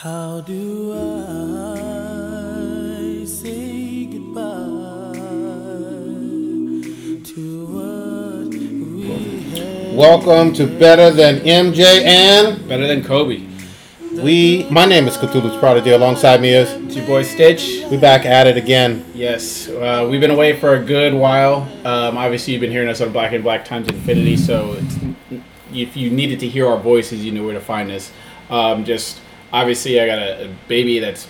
How do I say goodbye to what we had? Welcome to Better Than MJ and Better than Kobe. we. My name is Cthulhu's Prodigy. Alongside me is It's your boy Stitch. we back at it again. Yes, uh, we've been away for a good while. Um, obviously, you've been hearing us on Black and Black Times Infinity, so it's, if you needed to hear our voices, you knew where to find us. Um, just obviously, I got a, a baby that's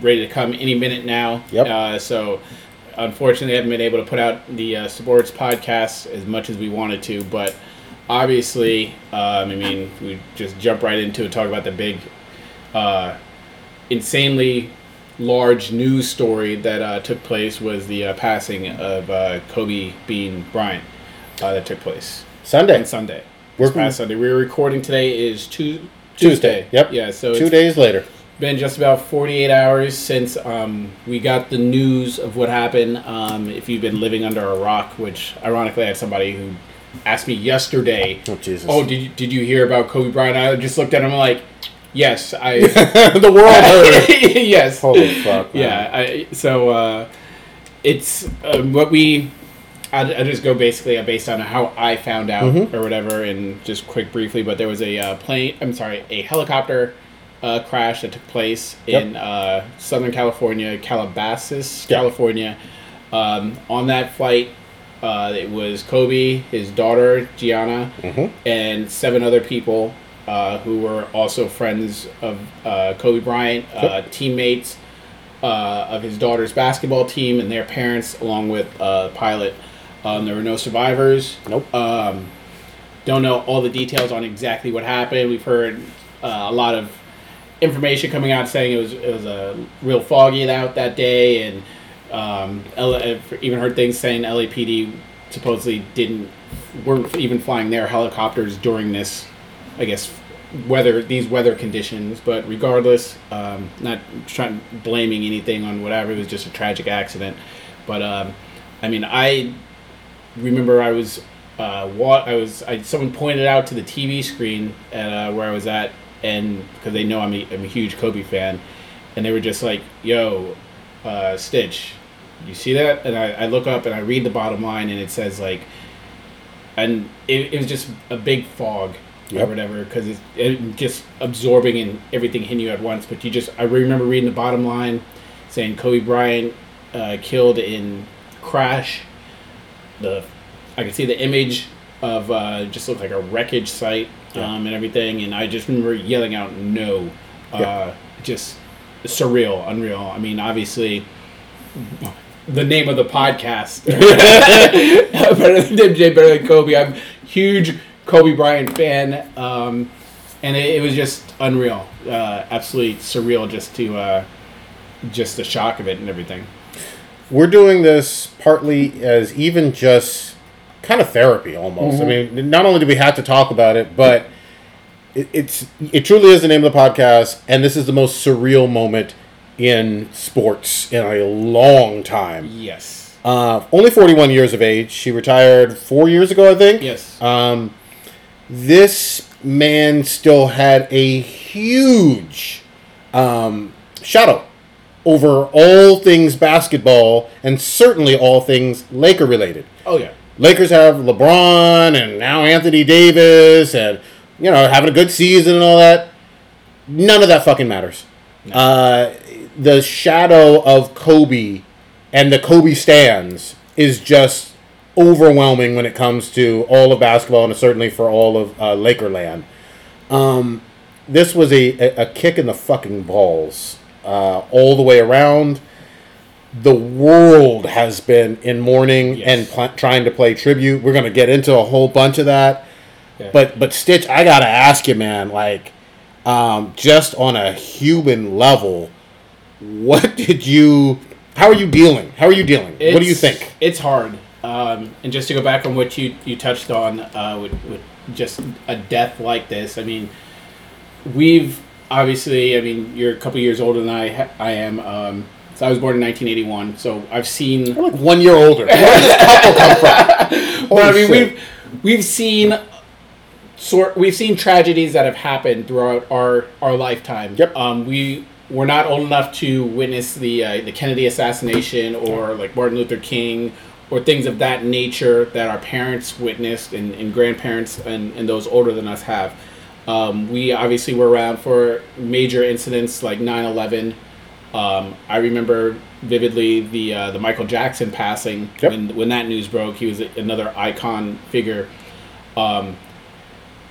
ready to come any minute now. Yep. Uh, so unfortunately, I haven't been able to put out the uh, sports podcast as much as we wanted to, but obviously, um, I mean, we just jump right into it, talk about the big, uh, insanely large news story that uh, took place was the uh, passing of uh, Kobe Bean Bryant uh, that took place Sunday, on Sunday. We're- This past Sunday. We're recording today is tu- Tuesday. Tuesday. Yep. Yeah. So two days later. been just about 48 hours since um, we got the news of what happened. Um, if you've been living under a rock, which ironically I had somebody who asked me yesterday, Oh Jesus! "Oh, did you, did you hear about Kobe Bryant?" I just looked at him like, "Yes, I." the world heard. yes. Holy fuck! man. Yeah. I, so uh, it's uh, what we. I, I just go basically based on how I found out Mhm. or whatever, and just quick briefly. But there was a uh, plane. I'm sorry, a helicopter uh, crash that took place Yep. in uh, Southern California, Calabasas, Yeah. California. Um, on that flight, uh, it was Kobe, his daughter Gianna, Mhm. and seven other people uh, who were also friends of uh, Kobe Bryant, uh, Yep. teammates uh, of his daughter's basketball team, and their parents, along with uh, pilot. Um, there were no survivors. Nope. Um, don't know all the details on exactly what happened. We've heard uh, a lot of information coming out saying it was it was a real foggy out that day, and um, L- even heard things saying LAPD supposedly didn't weren't even flying their helicopters during this, I guess, weather these weather conditions. But regardless, um, not trying blaming anything on whatever. It was just a tragic accident. But um, I mean, I remember I was uh, what I was. I someone pointed out to the TV screen at uh, where I was at, and because they know I'm a, I'm a huge Kobe fan, and they were just like, "Yo, uh, Stitch, you see that?" And I, I look up and I read the bottom line, and it says like, and it, it was just a big fog Yep. or whatever because it's it just absorbing and everything hitting you at once. But you just I remember reading the bottom line saying Kobe Bryant uh, killed in crash. The I could see the image of uh, just looked like a wreckage site Yeah. um, and everything, and I just remember yelling out no, uh, Yeah. just surreal, unreal. I mean, obviously. The name of the podcast, better than MJ, better than Kobe. I'm huge Kobe Bryant fan, um, and it, it was just unreal, uh, absolutely surreal, just to uh, just the shock of it and everything. We're doing this partly as even just kind of therapy almost. I mean, not only do we have to talk about it, but it, it's it truly is the name of the podcast, and this is the most surreal moment in sports in a long time. Yes. Uh, only 41 years of age. She retired four years ago, I think. Yes. Um, this man still had a huge um, shadow over all things basketball and certainly all things Laker related. oh yeah. Lakers have LeBron and now Anthony Davis and you know having a good season and all that. None of that fucking matters. Uh, the shadow of Kobe and the Kobe stands is just overwhelming when it comes to all of basketball and certainly for all of uh, Lakerland. Um, this was a, a, a kick in the fucking balls uh, all the way around. The world has been in mourning Yes. and pl- trying to play tribute. We're gonna get into a whole bunch of that. Yeah. But but Stitch, I gotta ask you, man, like, um, just on a human level, what did you? How are you dealing? How are you dealing? what do you think? It's hard. Um, and just to go back on what you, you touched on uh, with, with just a death like this, I mean, we've obviously, I mean, you're a couple years older than I, I am. Um, so I was born in 1981, so I've seen. You're like one year older. Where did this couple come from? But I mean, shit. we've we've seen sort we've seen tragedies that have happened throughout our our lifetime. Yep. Um, we were not old enough to witness the uh, the Kennedy assassination or like Martin Luther King or things of that nature that our parents witnessed and, and grandparents and, and those older than us have. Um, we obviously were around for major incidents like 9-11. Um, I remember vividly the uh, the Michael Jackson passing Yep. when when that news broke. He was another icon figure. Um,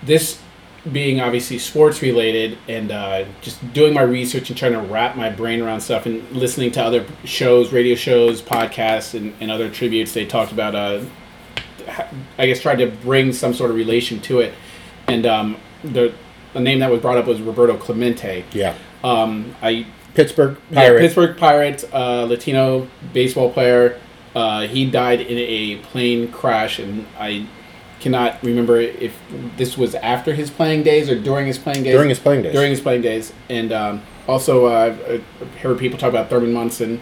this being obviously sports related and uh, just doing my research and trying to wrap my brain around stuff and listening to other shows, radio shows, podcasts, and, and other tributes, they talked about, uh, I guess, tried to bring some sort of relation to it. And um, the, the name that was brought up was Roberto Clemente. Yeah. Um, I Pittsburgh yeah, Pirates. Pittsburgh Pirates, uh, Latino baseball player. Uh, he died in a plane crash, and I cannot remember if this was after his playing days or during his playing days. During his playing days. During his playing days, and um, also uh, I've heard people talk about Thurman Munson,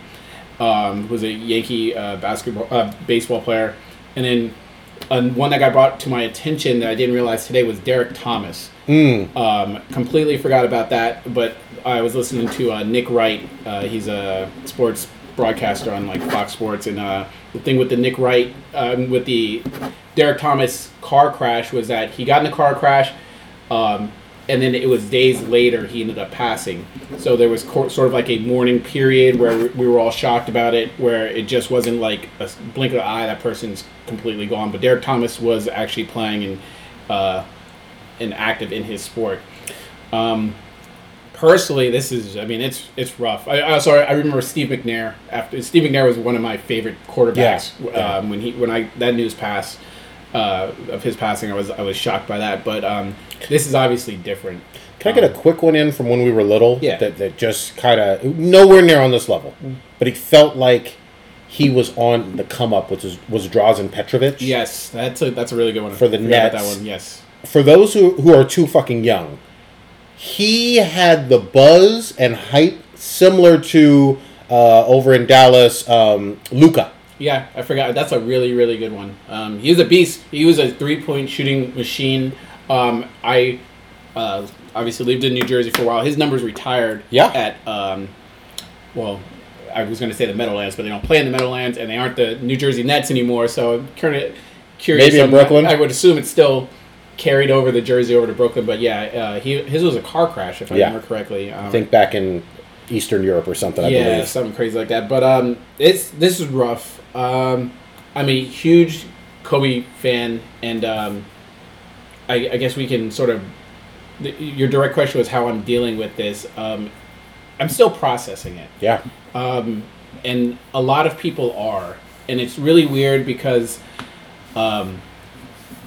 um, who was a Yankee uh, basketball uh, baseball player, and then uh, one that got brought to my attention that I didn't realize today was Derrick Thomas. Mm. Um, completely forgot about that, but I was listening to uh, Nick Wright. Uh, he's a sports broadcaster on like Fox Sports, and uh, the thing with the Nick Wright um, with the Derrick Thomas car crash was that he got in a car crash, um, and then it was days later he ended up passing. So there was co- sort of like a mourning period where we- we were all shocked about it, where it just wasn't like a blink of the eye that person's completely gone. But Derrick Thomas was actually playing and uh, and active in his sport. Um, personally, this is I mean it's it's rough. I, I sorry I remember Steve McNair after Steve McNair was one of my favorite quarterbacks Yeah, yeah. Um, when he when I that news passed uh, of his passing I was I was shocked by that. But um, this is obviously different. Can I get a quick one in from when we were little? Yeah. That, that just kind of nowhere near on this level, but he felt like he was on the come up, which was was Drazen Petrovic. Yes, that's a that's a really good one For the Nets. That one, yes. For those who who are too fucking young, he had the buzz and hype similar to uh, over in Dallas, um, Luka. Yeah, I forgot. That's a really, really good one. Um, he was a beast. He was a three-point shooting machine. Um, I uh, obviously lived in New Jersey for a while. His numbers retired. Yeah. At um, well, I was going to say the Meadowlands, but they don't play in the Meadowlands, and they aren't the New Jersey Nets anymore. So I'm kind of curious. Maybe in Brooklyn? I would assume it's still carried over the jersey over to Brooklyn. But yeah, uh, he his was a car crash, if I Yeah. remember correctly. Um, I think back in Eastern Europe or something. I yeah, believe. something crazy like that. But um, it's this is rough. Um, I'm a huge Kobe fan, and um, I, I guess we can sort of. Your direct question was how I'm dealing with this. Um, I'm still processing it, Yeah. um, and a lot of people are, and it's really weird because. Um,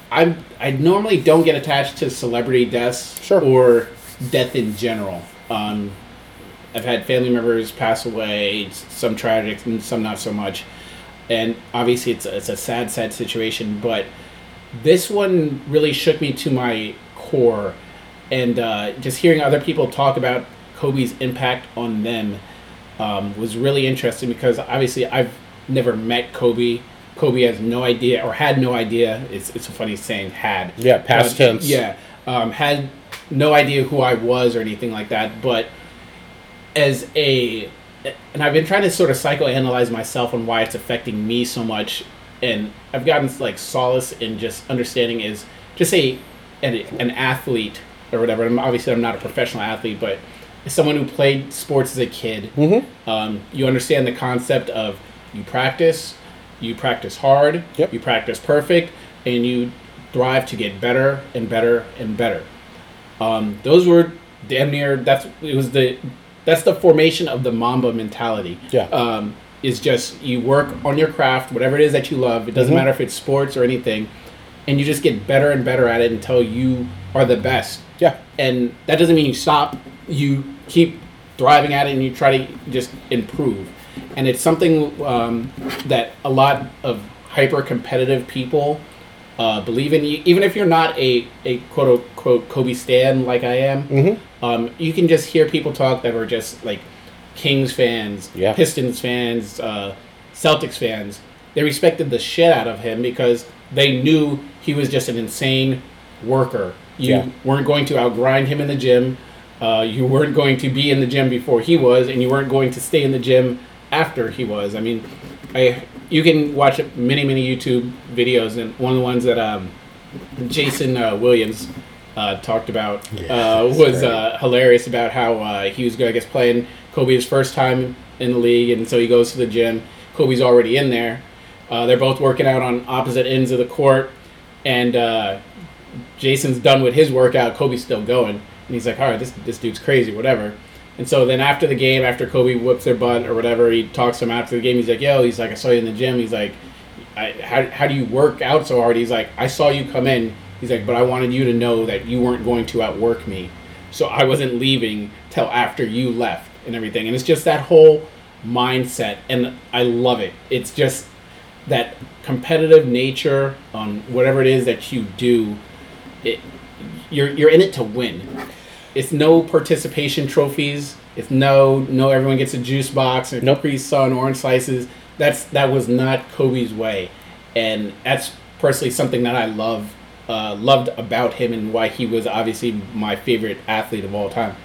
I'm I normally don't get attached to celebrity deaths Sure. or death in general. Um, I've had family members pass away, some tragic and some not so much, and obviously it's a, it's a sad, sad situation. But this one really shook me to my core, and uh, just hearing other people talk about Kobe's impact on them um, was really interesting because obviously I've never met Kobe. Kobe has no idea or had no idea. It's it's a funny saying had. Yeah, past Uh, tense. Yeah, um, had no idea who I was or anything like that. But as a and I've been trying to sort of psychoanalyze myself on why it's affecting me so much, and I've gotten like solace in just understanding is just say an, an athlete or whatever. I'm obviously I'm not a professional athlete, but as someone who played sports as a kid, Mm-hmm. um, you understand the concept of you practice, you practice hard, Yep. you practice perfect, and you thrive to get better and better and better. Um, those were damn near. That's it was the that's the formation of the Mamba mentality. Yeah. Um, is just you work on your craft, whatever it is that you love. It doesn't Mhm. matter if it's sports or anything, and you just get better and better at it until you are the best Yeah. and that doesn't mean you stop you keep thriving at it and you try to just improve and it's something um, that a lot of hyper competitive people uh, believe in even if you're not a, a quote unquote kobe stan like i am Mm-hmm. um, you can just hear people talk that are just like Kings fans, Yeah. Pistons fans, uh, Celtics fans. They respected the shit out of him because they knew he was just an insane worker You Yeah. weren't going to outgrind him in the gym. Uh, you weren't going to be in the gym before he was, and you weren't going to stay in the gym after he was. I mean, I you can watch many many YouTube videos, and one of the ones that um, Jason uh, Williams uh, talked about Yeah, uh, was uh, hilarious about how uh, he was, I guess, playing Kobe's first time in the league, and so he goes to the gym. Kobe's already in there. Uh, they're both working out on opposite ends of the court, and uh, Jason's done with his workout. Kobe's still going, and he's like, "All right, this this dude's crazy, whatever." And so then after the game, after Kobe whoops their butt or whatever, he talks to him after the game. He's like, "Yo," he's like, "I saw you in the gym." He's like, "How how do you work out so hard?" He's like, "I saw you come in." He's like, "But I wanted you to know that you weren't going to outwork me, so I wasn't leaving till after you left and everything." And it's just that whole mindset, and I love it. It's just that competitive nature on whatever it is that you do. It you're you're in it to win. It's no participation trophies. It's no no everyone gets a juice box or Nope. Capri Sun orange slices. That's that was not Kobe's way, and that's personally something that I love uh, loved about him and why he was obviously my favorite athlete of all time.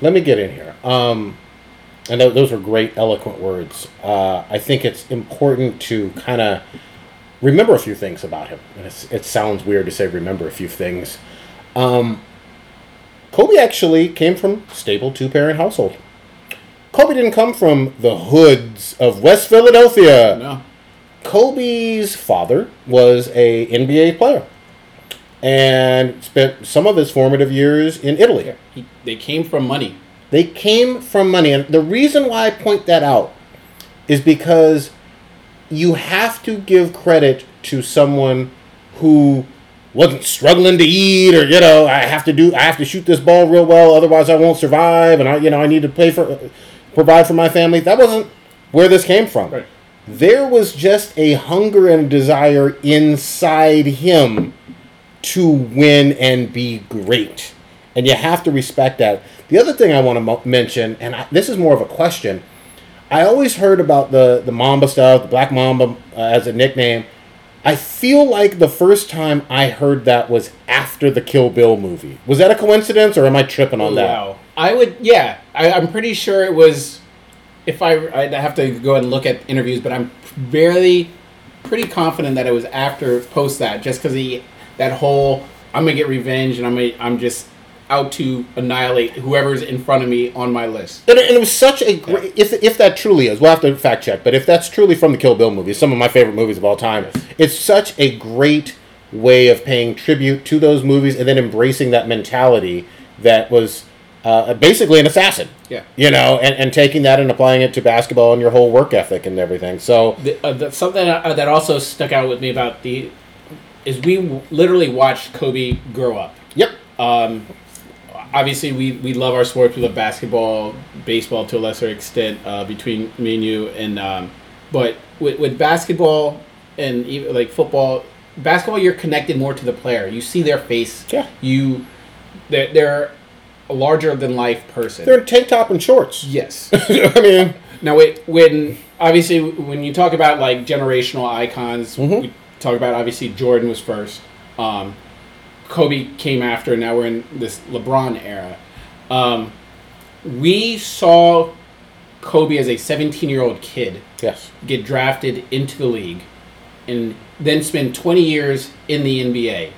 Let me get in here. Um, I know those were great, eloquent words. Uh, I think it's important to kind of remember a few things about him. And it's, it sounds weird to say remember a few things. Um, Kobe actually came from stable two parent household. Kobe didn't come from the hoods of West Philadelphia. No, Kobe's father was a NBA player and spent some of his formative years in Italy. he, they came from money. They came from money. And the reason why I point that out is because you have to give credit to someone who wasn't struggling to eat or you know I have to do I have to shoot this ball real well otherwise I won't survive and I you know I need to pay for provide for my family that wasn't where this came from Right. there was just a hunger and desire inside him to win and be great. And you have to respect that. The other thing I want to mention, and I, this is more of a question, I always heard about the, the Mamba stuff, the Black Mamba uh, as a nickname. I feel like the first time I heard that was after the Kill Bill movie. Was that a coincidence, or am I tripping on that? Wow. I would, yeah. I, I'm pretty sure it was. If I, I'd have to go and look at interviews, but I'm very, pretty confident that it was after post that, just because he, that whole, I'm gonna get revenge and I'm gonna, I'm just out to annihilate whoever's in front of me on my list. And, it- and it was such a great. If, if that truly is, we'll have to fact check. But if that's truly from the Kill Bill movies, some of my favorite movies of all time, it's such a great way of paying tribute to those movies and then embracing that mentality that was uh, basically an assassin. Yeah. You know, and, and taking that and applying it to basketball and your whole work ethic and everything. So The, uh, the, something uh, that also stuck out with me about the, is we literally watched Kobe grow up. yep. Um, obviously, we, we love our sports. We love basketball, baseball to a lesser extent uh, between me and you. And um, but with, with basketball and even like football, basketball, you're connected more to the player. You see their face. Yeah. You, they're, they're a larger than life person. They're in tank top and shorts. yes. I mean, Now, wait, when obviously when you talk about like generational icons, Mhm. we talk about obviously Jordan was first, um, Kobe came after. and Now we're in this LeBron era. Um, we saw Kobe as a 17 year old kid yes. get drafted into the league, and then spend 20 years in the NBA.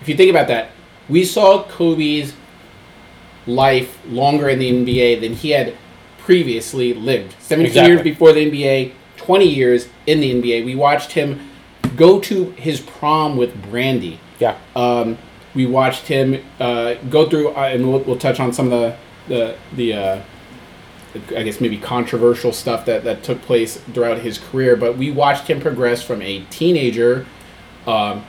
If you think about that, we saw Kobe's life longer in the NBA than he had previously lived. 17 Exactly. years before the NBA, 20 years in the NBA. We watched him go to his prom with Brandy. Yeah. Um, we watched him uh, go through, uh, and we'll, we'll touch on some of the the the uh, I guess maybe controversial stuff that that took place throughout his career. But we watched him progress from a teenager um,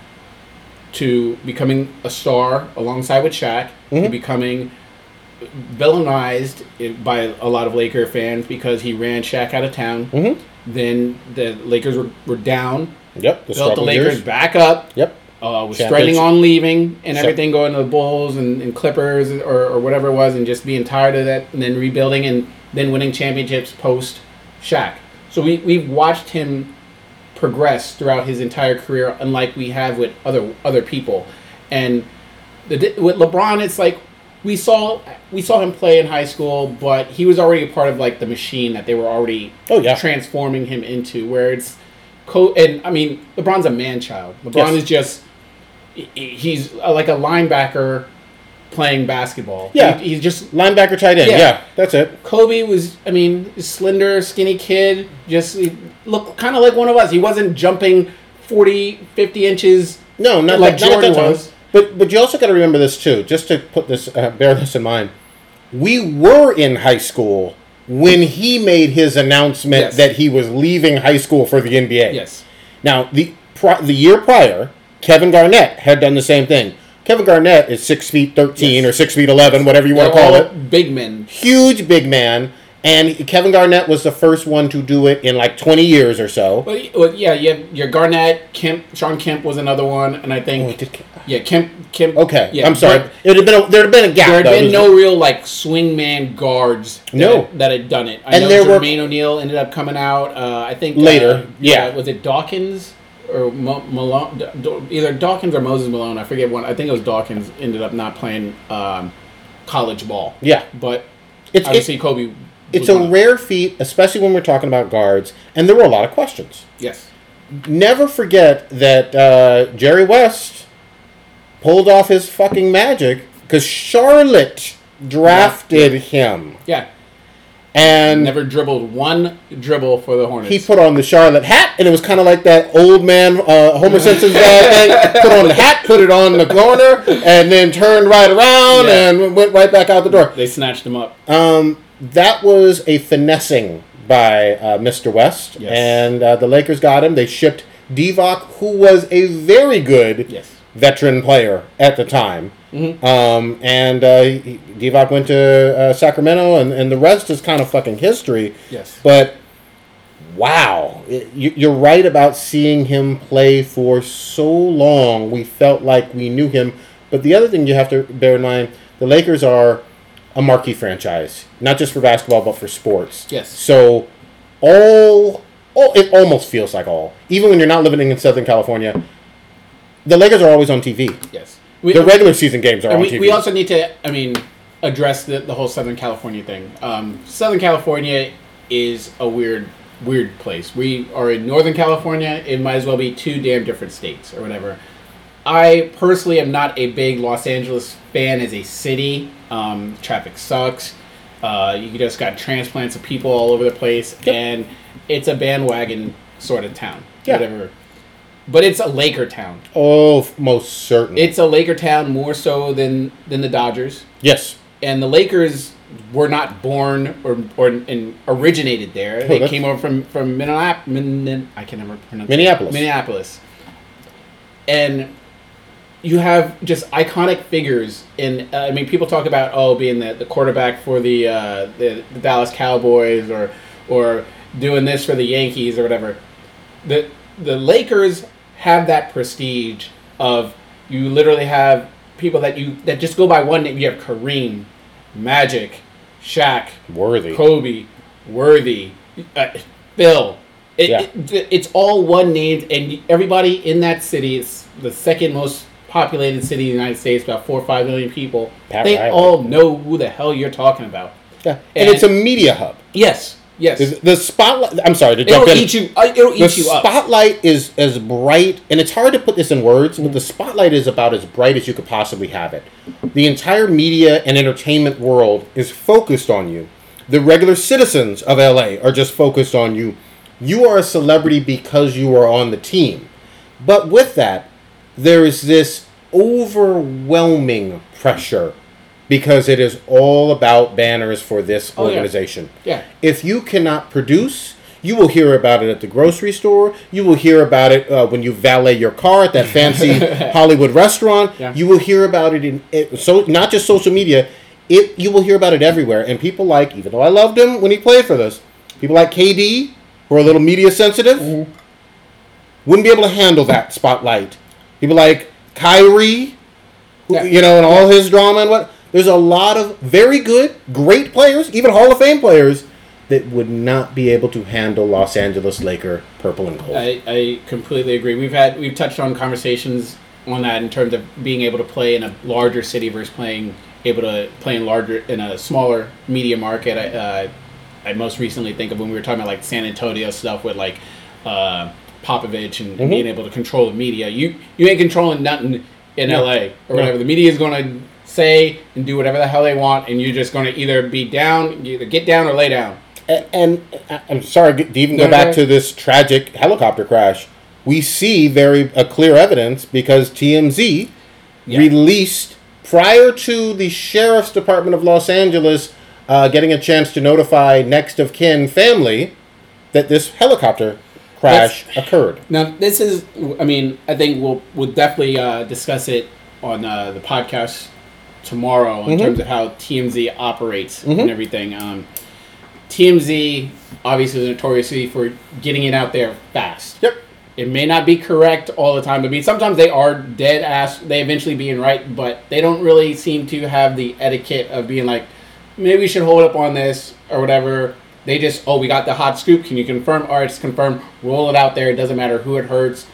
to becoming a star alongside with Shaq, to Mhm. becoming villainized by a lot of Laker fans because he ran Shaq out of town. Mm-hmm. Then the Lakers were, were down, Yep. The built the Lakers years. back up, Yep. uh, was threatening on leaving and everything, going to the Bulls and, and Clippers or, or whatever it was, and just being tired of that, and then rebuilding and then winning championships post Shaq. So we we've watched him progress throughout his entire career, unlike we have with other other people, and the, with LeBron, it's like we saw we saw him play in high school, but he was already a part of like the machine that they were already Oh, yeah. transforming him into. Where it's co and I mean LeBron's a man child. LeBron Yes. is just he's like a linebacker playing basketball. Yeah. He- he's just Linebacker, tight end. Yeah. Yeah, that's it. Kobe was, I mean, slender, skinny kid. Just looked kind of like one of us. He wasn't jumping 40, 50 inches. No, not Like like not Jordan that was. But but you also got to remember this too. Just to put this, uh, bear this in mind. We were in high school when he made his announcement Yes. that he was leaving high school for the NBA. Yes. Now the pri- the year prior, Kevin Garnett had done the same thing. Kevin Garnett is six feet thirteen Yes. or six feet eleven, whatever you want to call it. Big men. Huge big man, and Kevin Garnett was the first one to do it in like twenty years or so. Well, yeah, you have your Garnett, Kemp, Shawn Kemp was another one, and I think Oh, yeah, Kemp, Kemp. Okay, yeah, I'm sorry. It had been a, there had been a gap. There had though. been It no real like swingman guards. That No. had, that had done it. I And know there were- Jermaine O'Neal ended up coming out. Uh, I think Later, uh, yeah. Was it Dawkins or Mo- Malone? Either Dawkins or Moses Malone. I forget one. I think it was Dawkins. Ended up not playing um, college ball. Yeah. but It's obviously it, Kobe. it's a rare feat, especially when we're talking about guards, and there were a lot of questions. yes. Never forget that uh, Jerry West pulled off his fucking magic because Charlotte drafted him, Yeah, and never dribbled one dribble for the Hornets. he put on the Charlotte hat, and it was kind of like that old man uh, Homer Simpson's dad thing. Put on the hat, put it on the corner, and then turned right around Yeah. and went right back out the door. they snatched him up. Um, that was a finessing by uh, Mr. West, Yes. and uh, the Lakers got him. They shipped Divac, who was a very good Yes. Veteran player at the time. Mm-hmm. Um, and uh, he- Divac went to uh, Sacramento, and, and the rest is kind of fucking history. Yes. But wow, it, you, you're right about seeing him play for so long. We felt like we knew him. But the other thing you have to bear in mind the Lakers are a marquee franchise, not just for basketball, but for sports. Yes. So all, all it almost feels like all, even when you're not living in Southern California, the Lakers are always on TV. Yes. We, The regular season games are on we, TV. we also need to, I mean, address the, the whole Southern California thing. Um, Southern California is a weird, weird place. We are in Northern California. It might as well be two damn different states or whatever. I personally am not a big Los Angeles fan as a city. Um, traffic sucks. Uh, you just got transplants of people all over the place, Yep. and it's a bandwagon sort of town. Yeah. Whatever. But it's a Laker town. oh, most certainly. It's a Laker town more so than than the Dodgers, yes. and the Lakers were not born or or and originated there. they that's- came over from from Minneapolis. Min, I can never pronounce it. Minneapolis. Minneapolis, and you have just iconic figures. In uh, I mean, people talk about oh being the, the quarterback for the, uh, the the Dallas Cowboys or or doing this for the Yankees or whatever. The the Lakers have that prestige of you literally have people that you that just go by one name. You have Kareem, Magic, Shaq, Worthy. Kobe, Worthy, uh, Bill. It, Yeah. it- it's all one name, and everybody in that city is the second most populated city in the United States, about four or five million people. Pat they Riley. all know who the hell you're talking about. Yeah. And, And- it's a media hub. Yes, yes. The spotlight. I'm sorry to jump It'll in. eat you. uh, It'll the eat you up. The spotlight is as bright, and it's hard to put this in words, but the spotlight is about as bright as you could possibly have it. The entire media and entertainment world is focused on you. The regular citizens of LA are just focused on you. You are a celebrity because you are on the team. But with that, there is this overwhelming pressure because it is all about banners for this Oh, yeah. organization. Yeah. If you cannot produce, you will hear about it at the grocery store. You will hear about it uh, when you valet your car at that fancy Hollywood restaurant. Yeah. You will hear about it in it, so not just social media. It you will hear about it everywhere. And people like, even though I loved him when he played for this, people like KD who are a little media sensitive Mm-hmm. wouldn't be able to handle that spotlight. People like Kyrie, who- Yeah. you know, and all his drama and what. There's a lot of very good, great players, even Hall of Fame players, that would not be able to handle Los Angeles Laker purple and gold. I, I completely agree. We've had we've touched on conversations on that in terms of being able to play in a larger city versus playing able to play in larger in a smaller media market. I, uh, I most recently think of when we were talking about like San Antonio stuff with like uh, Popovich and Mm-hmm. being able to control the media. You you ain't controlling nothing in No. LA or No. whatever. The media is going to say and do whatever the hell they want, and you're just going to either be down, either get down or lay down. A- And I- I'm sorry to even go back to this tragic helicopter crash. We see very uh, clear evidence because TMZ Yeah. released prior to the sheriff's department of Los Angeles uh, getting a chance to notify next of kin family that this helicopter crash occurred. Now, this is, I mean, I think we'll we'll definitely uh, discuss it on uh, the podcast tomorrow in Mhm. terms of how TMZ operates Mhm. and everything. Um, TMZ obviously is notoriously for getting it out there fast. Yep. It may not be correct all the time. But I mean, sometimes they are dead ass. They eventually being right, but they don't really seem to have the etiquette of being like, maybe we should hold up on this or whatever. They just, oh, we got the hot scoop. Can you confirm? All right, it's confirmed. Roll it out there. It doesn't matter who it hurts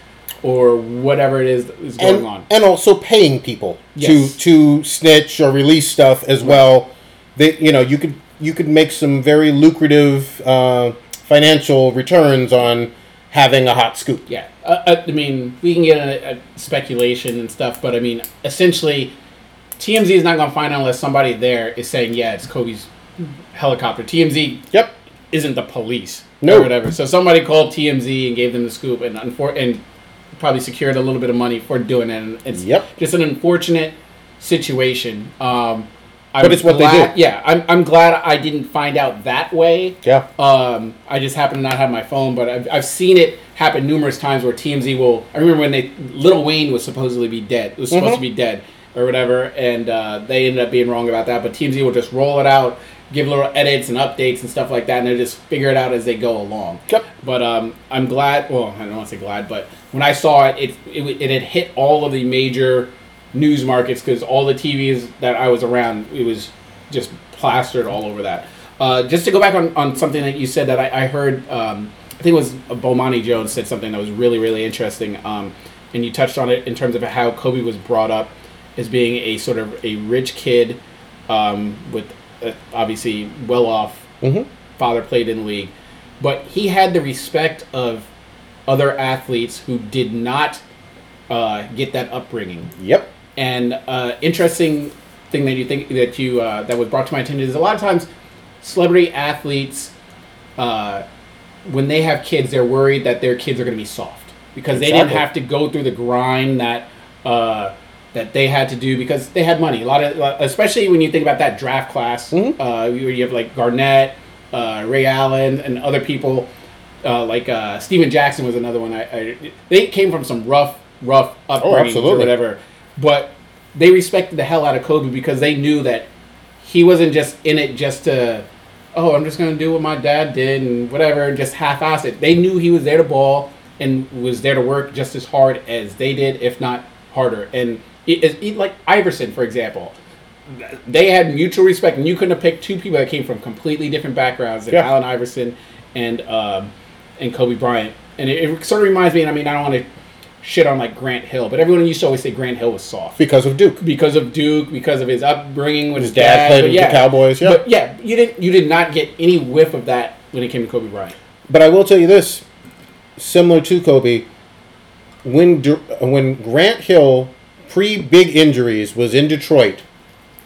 or whatever it is that is going and, on. and also paying people Yes. to to snitch or release stuff as well. They, you know, you could you could make some very lucrative uh, financial returns on having a hot scoop. Yeah, uh, uh, I mean, we can get a, a speculation and stuff, but I mean, essentially, TMZ is not going to find out unless somebody there is saying, "Yeah, it's Kobe's helicopter." TMZ Yep. isn't the police No. or whatever. So somebody called TMZ and gave them the scoop, and unfor- and probably secured a little bit of money for doing it. And it's Yep. just an unfortunate situation. Um, I'm But it's what they do. Yeah, I'm, I'm glad I didn't find out that way. Yeah. Um, I just happen to not have my phone, but I've, I've seen it happen numerous times where TMZ will. I remember when they Lil Wayne was supposedly be dead. It was supposed Mhm. to be dead or whatever, and uh, they ended up being wrong about that. But TMZ will just roll it out, give little edits and updates and stuff like that, and they just figure it out as they go along. Yep. But um, I'm glad. Well, I don't want to say glad, but when I saw it, it it, it had hit all of the major news markets because all the TVs that I was around, it was just plastered all over that. Uh, just to go back on, on something that you said that I, I heard, um, I think it was Bomani Jones said something that was really, really interesting. Um, and you touched on it in terms of how Kobe was brought up as being a sort of a rich kid um, with uh, obviously well off Mhm. father played in the league. But he had the respect of other athletes who did not uh, get that upbringing. Yep. And uh, interesting thing that you think that you uh, that was brought to my attention is a lot of times celebrity athletes, uh, when they have kids, they're worried that their kids are going to be soft because they didn't have to go through the grind that uh, that they had to do because they had money. A lot of, especially when you think about that draft class, Mhm. uh, you you have like Garnett, uh, Ray Allen, and other people. Uh, like uh, Stephen Jackson was another one. I, I they came from some rough, rough upbringing or Oh, absolutely. whatever, but they respected the hell out of Kobe because they knew that he wasn't just in it just to, oh, I'm just gonna do what my dad did and whatever, and just half-ass it. They knew he was there to ball and was there to work just as hard as they did, if not harder. And it, like Iverson, for example, they had mutual respect, and you couldn't have picked two people that came from completely different backgrounds than Yeah. Allen Iverson and um, and Kobe Bryant. And it, it sort of reminds me, and I mean, I don't want to shit on like Grant Hill, but everyone used to always say Grant Hill was soft Because of Duke. because of Duke, because of his upbringing with his, His dad played but with the Cowboys, yeah. But yeah, you didn't you did not get any whiff of that when it came to Kobe Bryant. But I will tell you this, similar to Kobe, when when Grant Hill pre big injuries was in Detroit,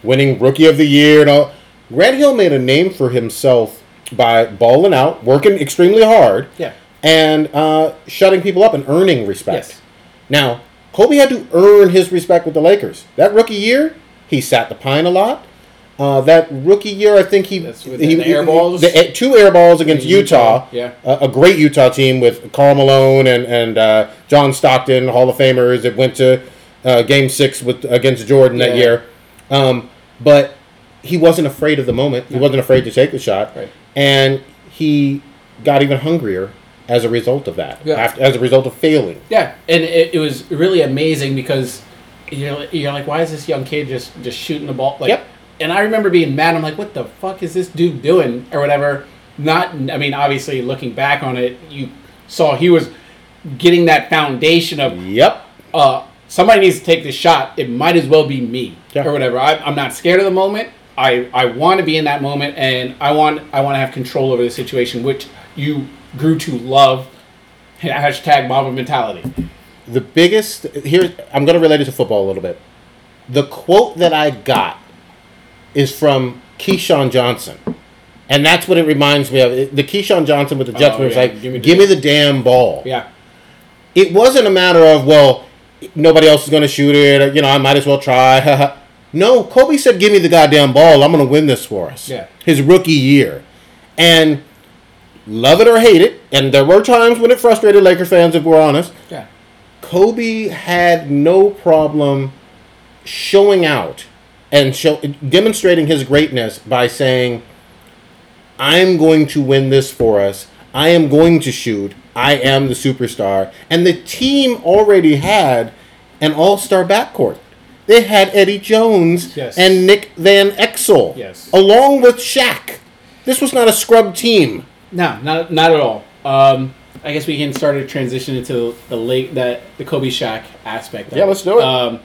winning Rookie of the Year and all, Grant Hill made a name for himself by balling out, working extremely hard, Yeah. and uh, shutting people up and earning respect. Yes. Now, Kobe had to earn his respect with the Lakers. That rookie year, he sat the pine a lot. Uh, that rookie year, I think he he, the air balls? the- eh, two air balls against Utah, Utah. yeah. a, a great Utah team with Karl Malone and and uh, John Stockton, Hall of Famers It went to uh, Game Six with against Jordan that year. Um, but he wasn't afraid of the moment. He wasn't afraid to take the shot, Right. and he got even hungrier as a result of that. Yeah. After, as a result of failing. Yeah, and it, it was really amazing because you know you're like, why is this young kid just just shooting the ball? Like, Yep. And I remember being mad. I'm like, what the fuck is this dude doing or whatever? Not, I mean, obviously looking back on it, you saw he was getting that foundation of Yep. uh, somebody needs to take this shot. It might as well be me Yeah. or whatever. I, I'm not scared of the moment. I, I want to be in that moment, and I want I want to have control over the situation, which you grew to love. Hashtag Mamba mentality. the biggest here i'm going to relate it to football a little bit the quote that i got is from keyshawn johnson and that's what it reminds me of the keyshawn johnson with the jets Oh, yeah. like Give give me me, the- the damn ball Yeah, it wasn't a matter of well nobody else is going to shoot it. Or, you know i might as well try. No kobe said give me the goddamn ball. I'm going to win this for us. Yeah. his rookie year. And love it or hate it and there were times when it frustrated laker fans if we're honest. Yeah, Kobe had no problem showing out and show, demonstrating his greatness by saying, "I'm going to win this for us. I am going to shoot. I am the superstar." And the team already had an all-star backcourt. They had Eddie Jones Yes. and Nick Van Exel, Yes. along with Shaq. This was not a scrub team. no, not not at all. Um, I guess we can start a transition into the late that the Kobe Shaq aspect. of Yeah, let's do it. Um,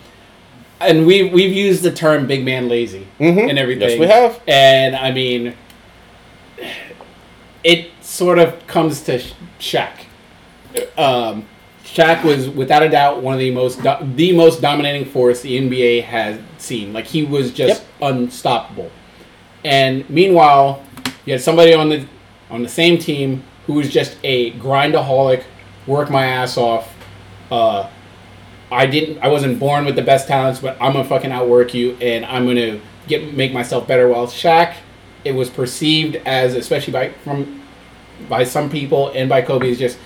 and we we've used the term "big man lazy" Mhm. and everything. Yes, we have. And I mean, it sort of comes to Sh- Shaq. Um, Shaq was without a doubt one of the most do- the most dominating force the NBA has seen. Like he was just unstoppable. And meanwhile, you had somebody on the on the same team who was just a grindaholic, work my ass off. Uh, I didn't. I wasn't born with the best talents, but I'm gonna fucking outwork you, and I'm gonna get make myself better. While Shaq, it was perceived as, especially by from by some people and by Kobe, is just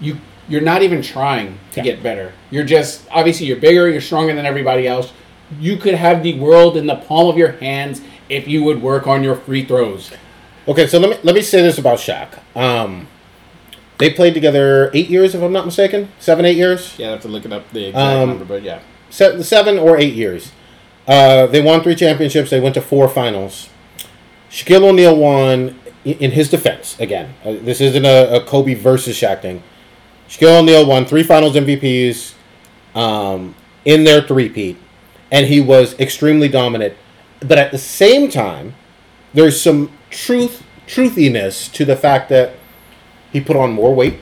you. You're not even trying to Yeah. get better. You're just obviously you're bigger, you're stronger than everybody else. You could have the world in the palm of your hands if you would work on your free throws. Okay, so let me let me say this about Shaq. Um, they played together eight years, if I'm not mistaken. Seven, eight years. Yeah, I have to look it up the exact Um, number, but yeah. Se- seven or eight years. Uh, they won three championships. They went to four finals. Shaquille O'Neal won. In his defense, again, uh, this isn't a, a Kobe versus Shaq thing. Shaquille O'Neal won three Finals MVPs um, in their three-peat, and he was extremely dominant. But at the same time, there's some truth truthiness to the fact that he put on more weight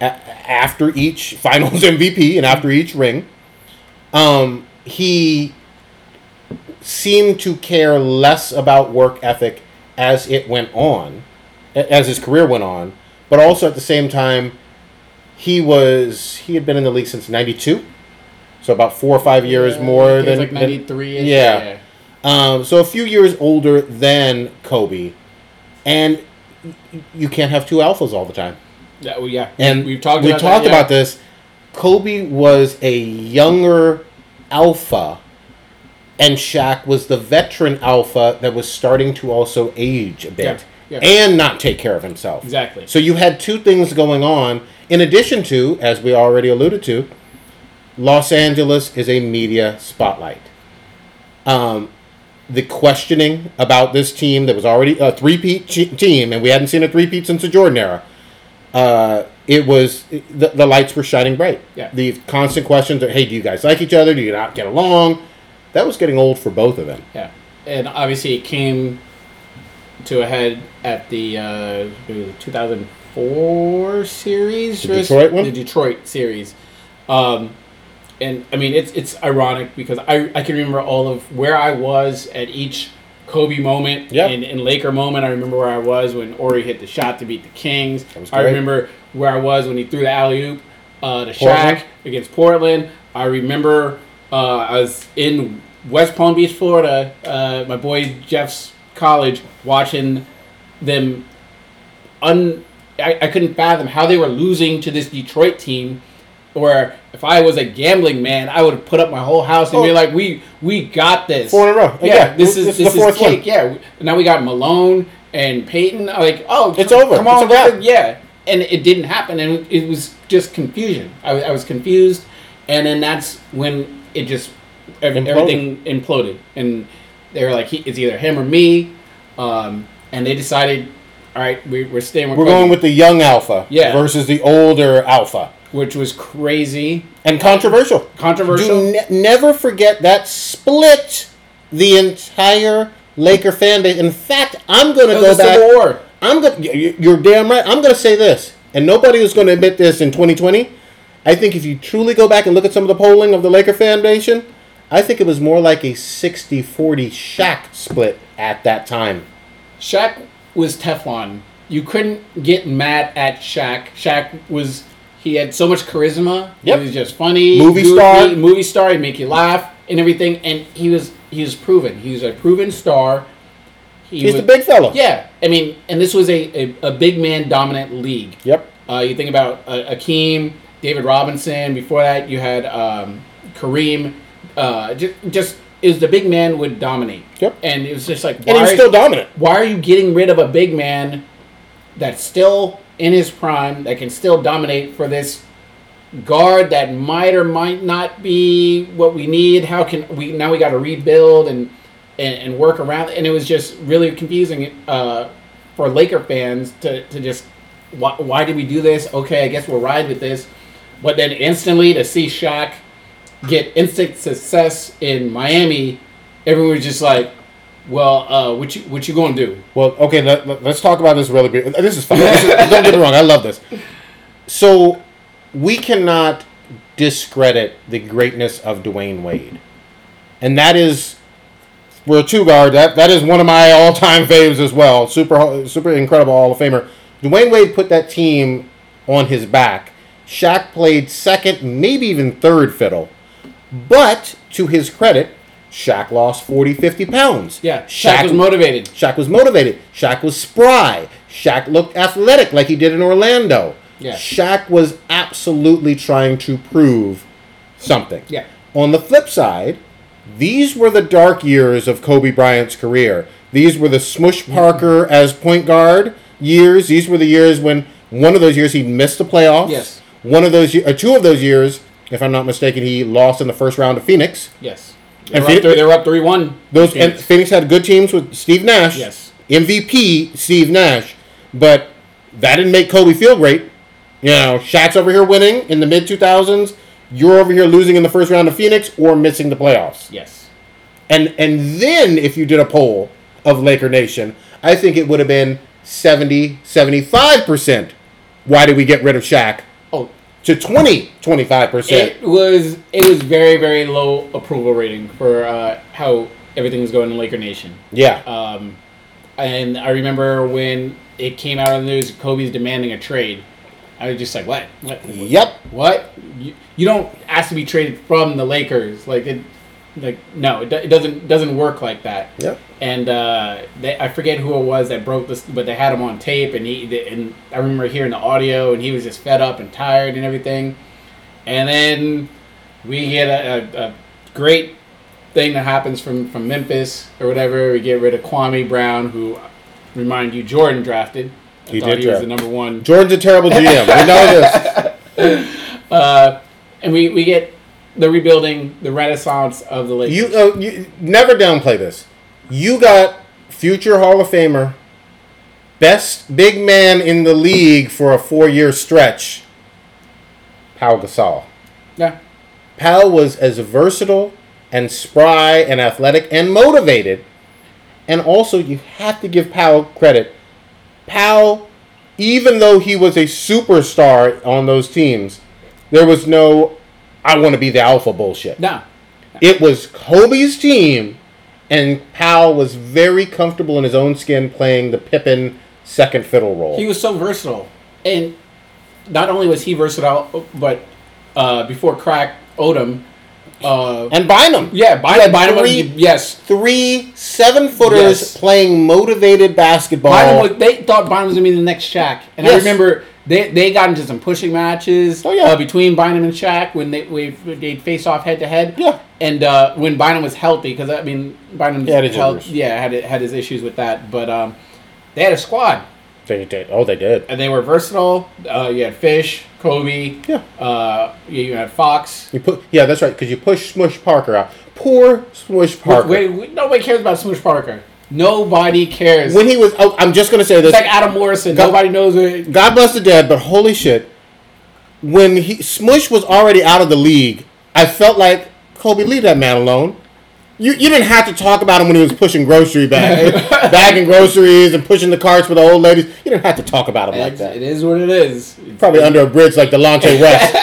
a- after each Finals MVP and after each ring. Um, he seemed to care less about work ethic as it went on, as his career went on, but also at the same time, he was he had been in the league since '92, so about four or five years more it was than like 93 yeah. um, so a few years older than Kobe, and you can't have two alphas all the time. Yeah, well, yeah. And we've talked we about talked that, yeah. about this. Kobe was a younger alpha, and Shaq was the veteran alpha that was starting to also age a bit Yeah, yeah. and not take care of himself. Exactly. So you had two things going on, in addition to, as we already alluded to, Los Angeles is a media spotlight. Um, the questioning about this team that was already a three-peat ch- team, and we hadn't seen a three-peat since the Jordan era. Uh, it was the, the lights were shining bright. Yeah. The constant questions of, "Hey, do you guys like each other? Do you not get along?" That was getting old for both of them. Yeah, and obviously it came to a head at the uh, 2004 series, The Detroit one? the Detroit series. Um, and I mean, it's it's ironic because I, I can remember all of where I was at each Kobe moment Yeah. and, and Laker moment. I remember where I was when Horry hit the shot to beat the Kings. was I remember where I was when he threw the alley oop uh, to Portland. Shaq against Portland. I remember uh, I was in West Palm Beach, Florida. Uh, my boy Jeff's college, watching them. Un, I, I couldn't fathom how they were losing to this Detroit team. Where if I was a gambling man, I would have put up my whole house and be Oh. like, "We we got this." Four in a row. Yeah, Yeah, this this is is this the is fourth one. Yeah, now we got Malone and Payton. Like, oh, It's come- over. Come on, wrap. yeah. And it didn't happen, and it was just confusion. I, I was confused, and then that's when it just ev- Imploded. everything imploded, and they were like, he, it's either him or me, um, and they decided, all right, we, we're staying with. We're Kobe. going with the young alpha Yeah. versus the older alpha. which was crazy, and controversial. controversial. Do ne- never forget that split the entire Laker fan base. In fact, I'm going to go was back. civil war. I'm going. You're damn right. I'm going to say this, and nobody is going to admit this in 2020. I think if you truly go back and look at some of the polling of the Laker fan nation, I think it was more like a 60-40 Shaq split at that time. Shaq was Teflon. You couldn't get mad at Shaq. Shaq was he had so much charisma. Yep. He was just funny. Movie goofy, star. Movie star. He'd make you laugh and everything. And he was he was proven. He was a proven star. He He's was, the big fella. Yeah, I mean, and this was a, a, a big man dominant league. Yep. Uh, you think about uh, Akeem, David Robinson. Before that, you had um, Kareem. Uh, just, just is the big man would dominate. Yep. And it was just like, And he was why- still dominant. why are you getting rid of a big man that's still in his prime that can still dominate for this guard that might or might not be what we need how can we now we got to rebuild and, and and work around and it was just really confusing uh, for laker fans to, to just why, why did we do this okay i guess we'll ride with this but then instantly to see Shaq get instant success in miami everyone was just like well, uh, what you what you gonna do? Well, okay, let, us talk about this really brief. This is fun. Don't get me wrong, I love this. So, we cannot discredit the greatness of Dwyane Wade. And that is, we're a two guard. That, that is one of my all time faves as well. Super, super incredible Hall of Famer. Dwyane Wade put that team on his back. Shaq played second, maybe even third fiddle. But, to his credit, Shaq lost 40, 50 pounds. Yeah, Shaq, was motivated. Shaq was motivated. Shaq was spry. Shaq looked athletic like he did in Orlando. Yeah. Shaq was absolutely trying to prove something. Yeah. On the flip side, these were the dark years of Kobe Bryant's career. These were the Smush mm-hmm. Parker as point guard years. These were the years when one of those years he missed the playoffs. Yes. One of those, or uh, two of those years, if I'm not mistaken, he lost in the first round of Phoenix. Yes, they And were, Phoenix- three, they were up three one. Those and Phoenix had good teams with Steve Nash. Yes. MVP Steve Nash, but that didn't make Kobe feel great. You know, Shaq's over here winning in the mid 2000s. You're over here losing in the first round of Phoenix or missing the playoffs. yes, And and then if you did a poll of Laker Nation, I think it would have been 70, 75%. Why did we get rid of Shaq? To 20, 25%. it was it was very very low approval rating for uh, how everything was going in Laker Nation. yeah. Um, and I remember when it came out on the news, Kobe's demanding a trade. I was just like, what? What? yep. What? You, you don't ask to be traded from the Lakers. Like it, like no, it, it doesn't doesn't work like that. Yep. And uh, they, I forget who it was that broke this, but they had him on tape, and he they- and I remember hearing the audio, and he was just fed up and tired and everything. And then we get a, a, a great thing that happens from from Memphis or whatever. We get rid of Kwame Brown, who remind you Jordan drafted. I He did he was the number one Jordan's a terrible GM. we know this. uh, and we, we get the rebuilding, the renaissance of the Lakers. You, uh, you never downplay this. You got future Hall of Famer, best big man in the league for a four-year stretch. Pau Gasol. yeah, Pau was as versatile and spry and athletic and motivated. And also, you have to give Pau credit. Pau, even though he was a superstar on those teams, there was no, I want to be the alpha bullshit. no, It was Kobe's team, and Pau was very comfortable in his own skin playing the Pippin second fiddle role. he was so versatile, and not only was he versatile, but uh, before crack Odom, uh, and Bynum. yeah, Bynum, Bynum was, yes, three seven footers Yes. playing motivated basketball. Bynum was, they thought Bynum was gonna be the next Shaq, and I remember they, they got into some pushing matches Oh, yeah. uh, between Bynum and Shaq when they we they'd face off head to head. Yeah. and uh, when Bynum was healthy, because I mean Bynum He had his injuries. yeah had had his issues with that, but um, they had a squad. They did. Oh, they did. and they were versatile. Uh, you had Fish, Kobe. Yeah. Uh, you, you had Fox. You put. Yeah, that's right. Because you push Smush Parker out. Poor Smush Parker. Wait, wait, nobody cares about Smush Parker. Nobody cares. When he was. Oh, I'm just gonna say this. it's like Adam Morrison. God- Nobody knows it. God bless the dead, but holy shit. when he Smush was already out of the league, I felt like Kobe, leave that man alone. You, you didn't have to talk about him when he was pushing grocery bag, bagging groceries and pushing the carts for the old ladies. You didn't have to talk about him like that. it is what it is. Probably under a bridge like Delonte West.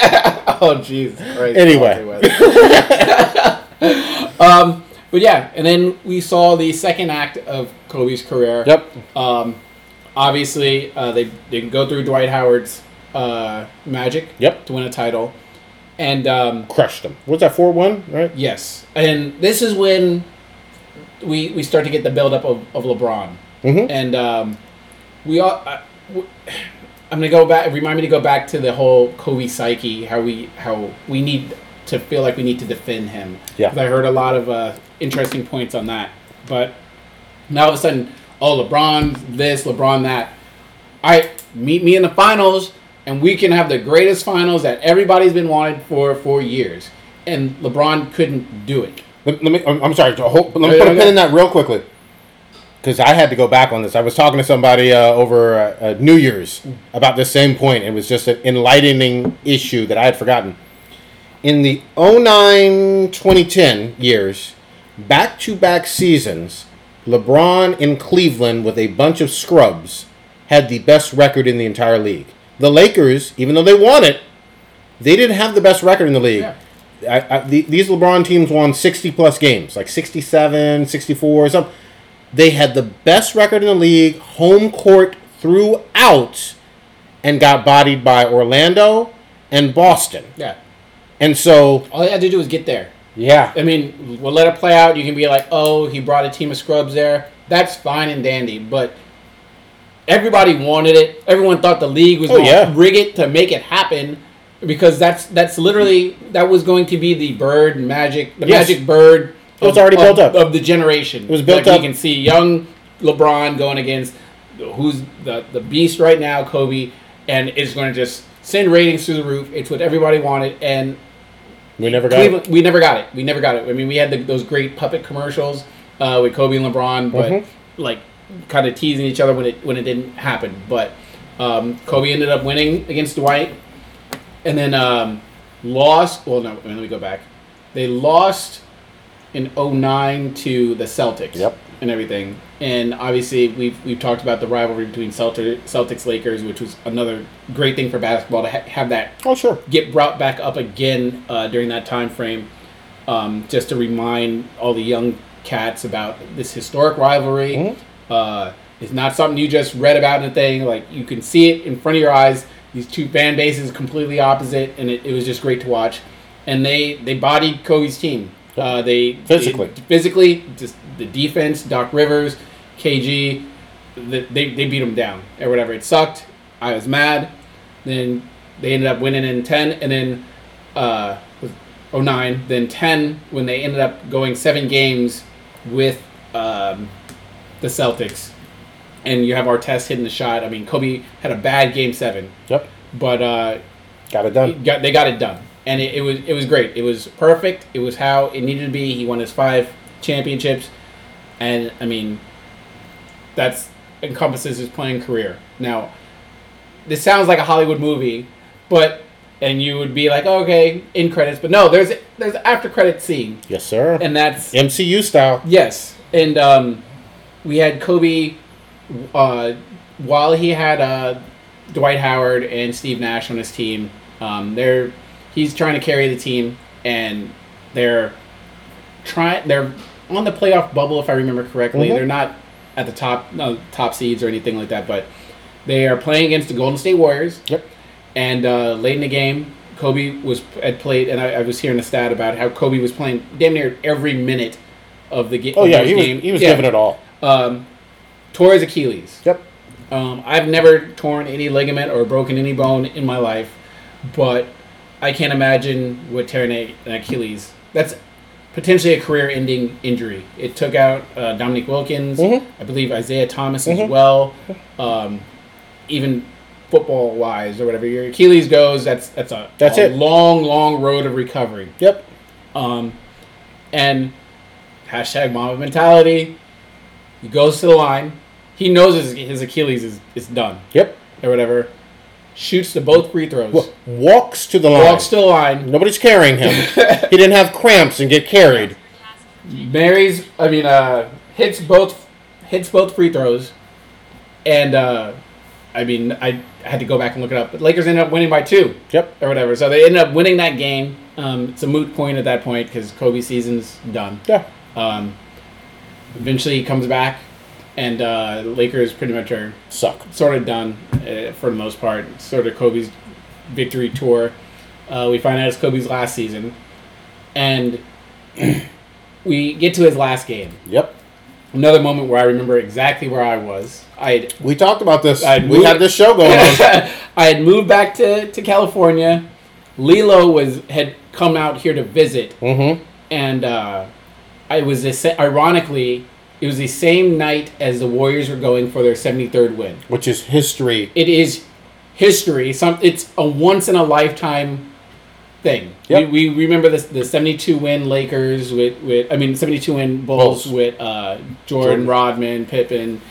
Oh jeez. Anyway. um, but yeah, and then we saw the second act of Kobe's career. yep. Um, obviously, uh, they they go through Dwight Howard's uh, Magic. Yep. To win a title, and um, Crushed them. What's that? Four one, right? yes, and this is when we we start to get the buildup of, of LeBron, Mhm. and um, we all. I, w- I'm gonna go back. Remind me to go back to the whole Kobe psyche. How we how we need to feel like we need to defend him. Yeah. I heard a lot of uh, interesting points on that. But now all of a sudden, oh LeBron this, LeBron that. I meet me in the finals, and we can have the greatest finals that everybody's been wanted for for years. And LeBron couldn't do it. Let, let me. I'm sorry. hold- Let me put a pin in that real quickly, because I had to go back on this. I was talking to somebody uh, over uh, uh, New Year's about this same point. It was just an enlightening issue that I had forgotten. In the 09 2010 years, back to back seasons, LeBron in Cleveland with a bunch of scrubs had the best record in the entire league. The Lakers, even though they won it, they didn't have the best record in the league. Yeah. I, I, the, these LeBron teams won 60 plus games, like 67, 64, something. They had the best record in the league, home court throughout, and got bodied by Orlando and Boston. Yeah. And so, All he had to do was get there. yeah, I mean, we'll let it play out. You can be like, oh, he brought a team of scrubs there. That's fine and dandy. But everybody wanted it. Everyone thought the league was Oh, going yeah. to rig it to make it happen because that's that's literally that was going to be the bird magic, the Yes. magic bird. It was already built up. of the generation. It was built like up. You can see young LeBron going against who's the the beast right now, Kobe, and it's going to just send ratings through the roof. It's what everybody wanted, and we never got Cleveland, it. we never got it. We never got it. I mean, we had the, those great puppet commercials uh, with Kobe and LeBron, but Mhm. like kind of teasing each other when it when it didn't happen. But um, Kobe ended up winning against Dwight, and then um, lost. Well, no, I mean, let me go back. They lost in 09 to the Celtics. Yep. And everything, and obviously we've we've talked about the rivalry between Celtic, Celtics Lakers, which was another great thing for basketball to ha- have that Oh, sure. get brought back up again uh, during that time frame, um, just to remind all the young cats about this historic rivalry. Mhm. Uh, it's not something you just read about in a thing. Like you can see it in front of your eyes. These two fan bases completely opposite, and it, it was just great to watch. And they they bodied Kobe's team. Uh, they Physically. they- physically, just the defense. Doc Rivers, KG, the, they they beat them down or whatever. It sucked. I was mad. Then they ended up winning in 10 and then uh 09 then 10 when they ended up going seven games with um, the celtics and you have Artest hitting the shot i mean kobe had a bad game seven Yep. but uh, Got it done. got, they got it done and it, it was it was great it was perfect it was how it needed to be he won his five championships and i mean that's encompasses his playing career now this sounds like a hollywood movie but and you would be like okay in credits but no there's there's after credit scene Yes, sir. and that's MCU style. Yes, and um, we had Kobe uh, while he had uh, Dwight Howard and Steve Nash on his team. Um, they're he's trying to carry the team, and they're trying. They're on the playoff bubble, if I remember correctly. Mhm. They're not at the top no, top seeds or anything like that, but they are playing against the Golden State Warriors. Yep. And uh, late in the game, Kobe was had played, and I, I was hearing a stat about how Kobe was playing damn near every minute of the, ga- Oh yeah, he was game. he was Yeah. giving it all. Um, tore his Achilles. Yep. Um, I've never torn any ligament or broken any bone in my life, but I can't imagine what tearing an Achilles. That's potentially a career-ending injury. It took out uh, Dominique Wilkins, Mhm. I believe Isiah Thomas as Mhm. well. Um, even football-wise or whatever, your Achilles goes. That's that's a That's a it. long, long road of recovery. Yep. Um, and hashtag Mamba mentality. He goes to the line. He knows his, his Achilles is, is done Yep. or whatever. Shoots the both free throws, Wa- Walks to the line. walks to the line, Nobody's carrying him. he didn't have cramps and get carried. marries. I mean, uh, hits both hits both free throws, and uh, I mean, I had to go back and look it up. But Lakers ended up winning by two Yep. or whatever. So they ended up winning that game. Um, it's a moot point at that point because Kobe season's done. Yeah. Um, eventually, he comes back, and uh, Lakers pretty much are Suck. sort of done uh, for the most part. Sort of Kobe's victory tour. Uh, we find out it's Kobe's last season, and we get to his last game. Yep. Another moment where I remember exactly where I was. I We talked about this. I'd we move- had this show going on. I had moved back to, to California. Lilo was had come out here to visit, mm-hmm. and uh, I was ironically it was the same night as the Warriors were going for their 73rd win. Which is history. It is history. Some it's a once in a lifetime thing. Yep. We, we remember this the 72 win Lakers with, with I mean 72 win Bulls, Bulls. with uh, Jordan, Jordan. Rodman, Pippen,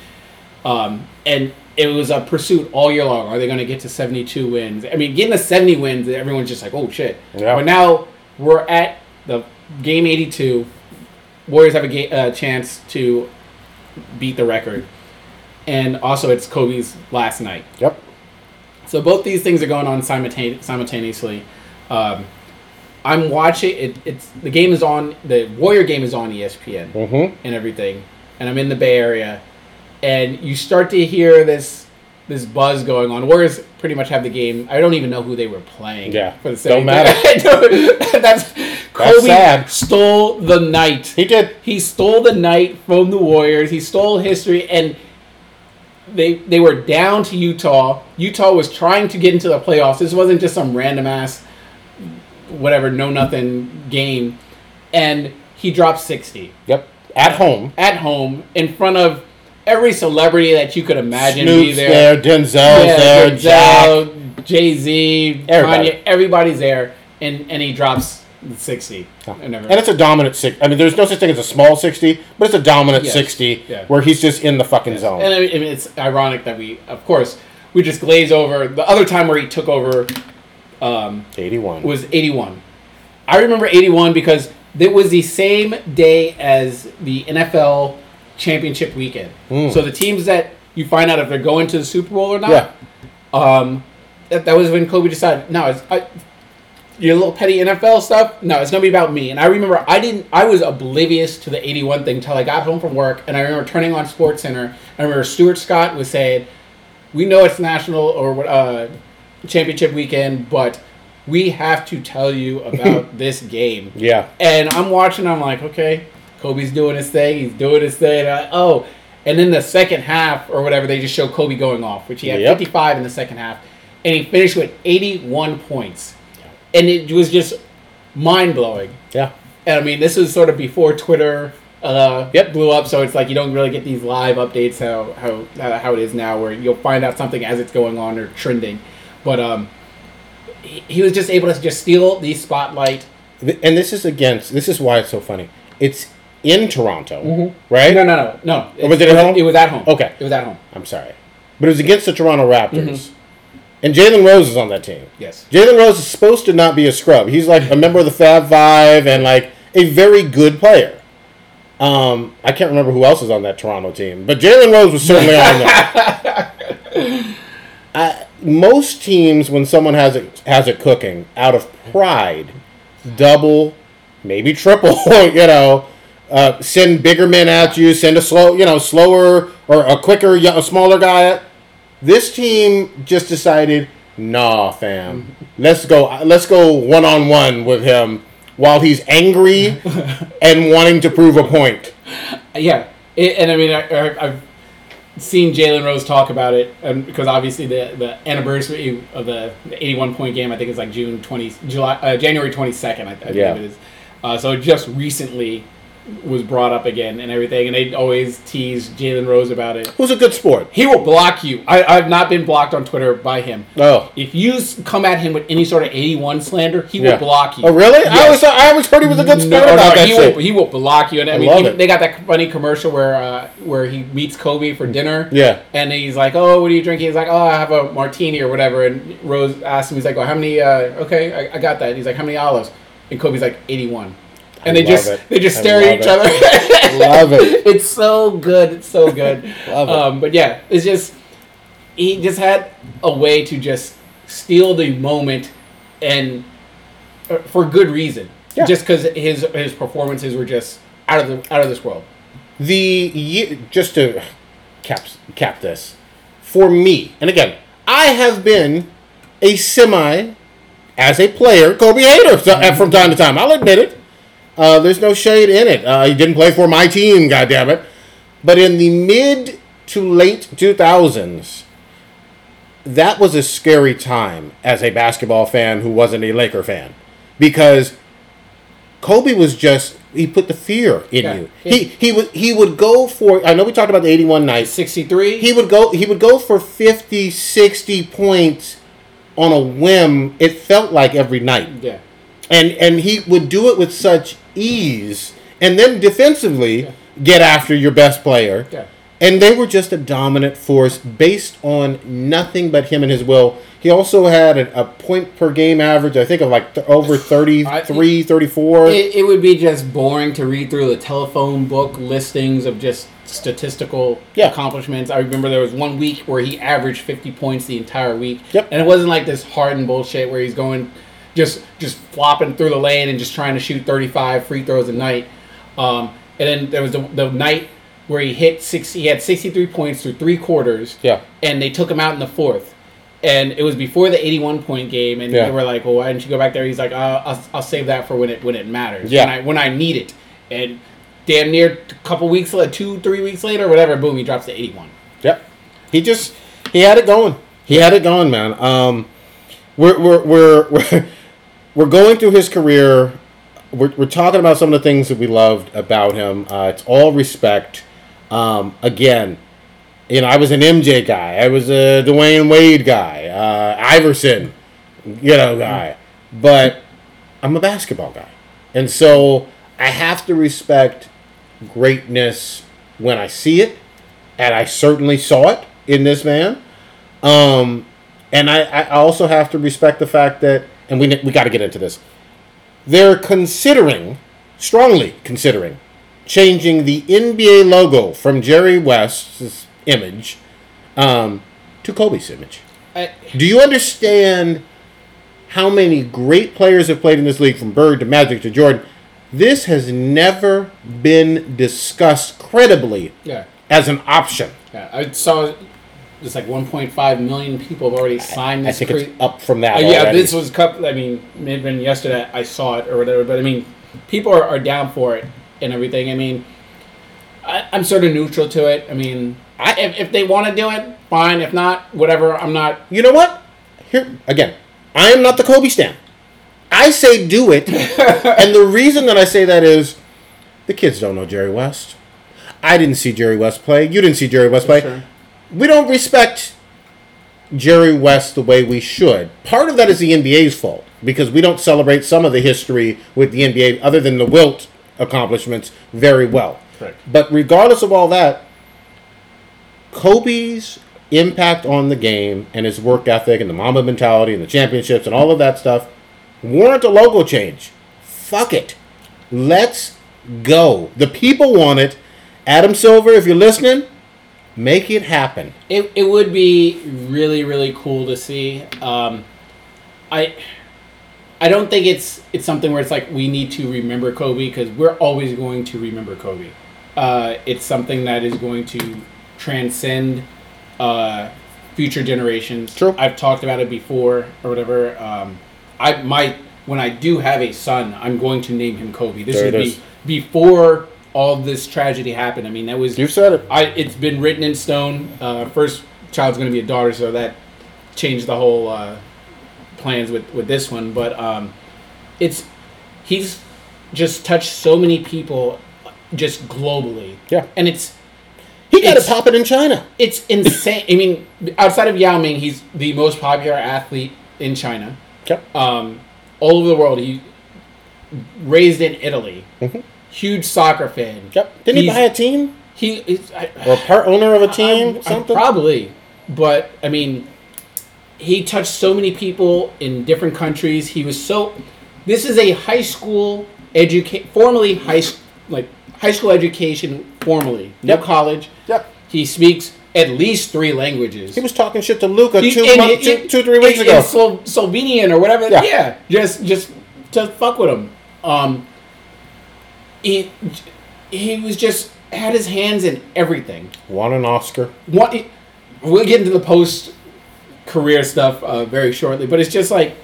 um, and it was a pursuit all year long. Are they going to get to 72 wins? I mean, getting to 70 wins, everyone's just like, oh shit. Yeah. But now we're at the game 82. Warriors have a ga- uh, chance to beat the record, and also it's Kobe's last night. Yep. So both these things are going on simultane- simultaneously. Um, I'm watching it. It's the game is on. The Warrior game is on ESPN Mm-hmm. and everything, and I'm in the Bay Area, and you start to hear this this buzz going on. Warriors pretty much have the game. I don't even know who they were playing. Yeah, for the don't 73rd. matter. That's Kobe sad. stole the night. He did. He stole the night from the Warriors. He stole history, and they they were down to Utah. Utah was trying to get into the playoffs. This wasn't just some random ass, whatever, no nothing game, and he dropped sixty Yep. At home. at home in front of every celebrity that you could imagine be Snoop's there. there. Denzel's there. Denzel, Jay Z, Everybody. Kanye, everybody's there, and and he drops sixty. And never- And it's a dominant six. I mean, there's no such thing as a small sixty, but it's a dominant Yes. sixty Yeah. where he's just in the fucking zone. And I mean, it's ironic that we, of course, we just glaze over the other time where he took over um, Eighty-one. was 81. I remember 81 because it was the same day as the NFL championship weekend. Mm. So the teams that you find out if they're going to the Super Bowl or not, yeah. um, that, that was when Kobe decided, no, it's, I, your little petty NFL stuff, no, it's gonna be about me. And I remember I didn't, I was oblivious to the '81 thing until I got home from work, and I remember turning on Sports Center. I remember Stuart Scott was saying, "We know it's national or what, uh, championship weekend, but we have to tell you about this game." Yeah. And I'm watching. I'm like, okay, Kobe's doing his thing. He's doing his thing. And I, oh, and then the second half or whatever, they just show Kobe going off, which he had Yep. 55 in the second half, and he finished with 81 points, and it was just mind blowing. Yeah. And I mean, this was sort of before Twitter. Uh, Yep. blew up, so it's like you don't really get these live updates how how uh, how it is now, where you'll find out something as it's going on or trending. But um, he, he was just able to just steal the spotlight. And this is against. This is why it's so funny. It's in Toronto, right? No, no, no, no. Oh, was it at home? It was at home. Okay. It was at home. I'm sorry, but it was against the Toronto Raptors, Mm-hmm. And Jalen Rose is on that team. Yes. Jalen Rose is supposed to not be a scrub. He's like a member of the Fab Five and like a very good player. Um, I can't remember who else is on that Toronto team, but Jalen Rose was certainly on there. I, most teams, when someone has it has it cooking, out of pride, double, maybe triple, you know, uh, send bigger men at you, send a slow, you know, slower or a quicker, a smaller guy. This team just decided, nah, fam, let's go, let's go one on one with him while he's angry and wanting to prove a point. Yeah. It, and I mean, I, I, I've seen Jalen Rose talk about it, and because obviously the, the anniversary of the, the 81 point game, I think it's like June 20, July, uh, January 22nd, I, I believe it is. Uh, so just recently was brought up again and everything, and they always tease Jalen Rose about it. Who's a good sport? He will block you. I, I've not been blocked on Twitter by him. Oh. If you come at him with any sort of 81 slander, he Yeah. will block you. Oh, really? I always thought, I always heard he was a good sport No, about no, that he shit. will, he will block you. And I, I mean, it. they got that funny commercial where uh, where he meets Kobe for dinner. Yeah. And he's like, "Oh, what are you drinking?" He's like, "Oh, I have a martini or whatever." And Rose asks him, he's like, "Well, how many? Uh, okay, I, I got that." He's like, "How many olives?" And Kobe's like, "81." And I they just it. they just I stare at each it. other. Love it. It's so good. It's so good. Love it. Um, but yeah, it's just he just had a way to just steal the moment and uh, for good reason. Yeah. Just because his his performances were just out of the out of this world. The just to cap cap this for me, and again, I have been a semi as a player Kobe hater uh, from time to time. I'll admit it. Uh, there's no shade in it. Uh, he didn't play for my team, goddamn it. But in the mid to late 2000s, that was a scary time as a basketball fan who wasn't a Laker fan because Kobe was just he put the fear in Yeah. you. He he would he would go for I know we talked about the 81 night. Sixty three. He would go he would go for 50 60 points on a whim. It felt like every night. yeah. And and he would do it with such ease and then defensively get after your best player. Yeah. And they were just a dominant force based on nothing but him and his will. He also had a, a point per game average, I think, of like th- over 33, 34. It, it would be just boring to read through the telephone book listings of just statistical Yeah. accomplishments. I remember there was one week where he averaged 50 points the entire week. Yep. And it wasn't like this hardened bullshit where he's going just just flopping through the lane and just trying to shoot 35 free throws a night. Um, and then there was the, the night where he hit 60 he had 63 points through three quarters. Yeah. And they took him out in the fourth. And it was before the 81 point game, and Yeah. they were like, "Well, why didn't you go back there?" He's like, uh, "I'll, I'll save that for when it when it matters, Yeah. when I when I need it." And damn near a couple weeks, later, two three weeks later, whatever, boom, he drops to 81. Yep. He just he had it going. He had it going, man. Um, we're we're we're we're, we're going through his career. We're, we're talking about some of the things that we loved about him. Uh, it's all respect. Um, again, you know, I was an MJ guy. I was a Dwyane Wade guy. Uh, Iverson, you know, guy. But I'm a basketball guy, and so I have to respect greatness when I see it and I certainly saw it in this man. Um, and I, I also have to respect the fact that, and we we got to get into this. They're considering, strongly considering, changing the NBA logo from Jerry West's image um, to Kobe's image. I, Do you understand how many great players have played in this league, from Bird to Magic to Jordan? This has never been discussed credibly yeah, as an option. yeah. I saw it's like 1.5 million people have already signed I this. think cre- it's up from that. Uh, yeah, already. this was couple. I mean, maybe been yesterday I saw it or whatever. But I mean, people are, are down for it and everything. I mean, I, I'm sort of neutral to it. I mean, I, if, if they want to do it, fine. If not, whatever. I'm not. You know what? Here again, I am not the Kobe stan. I say do it, and the reason that I say that is the kids don't know Jerry West. I didn't see Jerry West play. You didn't see Jerry West play. Sure. We don't respect Jerry West the way we should. Part of that is the NBA's fault because we don't celebrate some of the history with the NBA, other than the Wilt accomplishments, very well. Correct. But regardless of all that, Kobe's impact on the game and his work ethic and the Mamba mentality and the championships and all of that stuff warrant a logo change. Fuck it. Let's go. The people want it. Adam Silver, if you're listening, make it happen. It, it would be really really cool to see. Um, I I don't think it's it's something where it's like we need to remember Kobe because we're always going to remember Kobe. Uh, it's something that is going to transcend uh, future generations. True. I've talked about it before or whatever. Um, I might when I do have a son, I'm going to name him Kobe. This There would be is. before all this tragedy happened. I mean, that was You said it. I it's been written in stone. Uh, first child's going to be a daughter, so that changed the whole uh, plans with with this one. But um, it's he's just touched so many people just globally. Yeah. and it's He got it It's- popping in China. it's insane. I mean, outside of Yao Ming, he's the most popular athlete in China. Yep. Um, all over the world. He raised in Italy. Huge soccer fan. Yep. Didn't he buy a team He is or part owner of a team? I- I- something. probably, but I mean, he touched so many people in different countries. He was so. This is a high school educate, formally high like high school education, formally, no Yep. college. Yep. He speaks at least three languages. He was talking shit to Luka He- two, in- month, in- two, two, three weeks in- ago. in Slo- Slovenian or whatever. Yeah. Yeah. just just to fuck with him. Um, he he was just had his hands in everything. Won an Oscar. What we'll get into the post career stuff uh, very shortly, but it's just like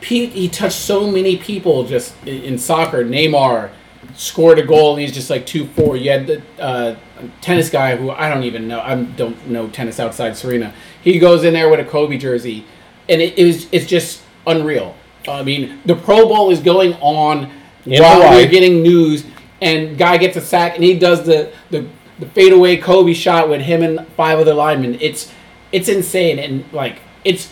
Pete. He touched so many people just in, in soccer. Neymar scored a goal, and he's just like two four. You had the uh, tennis guy who I don't even know. I don't know tennis outside Serena. He goes in there with a Kobe jersey, and it, it was it's just unreal. I mean, the Pro Bowl is going on In while Hawaii. we're getting news, and guy gets a sack, and he does the the, the fadeaway Kobe shot with him and five other linemen. It's it's insane, and like it's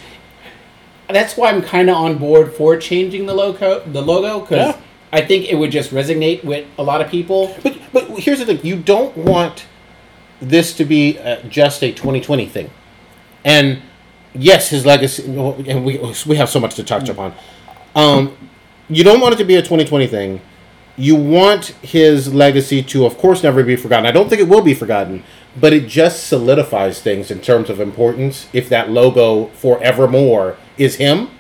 that's why I'm kind of on board for changing the logo the logo because Yeah. I think it would just resonate with a lot of people. But but here's the thing: you don't want this to be uh, just a 2020 thing. And yes, his legacy, and we we have so much to touch upon. Um, you don't want it to be a 2020 thing. You want his legacy to, of course, never be forgotten. I don't think it will be forgotten, but it just solidifies things in terms of importance. If that logo forevermore is him.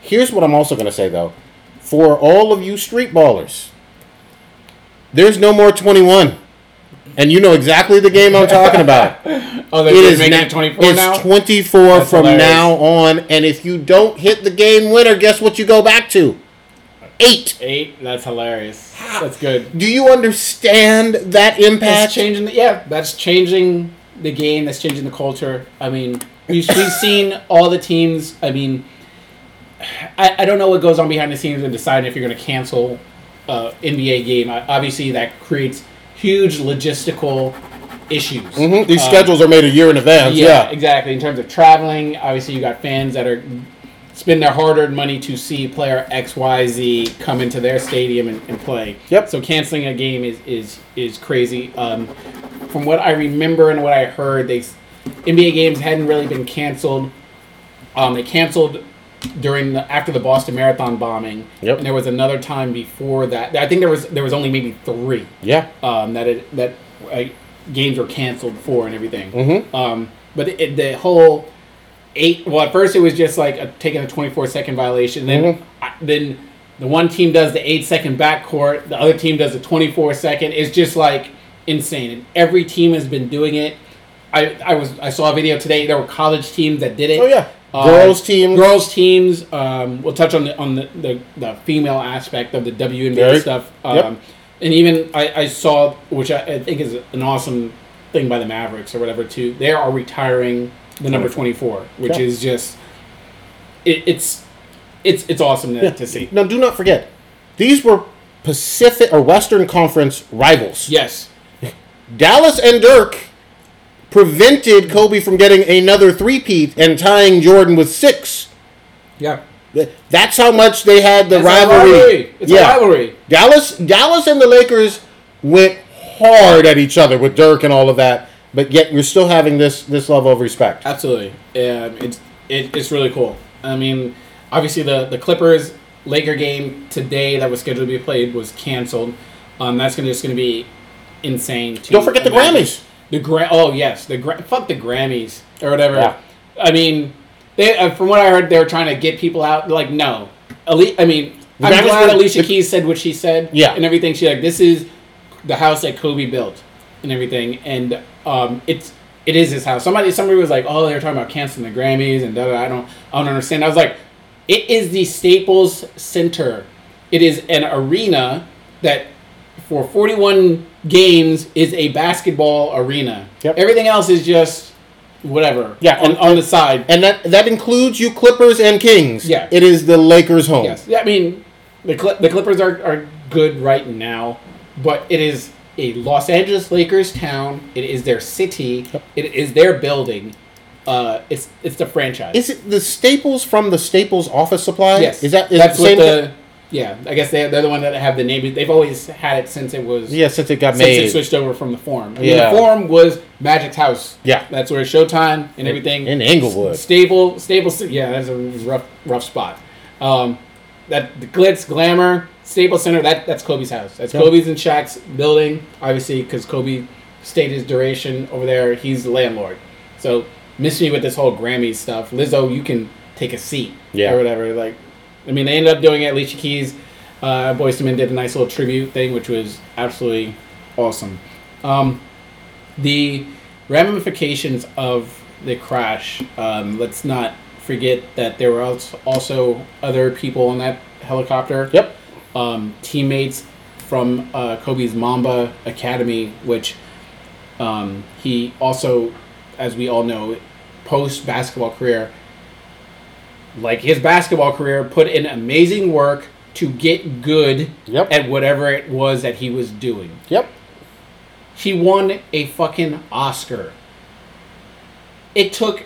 Here's what I'm also going to say though, for all of you street ballers, there's no more 21. And you know exactly the game I'm talking about. Oh, It is making na- it 24 it's now. 24 That's from hilarious. now on. And if you don't hit the game winner, guess what you go back to? Eight. Eight. That's hilarious. That's good. Do you understand that That's impact? changing. The, yeah, that's changing the game. That's changing the culture. I mean, we've, we've seen all the teams. I mean, I, I don't know what goes on behind the scenes in deciding if you're going to cancel uh, NBA game. Obviously, that creates huge logistical issues. Mhm, These Um, schedules are made a year in advance. yeah, Yeah. exactly. In terms of traveling, obviously you got fans that are spend their hard-earned money to see player X, Y, Z come into their stadium and, and play. Yep. So canceling a game is is is crazy. Um, from what I remember and what I heard, they NBA games hadn't really been canceled. Um, they canceled during the after the Boston Marathon bombing. Yep. And there was another time before that. I think there was there was only maybe three Yeah. um, that it that uh, games were canceled for and everything. Mhm. Um, but it, the whole eight. Well, at first it was just like a, taking a twenty four second violation. Then Mhm. I, then the one team does the eight second backcourt. The other team does the twenty four second. It's just like insane. And every team has been doing it. I, I was I saw a video today. There were college teams that did it. Oh, yeah. Uh, Girls teams. Girls teams. Um, we'll touch on the on the, the, the female aspect of the WNBA Very- stuff. Um, yep. And even I, I saw, which I, I think is an awesome thing by the Mavericks or whatever too. They are retiring the number twenty four, which Yeah. is just it, it's it's it's awesome to, Yeah. to see. Now, do not forget, these were Pacific or Western Conference rivals. Yes. Dallas and Dirk prevented Kobe from getting another three-peat and tying Jordan with six. Yeah. That's how much they had the It's rivalry. rivalry. It's a rivalry. Dallas, Dallas, and the Lakers went hard at each other with Dirk and all of that, but yet you're still having this this level of respect. Absolutely. Um, it's it, it's really cool. I mean, obviously the the Clippers Laker game today that was scheduled to be played was canceled. Um, that's gonna just gonna be insane. Don't forget the. Grammys. The gra- oh yes, the gra- fuck the Grammys or whatever. Yeah. I mean, they uh, from what I heard, they were trying to get people out. Like no, Ali- I mean, The I'm Grammys glad were- Alicia the- Keys said what she said. Yeah. and everything. She like this is the house that Kobe built and everything, and um, it's it is his house. Somebody somebody was like, oh, they're talking about canceling the Grammys and da da. I don't I don't understand. I was like, it is the Staples Center. It is an arena that for 41 games is a basketball arena. Yep. Everything else is just whatever. Yeah, on, and- on the side. And that that includes you Clippers and Kings. Yeah. It is the Lakers' home. Yes. Yeah, I mean, the Cli- the Clippers are, are good right now. but it is a Los Angeles Lakers town. It is their city. It is their building. Uh, it's it's the franchise. Is it the Staples from the Staples office supply? yes, Is that is that's what the yeah? I guess they they're the one that have the name. They've always had it since it was yeah, since it got made since it switched over from the Forum. I mean, Yeah. the Forum was Magic's house. Yeah. that's where Showtime and everything in Inglewood. Stable, stable. Yeah, that's a rough, rough spot. Um, that the glitz, glamour, Staples Center. That that's Kobe's house. That's Yeah. Kobe's and Shaq's building. Obviously, because Kobe stayed his duration over there. He's the landlord. So miss me with this whole Grammy stuff. Lizzo, you can take a seat. Yeah. Or whatever. Like, I mean, they ended up doing it. Alicia Keys, uh, Boyz II Men did a nice little tribute thing, which was absolutely awesome. Um, the ramifications of the crash. Um, let's not forget that there were also other people in that helicopter. Yep. Um, teammates from uh, Kobe's Mamba Academy, which um, he also, as we all know, post basketball career, like his basketball career, put in amazing work to get good Yep. at whatever it was that he was doing. Yep. He won a fucking Oscar. It took,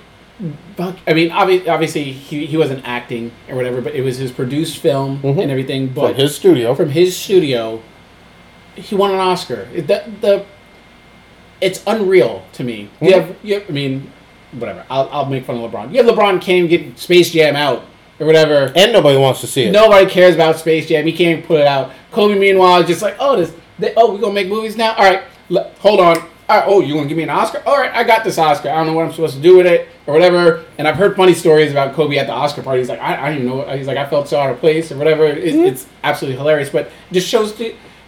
I mean, obvi- obviously he, he wasn't acting or whatever, but it was his produced film Mhm. and everything. From But his studio. from his studio, he won an Oscar. It- The, the it's unreal to me. You Mhm. have, you have, I mean, whatever. I'll, I'll make fun of LeBron. Yeah, LeBron can't get Space Jam out or whatever. and nobody wants to see it. Nobody cares about Space Jam. He can't even put it out. Kobe, meanwhile, is just like, oh, this, they, oh, we gonna make movies now. All right, l- hold on. All right, oh, you gonna give me an Oscar? All right, I got this Oscar. I don't know what I'm supposed to do with it or whatever. And I've heard funny stories about Kobe at the Oscar party. He's like, I, I don't even know. He's like, I felt so out of place or whatever. It, mm-hmm. It's absolutely hilarious, but just shows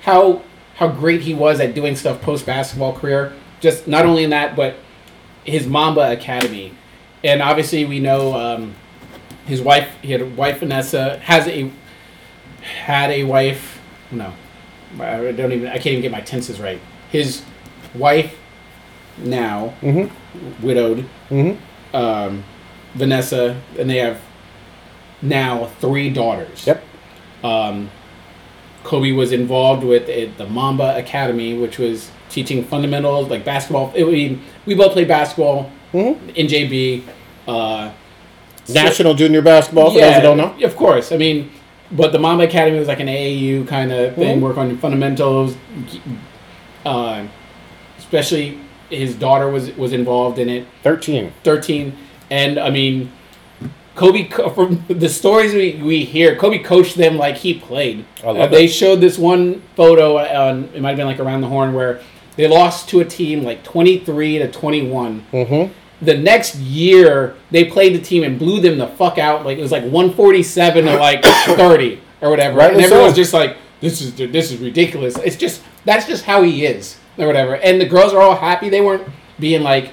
how how great he was at doing stuff post basketball career. Just not only in that, but his Mamba Academy, and obviously we know um, his wife. He had a wife Vanessa has a had a wife. No, I don't even. I can't even get my tenses right. His wife now Mm-hmm. widowed. Mm-hmm. Um, Vanessa, and they have now three daughters. Yep. Um, Kobe was involved with it, the Mamba Academy, which was teaching fundamentals like basketball. It, we we both played basketball Mm-hmm. in JB. Uh, so- National Junior Basketball, for those who don't know. Of course. I mean, but the Mamba Academy was like an AAU kind of thing, Mhm. work on your fundamentals. Uh, especially his daughter was was involved in it. 13. 13 and i mean kobe from the stories we, we hear kobe coached them like he played I love Uh, they showed this one photo on it might have been like around the horn where they lost to a team like 23 to 21 Mm-hmm. the next year they played the team and blew them the fuck out like it was like 147 to like 30 or whatever. Rightly and everyone's so. just like this is this is ridiculous. It's just that's just how he is or whatever. And the girls are all happy. They weren't being like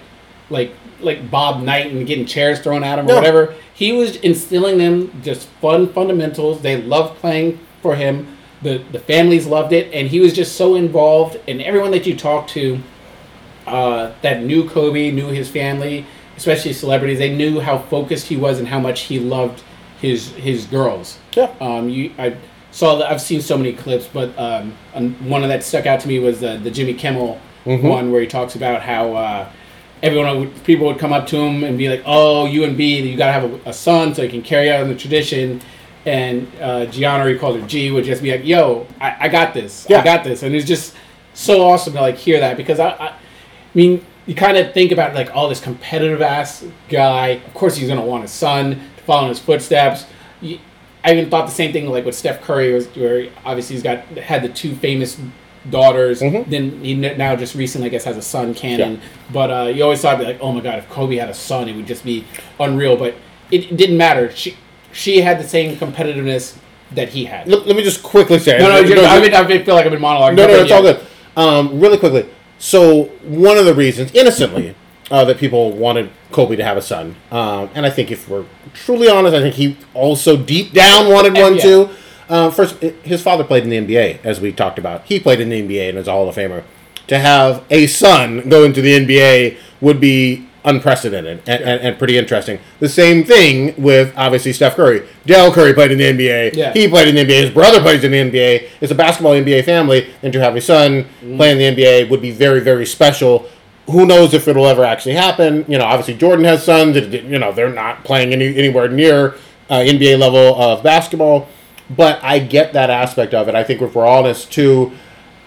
like like Bob Knight and getting chairs thrown at him or No. whatever. He was instilling them just fun fundamentals. They loved playing for him the the families loved it and he was just so involved and everyone that you talked to uh, that knew Kobe, knew his family, especially celebrities. They knew how focused he was and how much he loved his his girls. Yeah. Um, you, I saw that. I've seen so many clips, but um, one of that stuck out to me was the the Jimmy Kimmel Mhm. one where he talks about how. Uh, Everyone, would, people would come up to him and be like, "Oh, you and B, you gotta have a, a son so you can carry on the tradition." And uh, Gianna, he called her G, would just be like, "Yo, I, I got this. Yeah. I got this," and it's just so awesome to like hear that because I, I, I mean, you kind of think about like all this competitive ass guy. Of course, he's gonna want his son to follow in his footsteps. You, I even thought the same thing like with Steph Curry, was where obviously he's got had the two famous daughters. Mhm. Then he now just recently, I guess, has a son, Canon. But uh, you always thought, like, oh my god, if Kobe had a son, it would just be unreal. But it, it didn't matter. She she had the same competitiveness that he had. Let, let me just quickly say. no, no, you I, mean, I feel like I've been monologuing. No, no, it's yeah. all good. Um, really quickly. So one of the reasons, innocently, uh, that people wanted Kobe to have a son, um, and I think if we're truly honest, I think he also deep down wanted one Yeah. too. Uh, first, his father played in the NBA, as we talked about. He played in the NBA and is a Hall of Famer. To have a son go into the NBA would be unprecedented and, and, and pretty interesting. The same thing with obviously Steph Curry. Dell Curry played in the NBA. Yeah. He played in the NBA. His brother plays in the NBA. It's a basketball NBA family, and to have a son playing in the NBA would be very very special. Who knows if it'll ever actually happen? You know, obviously Jordan has sons. You know, they're not playing any, anywhere near uh, NBA level of basketball, but I get that aspect of it. I think if we're honest too,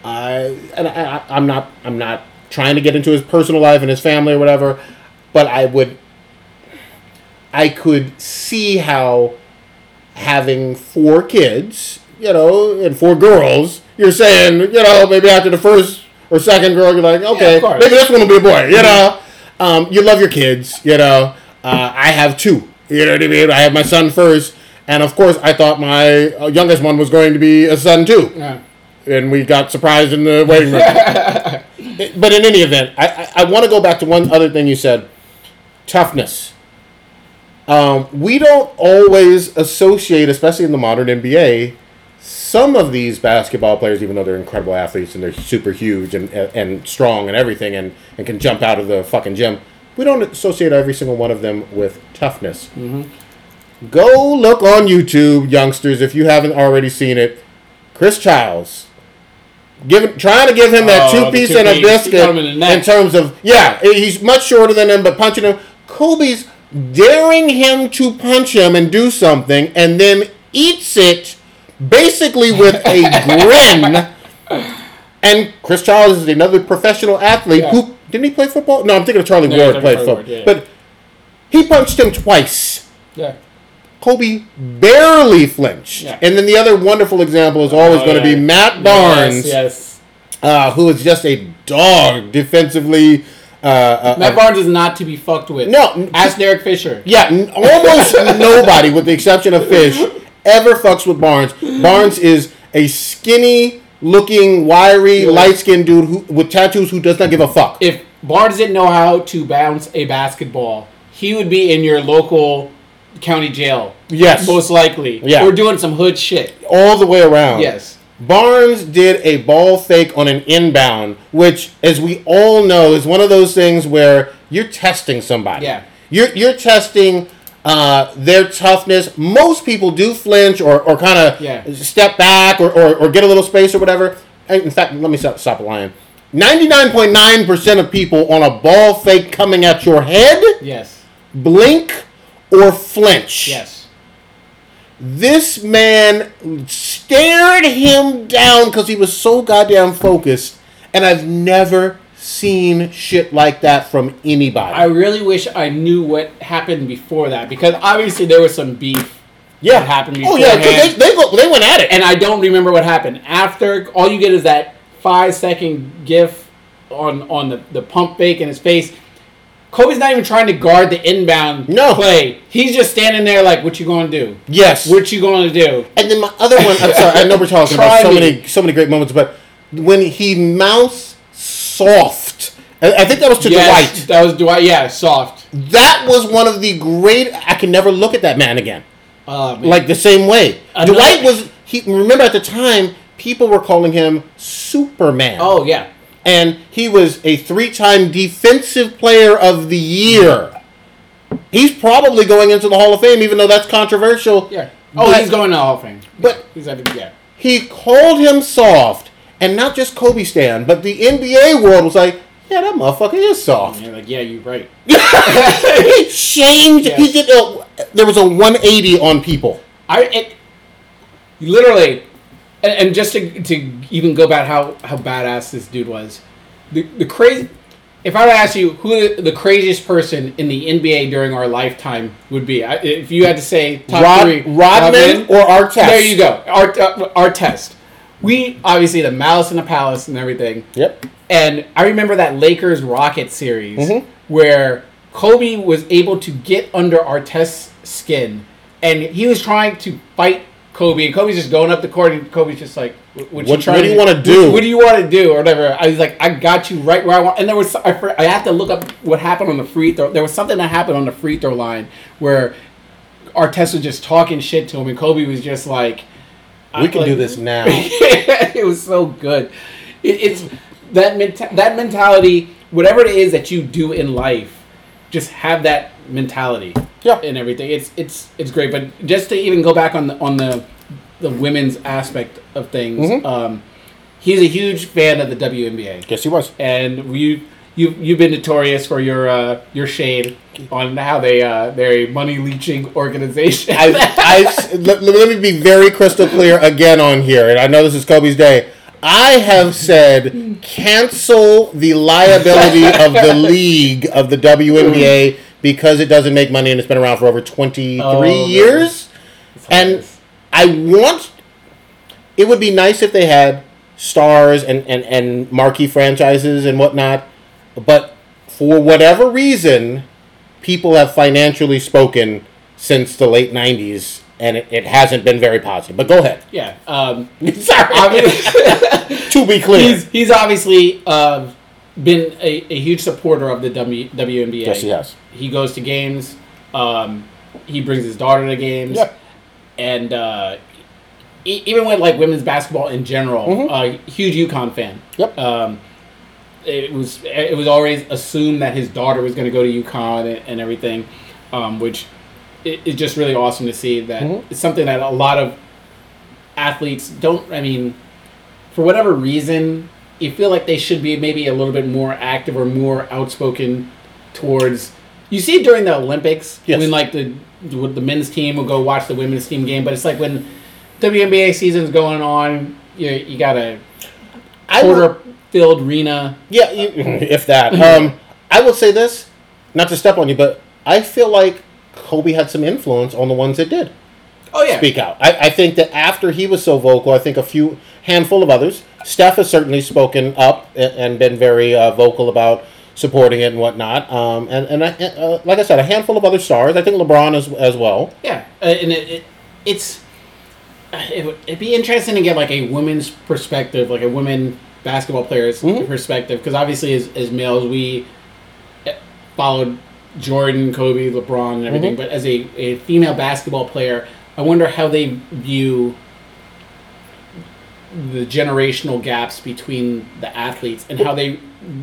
uh, and I, I'm not I'm not trying to get into his personal life and his family or whatever, but I would I could see how having four kids, you know, and four girls, you're saying, you know, maybe after the first or second girl, you're like, okay, course. maybe this one will be a boy, you know. Um, you love your kids, you know. Uh, I have two, you know what I mean? I have my son first, and of course, I thought my uh, youngest one was going to be a son too Yeah. and we got surprised in the waiting room. But in any event, I, I, I want to go back to one other thing you said toughness. Um, we don't always associate, especially in the modern NBA, some of these basketball players, even though they're incredible athletes and they're super huge and, and strong and everything and, and can jump out of the fucking gym, we don't associate every single one of them with toughness. Go look on YouTube, youngsters, if you haven't already seen it. Chris Childs. Giving, trying to give him that Oh, two piece and a biscuit in in, terms of yeah, he's much shorter than him, but punching him. Kobe's daring him to punch him and do something, and then eats it basically with a grin. And Chris Childs is another professional athlete Yeah. who didn't he play football? No, I'm thinking of Charlie No, Ward played football, yeah. but he punched him twice. Yeah. Kobe barely flinched. Yeah. And then the other wonderful example is always Oh, going to yeah. be Matt Barnes, Yes. yes. Uh, who is just a dog defensively. Uh, uh, Matt uh, Barnes is not to be fucked with. No, Ask Derek Fisher. yeah, almost nobody, with the exception of Fish, ever fucks with Barnes. Barnes is a skinny looking, wiry, Yeah. light skinned dude who, with tattoos who does not give a fuck. If Barnes didn't know how to bounce a basketball, he would be in your local county jail. Yes. Most likely. Yeah. Or doing some hood shit. All the way around. Yes. Barnes did a ball fake on an inbound, which, as we all know, is one of those things where you're testing somebody. Yeah. You're, you're testing uh, their toughness. Most people do flinch or, or kind of Yeah. step back or, or, or get a little space or whatever. In fact, let me stop, stop lying. 99.9% of people on a ball fake coming at your head Yes. blink or flinch. Yes. This man stared him down because he was so goddamn focused, and I've never seen shit like that from anybody. I really wish I knew what happened before that because obviously there was some beef yeah, that happened Oh yeah, beforehand. they, they go, they went at it. and I don't remember what happened after. All you get is that five second gif on on the, the pump fake in his face. Kobe's not even trying to guard the inbound No. play. He's just standing there like, "What you going to do? yes, What you going to do?" and then my other one. I'm sorry, I know we're talking about so me. many so many great moments, but when he mouths soft, I think that was to yes, Dwight. that was Dwight. Yeah, soft. That was one of the great. I can never look at that man again. Uh, man. like the same way. Another- Dwight was he remember at the time people were calling him Superman. oh yeah, And he was a three-time defensive player of the year. He's probably going into the Hall of Fame even though that's controversial. yeah. Oh, But he's going to the Hall of Fame. But- he's at the, yeah. He called him soft and not just Kobe Stan, but the NBA world was like, yeah, that motherfucker is soft. And you're like, yeah, you're right. he changed. He Yes. did. A, there was a 180 on people. I it literally, and, and just to, to even go about how how badass this dude was, the the crazy. If I were to ask you who the, the craziest person in the NBA during our lifetime would be, I, if you had to say top Rod, three, Rodman or Artest? there you go, Art, uh, Artest. We obviously the Malice in the Palace and everything. Yep. And I remember that Lakers Rocket series Mhm. where Kobe was able to get under Artest's skin, and he was trying to fight Kobe, and Kobe's just going up the court, and Kobe's just like, "What, What- you what do you wanna do?" What, do you want to do?" Or whatever. I was like, "I got you right where I want." And there was I, I have to look up what happened on the free throw. There was something that happened on the free throw line where Artest was just talking shit to him, and Kobe was just like. We can like- do this now. it was so good. It, it's that menta- that mentality. Whatever it is that you do in life, just have that mentality Yeah. and everything. It's it's it's great. But just to even go back on the on the the women's aspect of things, Mhm. um, he's a huge fan of the WNBA, Yes, he was. and you. You, you've been notorious for your uh, your shade on how they uh, they're a money leeching organization. I, I, let, let me be very crystal clear again on here, and I know this is Kobe's day. I have said cancel the liability of the league of the WNBA because it doesn't make money and it's been around for over 23 Oh, years. And I want. It would be nice if they had stars and, and, and marquee franchises and whatnot, but for whatever reason, people have financially spoken since the late 90s and it, it hasn't been very positive. But go ahead. yeah. Um, Sorry. to be clear. he's he's obviously uh, been a, a huge supporter of the w, WNBA. yes, he has. He goes to games. Um, he brings his daughter to games. Yep. And uh, e- even with like women's basketball in general, Mhm. uh, huge UConn fan. Yep. Um, it was it was always assumed that his daughter was going to go to UConn and, and everything, um, which is just really awesome to see. That Mhm. it's something that a lot of athletes don't. I mean, for whatever reason, you feel like they should be maybe a little bit more active or more outspoken towards. You see it during the Olympics Yes. when like the the men's team will go watch the women's team game, but it's like when WNBA season's going on, you you got a quarter filled arena. Yeah, you, if that. Um, I will say this, not to step on you, but I feel like Kobe had some influence on the ones that did Oh yeah, speak out. I, I think that after he was so vocal, I think a few handful of others. Steph has certainly spoken up and, been very uh, vocal about supporting it and whatnot. Um, and and I, uh, like I said, a handful of other stars. I think LeBron as as well. yeah, uh, and it, it it's uh, it would it'd be interesting to get like a woman's perspective, like a women basketball player's Mhm. perspective, because obviously as, as males we uh, followed Jordan, Kobe, LeBron, and everything, Mhm. but as a, a female basketball player, I wonder how they view the generational gaps between the athletes and how they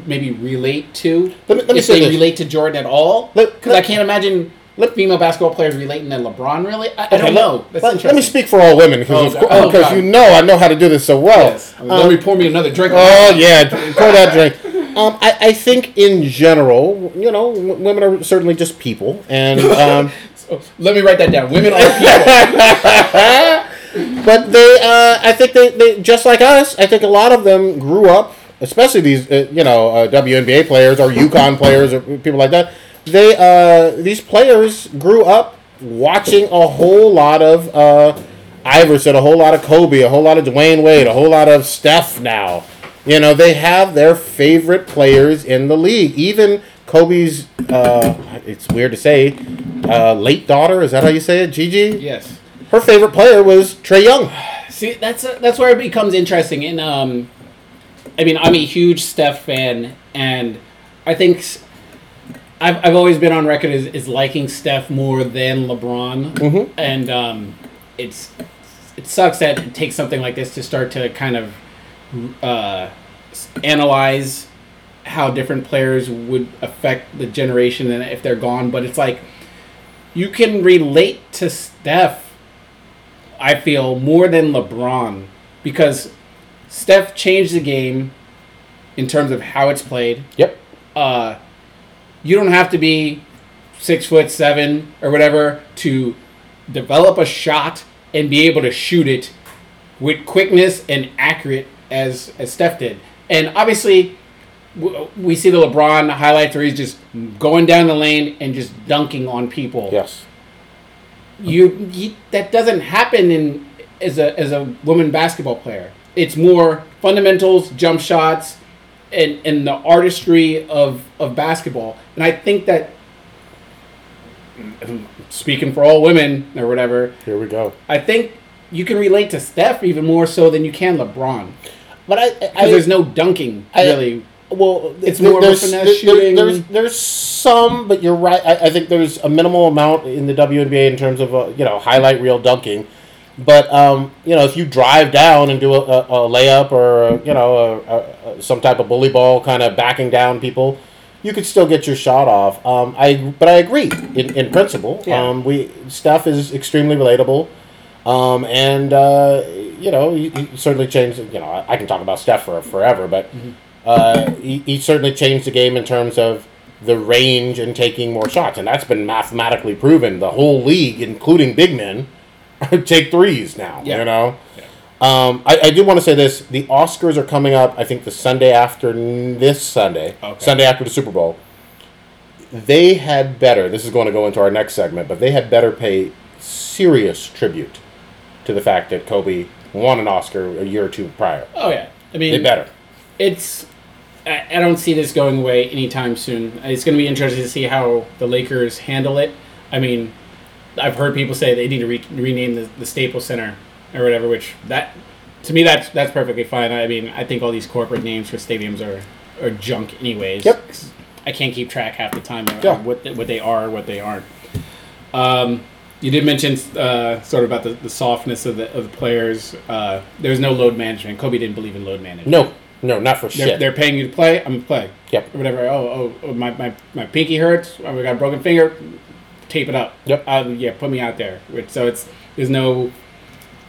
maybe relate to Let me- let me if say they this. relate to Jordan at all because I can't imagine let- female basketball players relating to LeBron really I, I don't know That's Let, let me speak for all women Oh, because God. Oh, God. you know I know how to do this so well. yes. Um, let me pour me another drink Oh yeah, pour that drink. Um, I, I think in general, you know, w- women are certainly just people, and um, So, let me write that down women are people but they, uh, I think they, they just like us. I think a lot of them grew up, especially these, uh, you know, uh, WNBA players or UConn players or people like that. They, uh, these players grew up watching a whole lot of uh, Iverson, a whole lot of Kobe, a whole lot of Dwyane Wade, a whole lot of Steph. Now, you know, they have their favorite players in the league. Even Kobe's, uh, it's weird to say, uh, late daughter. Is that how you say it, Gigi? yes Her favorite player was Trae Young. see that's uh, that's where it becomes interesting and um I mean I'm a huge Steph fan and I think I've, I've always been on record as, as liking Steph more than LeBron Mhm. and um, it's it sucks that it takes something like this to start to kind of uh, analyze how different players would affect the generation and if they're gone. But it's like you can relate to Steph. I feel more than LeBron because Steph changed the game in terms of how it's played Yep. uh, you don't have to be six foot seven or whatever to develop a shot and be able to shoot it with quickness and accurate as as Steph did. And obviously, w- we see the LeBron highlights where he's just going down the lane and just dunking on people. Yes. You, you that doesn't happen in as a as a woman basketball player. It's more fundamentals, jump shots, and and the artistry of of basketball. And I think that speaking for all women or whatever, Here we go. I think you can relate to Steph even more so than you can LeBron But I, I, because there's no dunking I- really. Well, it's there- more of a there's, finesse there- shooting. There's, there's some, but you're right. I, I think there's a minimal amount in the WNBA in terms of uh, you know highlight reel dunking. But um, you know, if you drive down and do a, a, a layup or you know a, some type of bully ball, kind of backing down people, you could still get your shot off. Um, I but I agree in, in principle. Yeah. Um, we Steph is extremely relatable, um, and uh, you know he, he certainly changed. You know I, I can talk about Steph for forever, but uh, he, he certainly changed the game in terms of the range and taking more shots, and that's been mathematically proven. The whole league, including big men, take threes now. Yeah. You know. Um, I, I do want to say this: the Oscars are coming up. I think the Sunday after n- this Sunday, Okay. Sunday after the Super Bowl. They had better. This is going to go into our next segment, but they had better pay serious tribute to the fact that Kobe won an Oscar a year or two prior. Oh yeah, I mean, They better. it's I, I don't see this going away anytime soon. It's going to be interesting to see how the Lakers handle it. I mean, I've heard people say they need to re- rename the, the Staples Center or whatever, which that to me that's that's perfectly fine. I mean, I think all these corporate names for stadiums are are junk anyways. Yep. I can't keep track half the time of Yeah. what what they are, or what they aren't. Um, you did mention uh, sort of about the, the softness of the of the players. Uh, there's no load management. Kobe didn't believe in load management. No, no, not for They're, shit. they're paying you to play. I'm gonna play. Yep. Or whatever. Oh, oh, oh my, my, my pinky hurts. Oh, we got a broken finger. Tape it up. Yep. Um, yeah, put me out there. So it's there's no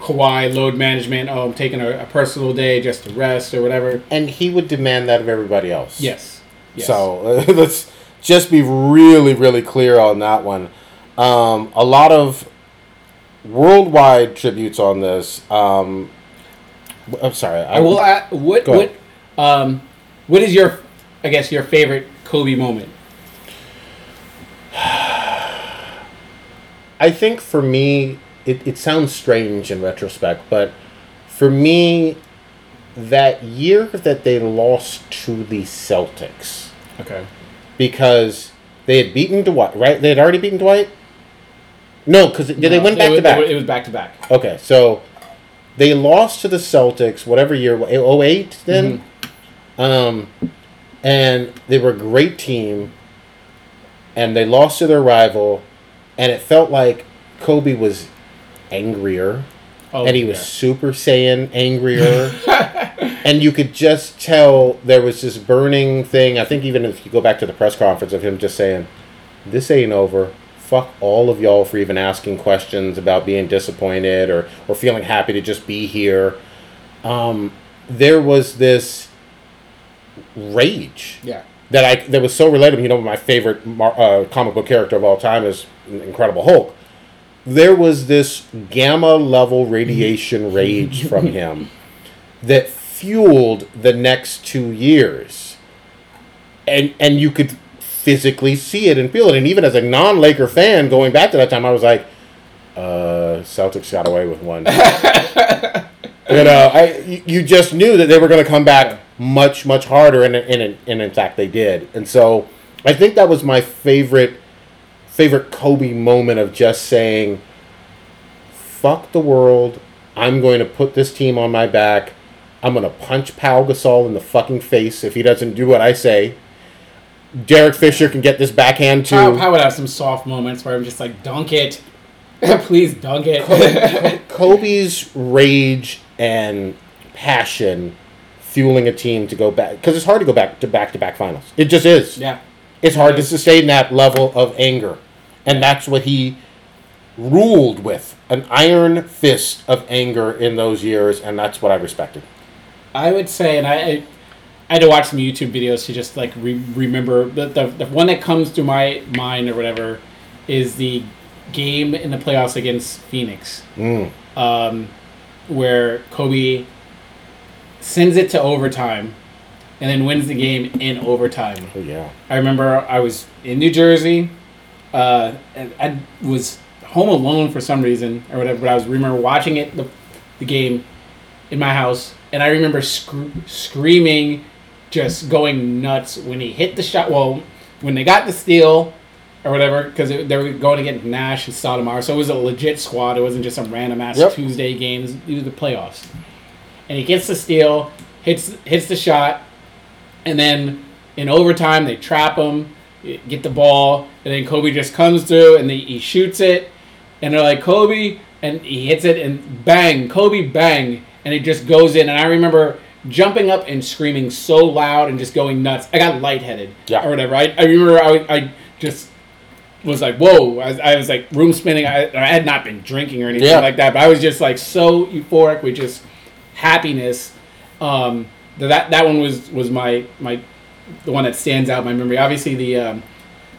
Kawhi load management. Oh, I'm taking a, a personal day just to rest or whatever. and he would demand that of everybody else. Yes. yes. So uh, let's just be really, really clear on that one. Um, a lot of worldwide tributes on this. Um, I'm sorry. I will. a what what um what is your I guess your favorite Kobe moment? I think for me, it, it sounds strange in retrospect, but for me, that year that they lost to the Celtics, Okay. because they had beaten Dwight, right? They had already beaten Dwight? No, because did they win back to back? It, it was back to back. Okay, so they lost to the Celtics, whatever year, 08 then? Um, and they were a great team, and they lost to their rival, and it felt like Kobe was angrier, Oh, and he was yeah. Super Saiyan angrier. and you could just tell there was this burning thing. I think even if you go back to the press conference of him just saying, This ain't over. Fuck all of y'all for even asking questions about being disappointed or, or feeling happy to just be here. Um, there was this rage Yeah. that I that was so relatable. You know, my favorite mar- uh, comic book character of all time is Incredible Hulk. There was this gamma level radiation rage from him that fueled the next two years, and and you could physically see it and feel it. And even as a non-Laker fan, going back to that time, I was like, uh, Celtics got away with one. you know, I you just knew that they were going to come back much much harder, and and and in fact they did. And so I think that was my favorite favorite Kobe moment of just saying, "Fuck the world! I'm going to put this team on my back. I'm going to punch Pau Gasol in the fucking face if he doesn't do what I say." Derek Fisher can get this backhand too. Pau would have some soft moments where I'm just like, dunk it, please dunk it. Kobe's rage and passion fueling a team to go back because it's hard to go back to back to back finals. It just is. yeah. It's hard to sustain that level of anger, and that's what he ruled with an iron fist of anger in those years, and that's what I respected. I would say, and I, I, I had to watch some YouTube videos to just like re- remember the, the the one that comes to my mind or whatever is the game in the playoffs against Phoenix, Mm. um, where Kobe sends it to overtime, and then wins the game in overtime. Oh yeah. I remember I was in New Jersey. Uh, and I was home alone for some reason or whatever, but I was remember watching it the, the game in my house, and I remember sc- screaming, just going nuts when he hit the shot. Well, when they got the steal or whatever, because they were going against Nash and Stoudemire, so it was a legit squad. It wasn't just some random ass Yep. Tuesday games. It was the playoffs, and he gets the steal, hits hits the shot, and then in overtime they trap him, get the ball, and then Kobe just comes through and they, he shoots it, and they're like Kobe, and he hits it and bang, Kobe bang, and it just goes in. And I remember jumping up and screaming so loud and just going nuts. I got lightheaded Yeah. or whatever. I, I remember I, I just was like, whoa. I, I was like room spinning. I, I had not been drinking or anything Yeah. like that, but I was just like so euphoric We just happiness. Um, that- that that one was was my my the one that stands out in my memory. Obviously the um,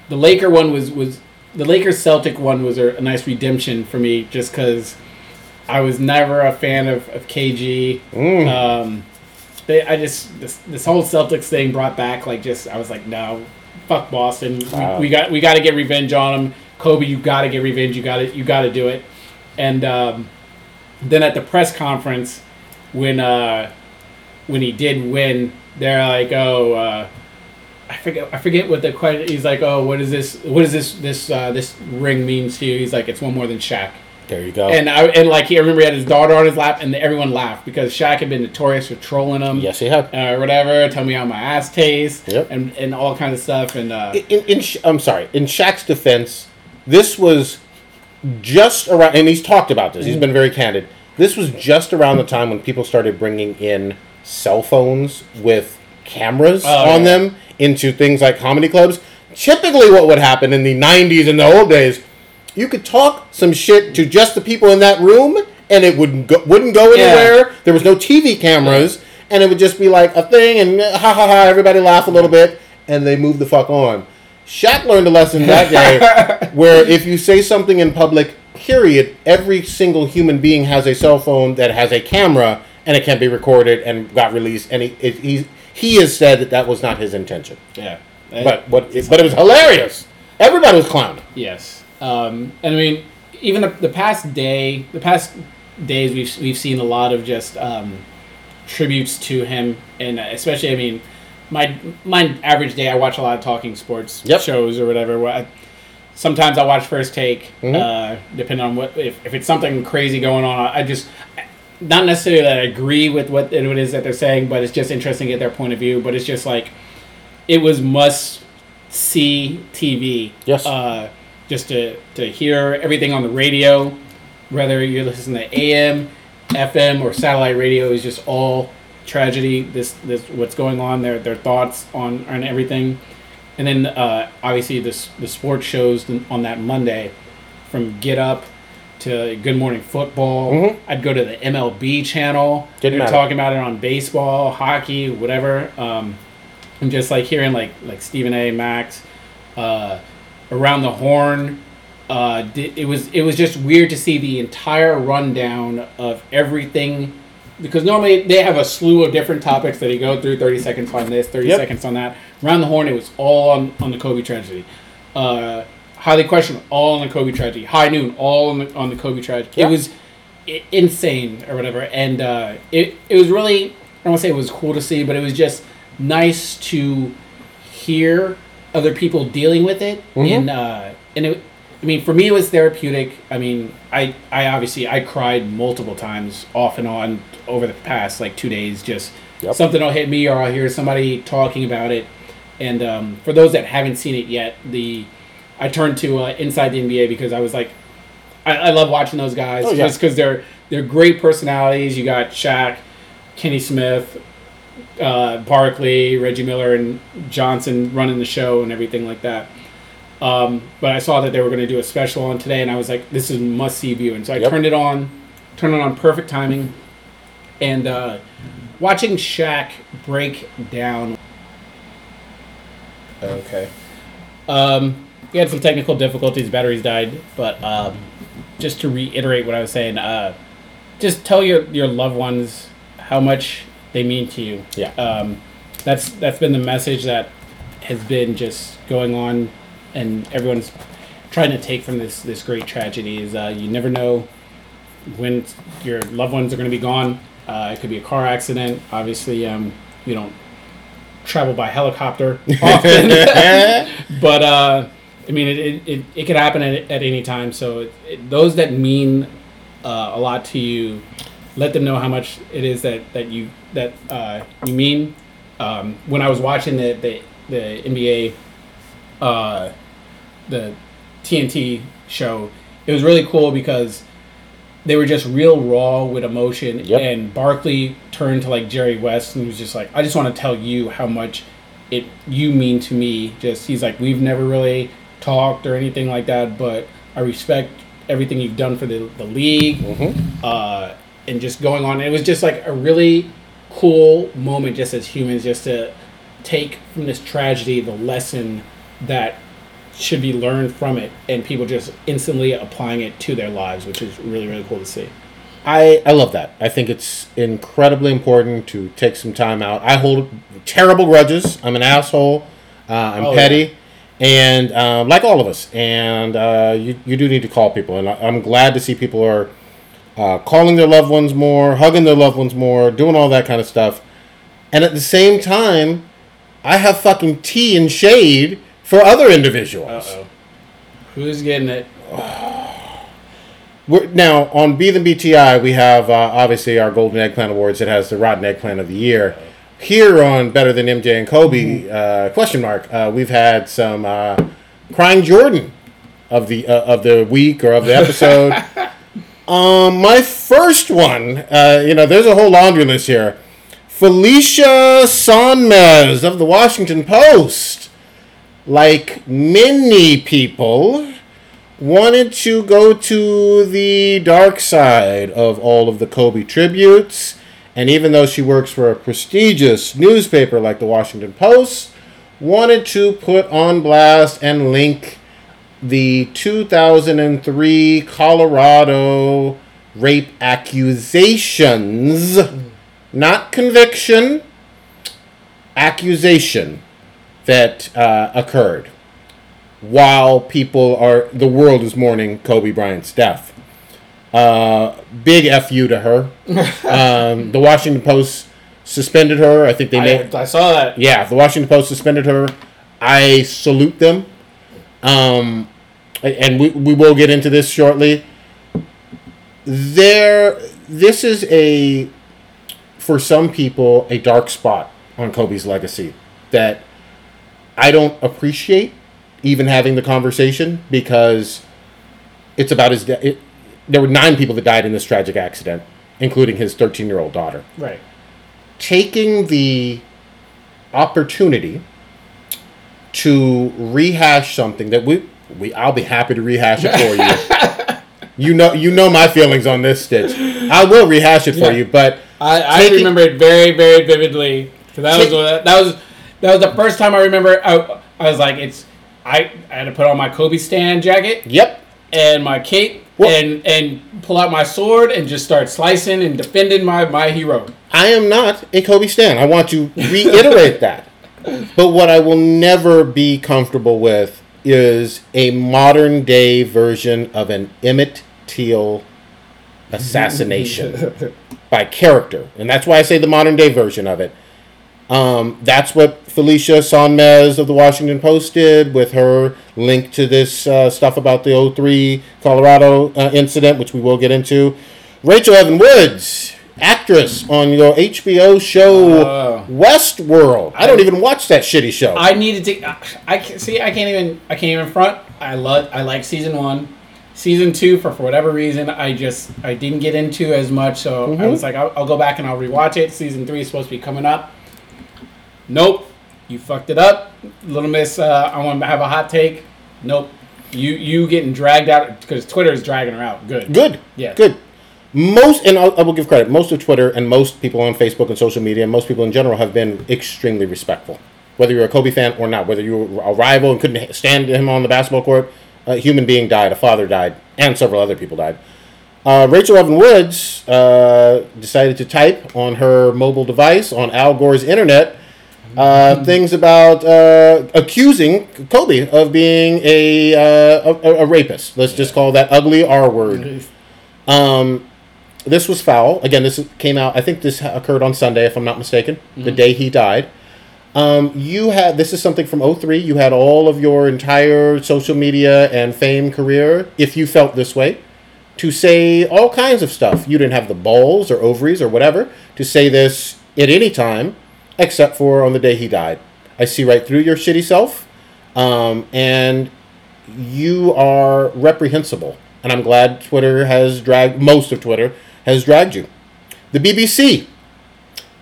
the Laker one was was the Lakers Celtic one was a, a nice redemption for me just because I was never a fan of, of KG. Mm. Um, they, I just this this whole Celtics thing brought back like just I was like no, fuck Boston. Wow. We, we got we got to get revenge on them. Kobe, you got to get revenge. You got to you got to do it. And um, then at the press conference when uh, when he did win, they're like, oh. Uh, I forget. I forget what the question. He's like, "Oh, what is this? What is this? This uh, this ring means to you?" He's like, "It's one more than Shaq." There you go. And I and like he, I remember he had his daughter on his lap, and everyone laughed because Shaq had been notorious for trolling him, yes, he had. uh, whatever. Tell me how my ass tastes, Yep. and and all kinds of stuff. And uh, in, in Sha- I'm sorry. In Shaq's defense, this was just around, and he's talked about this. He's been very candid. This was just around the time when people started bringing in cell phones with cameras Oh, on yeah. them into things like comedy clubs. Typically, what would happen in the '90s and the old days, you could talk some shit to just the people in that room, and it wouldn't go, wouldn't go Yeah. anywhere. There was no TV cameras, and it would just be like a thing, and uh, ha ha ha, everybody laugh a little bit, and they move the fuck on. Shaq learned a lesson that day, where if you say something in public, period, every single human being has a cell phone that has a camera, and it can be recorded and got released. And he it, he he has said that that was not his intention, yeah, but what but it was hilarious. Everybody was clowning. Yes, um, and I mean, even the, the past day, the past days, we've we've seen a lot of just um, tributes to him, and especially, I mean, my my average day, I watch a lot of talking sports Yep. shows or whatever. Where I, sometimes I watch First Take, Mhm. uh, depending on what if, if it's something crazy going on. I just not necessarily that I agree with what it is that they're saying, but it's just interesting to get their point of view. But it's just like it was must see TV. Yes. Uh, just to, to hear everything on the radio, whether you're listening to AM, FM, or satellite radio, is just all tragedy. This this what's going on. Their their thoughts on on everything, and then uh, obviously this the sports shows on that Monday, from Get Up to Good Morning Football. Mhm. I'd go to the MLB channel. Didn't They're matter. talking about it on baseball, hockey, whatever. Um, and just like hearing like like Stephen A. Max, uh, around the horn. Uh, it was it was just weird to see the entire rundown of everything because normally they have a slew of different topics that you go through 30 seconds on this 30 Yep. seconds on that around the horn it was all on, on the kobe tragedy uh, Highly Questionable all on the kobe tragedy high noon all on the, on the kobe tragedy Yeah. it was insane or whatever and uh, it, it was really i don't want to say it was cool to see but it was just nice to hear other people dealing with it Mhm. and uh, and it, I mean for me it was therapeutic I mean I I obviously I cried multiple times off and on over the past like two days just Yep. something will hit me or I'll hear somebody talking about it and um, for those that haven't seen it yet the I turned to uh, Inside the NBA because I was like I, I love watching those guys Oh, yeah. just because they're they're great personalities you got Shaq Kenny Smith uh, Barkley, Reggie Miller, and Johnson running the show and everything like that. Um, but I saw that they were going to do a special on today, and I was like, "This is must see view." And so I Yep. turned it on, turned it on perfect timing, and uh, watching Shaq break down. Okay. Um, he had some technical difficulties. Batteries died, but um, just to reiterate what I was saying, uh, just tell your your loved ones how much they mean to you. Yeah. Um, that's that's been the message that has been just going on, and everyone's trying to take from this this great tragedy is uh, you never know when your loved ones are going to be gone. Uh, it could be a car accident. Obviously, um, we don't travel by helicopter often, but uh, I mean, it, it, it, it could happen at, at any time. So it, it, those that mean uh, a lot to you, let them know how much it is that, that you that uh, you mean. Um, when I was watching the the, the NBA, uh, the TNT show, it was really cool because they were just real raw with emotion. Yep. And Barkley turned to like Jerry West and was just like, I just want to tell you how much it you mean to me. Just he's like, we've never really talked or anything like that, but I respect everything you've done for the the league. Uh, and just going on, it was just like a really cool moment, just as humans, just to take from this tragedy the lesson that should be learned from it, and people just instantly applying it to their lives, which is really really cool to see. I, I love that. I think it's incredibly important to take some time out. I hold terrible grudges. I'm an asshole. Uh, I'm Oh, petty. And um, like all of us. And uh, you, you do need to call people. And I, I'm glad to see people are uh, calling their loved ones more, hugging their loved ones more, doing all that kind of stuff. And at the same time, I have fucking tea and shade for other individuals. Uh oh, who's getting it? We're, now on Be the BTI, we have uh, obviously our Golden Eggplant Awards. It has the Rotten Eggplant of the Year. Here on Better Than MJ and Kobe, uh, question mark. Uh, we've had some uh, Crying Jordan of the uh, of the week or of the episode. um, my first one, uh, you know, there's a whole laundry list here. Felicia Sonmez of the Washington Post, like many people wanted to go to the dark side of all of the Kobe tributes. And even though she works for a prestigious newspaper like the Washington Post, wanted to put on blast and link the 2003 Colorado rape accusations, mm. not conviction, accusation that uh, occurred while people are the world is mourning Kobe Bryant's death. Uh, big fu to her. um, the Washington Post suspended her. I think they made. I, I saw that. Yeah, the Washington Post suspended her. I salute them. Um, and we, we will get into this shortly. There, this is a, for some people, a dark spot on Kobe's legacy that I don't appreciate even having the conversation because it's about his death. It, there were nine people that died in this tragic accident, including his 13 year old daughter Right. taking the opportunity to rehash something that we we I'll be happy to rehash it for you. you know you know my feelings on this stitch. I will rehash it for Yeah. you, but I, I Taking- remember it very, very vividly. 'Cause that was Take- that was that was the first time I remember. I, I was like, it's I, I had to put on my Kobe stand jacket yep. and my cape Well- and and pull out my sword and just start slicing and defending my my hero. I am not a Kobe stan. I want to reiterate that. But what I will never be comfortable with is a modern day version of an Emmett Till assassination by character. And that's why I say the modern day version of it. Um, that's what Felicia Sonmez of the Washington Post did with her link to this uh, stuff about the 03 Colorado uh, incident, which we will get into. Rachel Evan Woods, actress on your HBO show Oh. Westworld. I don't even watch that shitty show. I needed to. I can see. I can't even. I can't even front. I love. I like season one. Season two, for for whatever reason, I just I didn't get into as much. So I was like, I'll, I'll go back and I'll rewatch it. Season three is supposed to be coming up. Nope, you fucked it up, Little Miss. Uh, I want to have a hot take. Nope, you you getting dragged out because Twitter is dragging her out. Good. Good. Yeah. Good. Most, and I'll, I will give credit, most of Twitter and most people on Facebook and social media, and most people in general have been extremely respectful. Whether you're a Kobe fan or not, whether you were a rival and couldn't stand him on the basketball court, a human being died, a father died, and several other people died. Uh, Rachel Evan Woods uh, decided to type on her mobile device on Al Gore's internet uh, things about uh, accusing Kobe of being a, uh, a a rapist. Let's just call that ugly R word. Um, this was foul. Again, this came out. I think this occurred on Sunday, if I'm not mistaken, the day he died. Um, you had this is something from 03. You had all of your entire social media and fame career, if you felt this way, to say all kinds of stuff. You didn't have the balls or ovaries or whatever to say this at any time, except for on the day he died. I see right through your shitty self, um, and you are reprehensible. and I'm glad Twitter has dragged most of Twitter has dragged you. The BBC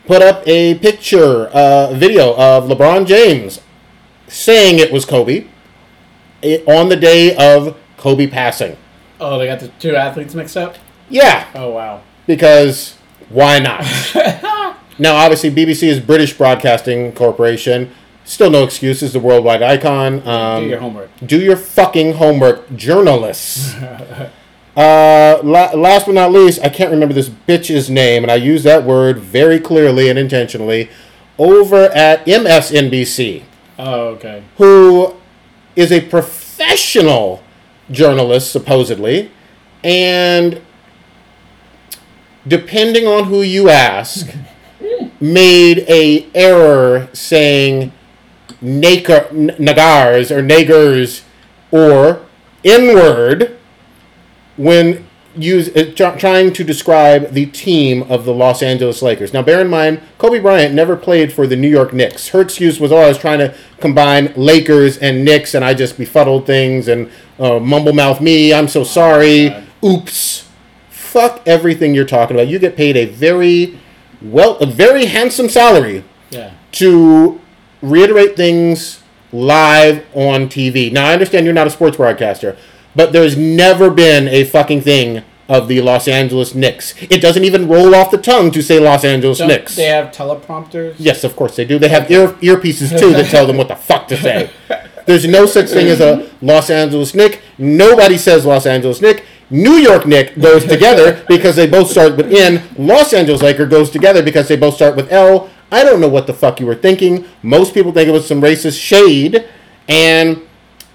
put up a picture, uh, video of LeBron James saying it was Kobe on the day of Kobe passing. Oh, they got the two athletes mixed up. Yeah, Oh wow. because why not? now, obviously, BBC is British Broadcasting Corporation. Still no excuses. The worldwide icon. Um, Do your homework. do your fucking homework, journalists. uh, la- last but not least, I can't remember this bitch's name, and I use that word very clearly and intentionally. Over at MSNBC, Oh okay. who is a professional journalist, supposedly, and depending on who you ask, made a error saying naker, nagars or nagers or N-word when use uh, try- trying to describe the team of the Los Angeles Lakers. Now, bear in mind, Kobe Bryant never played for the New York Knicks. Her excuse was, "Oh, I was trying to combine Lakers and Knicks, and I just befuddled things and uh, mumble mouth me. I'm so sorry. God. Oops. Fuck everything you're talking about. You get paid a very well, a very handsome salary Yeah. to reiterate things live on TV. Now, I understand you're not a sports broadcaster, but there's never been a fucking thing of the Los Angeles Knicks. It doesn't even roll off the tongue to say Los Angeles Don't Knicks. they have teleprompters? Yes, of course they do. They have ear earpieces too that tell them what the fuck to say. There's no such thing as a Los Angeles Nick. Nobody says Los Angeles Nick. New York Nick goes together because they both start with N. Los Angeles Laker goes together because they both start with L. I don't know what the fuck you were thinking. Most people think it was some racist shade, and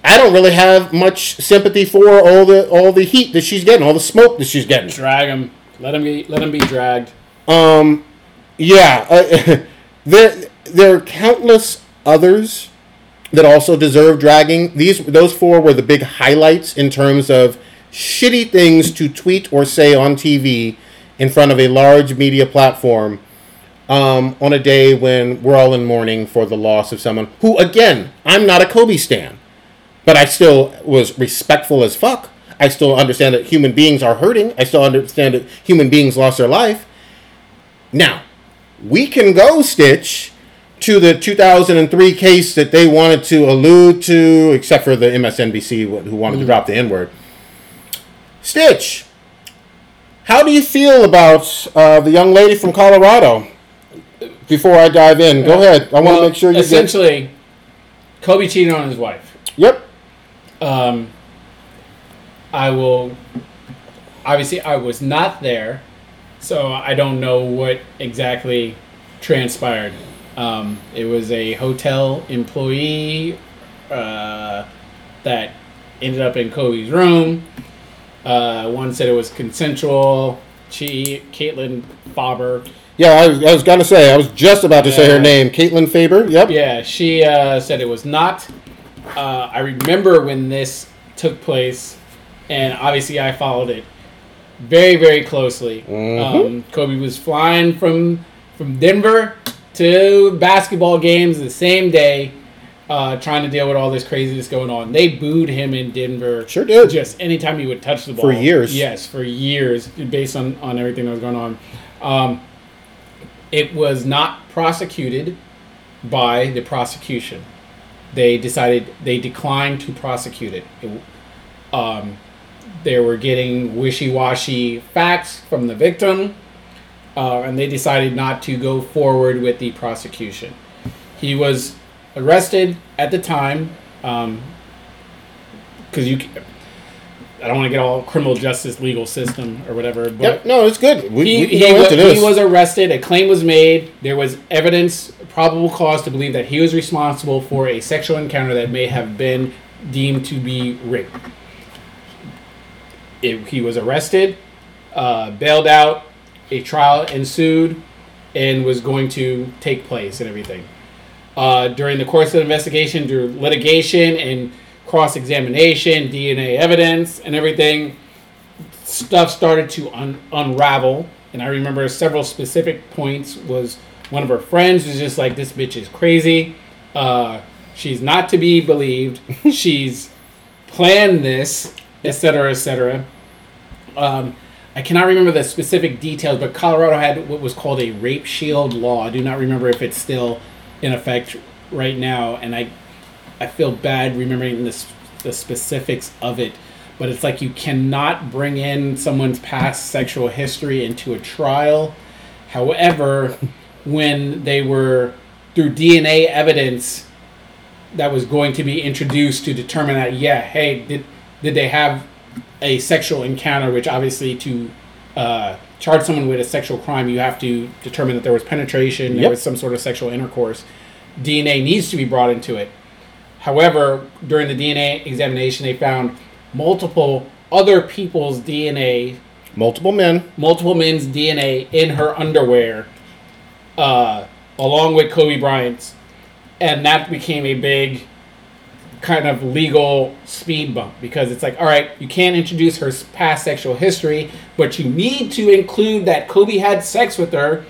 I don't really have much sympathy for all the all the heat that she's getting, all the smoke that she's getting. Drag him. Let him be. Let them be dragged. Um, yeah, uh, there there are countless others that also deserve dragging. These those four were the big highlights in terms of shitty things to tweet or say on TV in front of a large media platform um, on a day when we're all in mourning for the loss of someone who, again, I'm not a Kobe stan, but I still was respectful as fuck. I still understand that human beings are hurting. I still understand that human beings lost their life. Now, we can go, Stitch, to the 2003 case that they wanted to allude to, except for the MSNBC who wanted to drop the N word. Stitch, how do you feel about uh, the young lady from Colorado? Before I dive in, go ahead. I want to Well, make sure you get. essentially, Kobe cheated on his wife. Yep. Um, I will. Obviously, I was not there, so I don't know what exactly transpired. Um, it was a hotel employee uh, that ended up in Kobe's room. Uh, one said it was consensual. She, Katelyn Faber, Yeah, I was, I was gonna say. I was just about to say her name, Katelyn Faber. Yep. Yeah, she uh, said it was not. Uh, I remember when this took place, and obviously I followed it very, very closely. Um, Kobe was flying from from Denver to basketball games the same day, uh, trying to deal with all this craziness going on. They booed him in Denver. Sure did. Just anytime he would touch the ball For years. Yes, for years, based on on everything that was going on. Um, it was not prosecuted by the prosecution. They decided they declined to prosecute it. It- um, they were getting wishy-washy facts from the victim, uh, and they decided not to go forward with the prosecution. He was arrested at the time because you. c- I don't want to get all criminal justice legal system or whatever, but Yep. No, it's good. We, he, we he, this. he was arrested. A claim was made. There was evidence, probable cause to believe that he was responsible for a sexual encounter that may have been deemed to be rape. It, he was arrested, uh, bailed out. A trial ensued, and was going to take place and everything. Uh, during the course of the investigation, through litigation and cross examination, DNA evidence, and everything, stuff started to un- unravel. And i remember several specific points was one of her friends was just like this bitch is crazy. Uh, she's not to be believed. She's planned this etc etc Um, I cannot remember the specific details, but Colorado had what was called a rape shield law. I do not remember if it's still in effect right now, and I I feel bad remembering the, the specifics of it. But it's like you cannot bring in someone's past sexual history into a trial. However, when they were through DNA evidence that was going to be introduced to determine that yeah, hey, did did they have a sexual encounter? Which obviously to uh, charge someone with a sexual crime, you have to determine that there was penetration, there Yep. was some sort of sexual intercourse. DNA needs to be brought into it. However, during the DNA examination, they found multiple other people's DNA Multiple men. multiple men's DNA in her underwear, uh, along with Kobe Bryant's, and that became a big kind of legal speed bump because it's like, all right, you can't introduce her past sexual history, but you need to include that Kobe had sex with her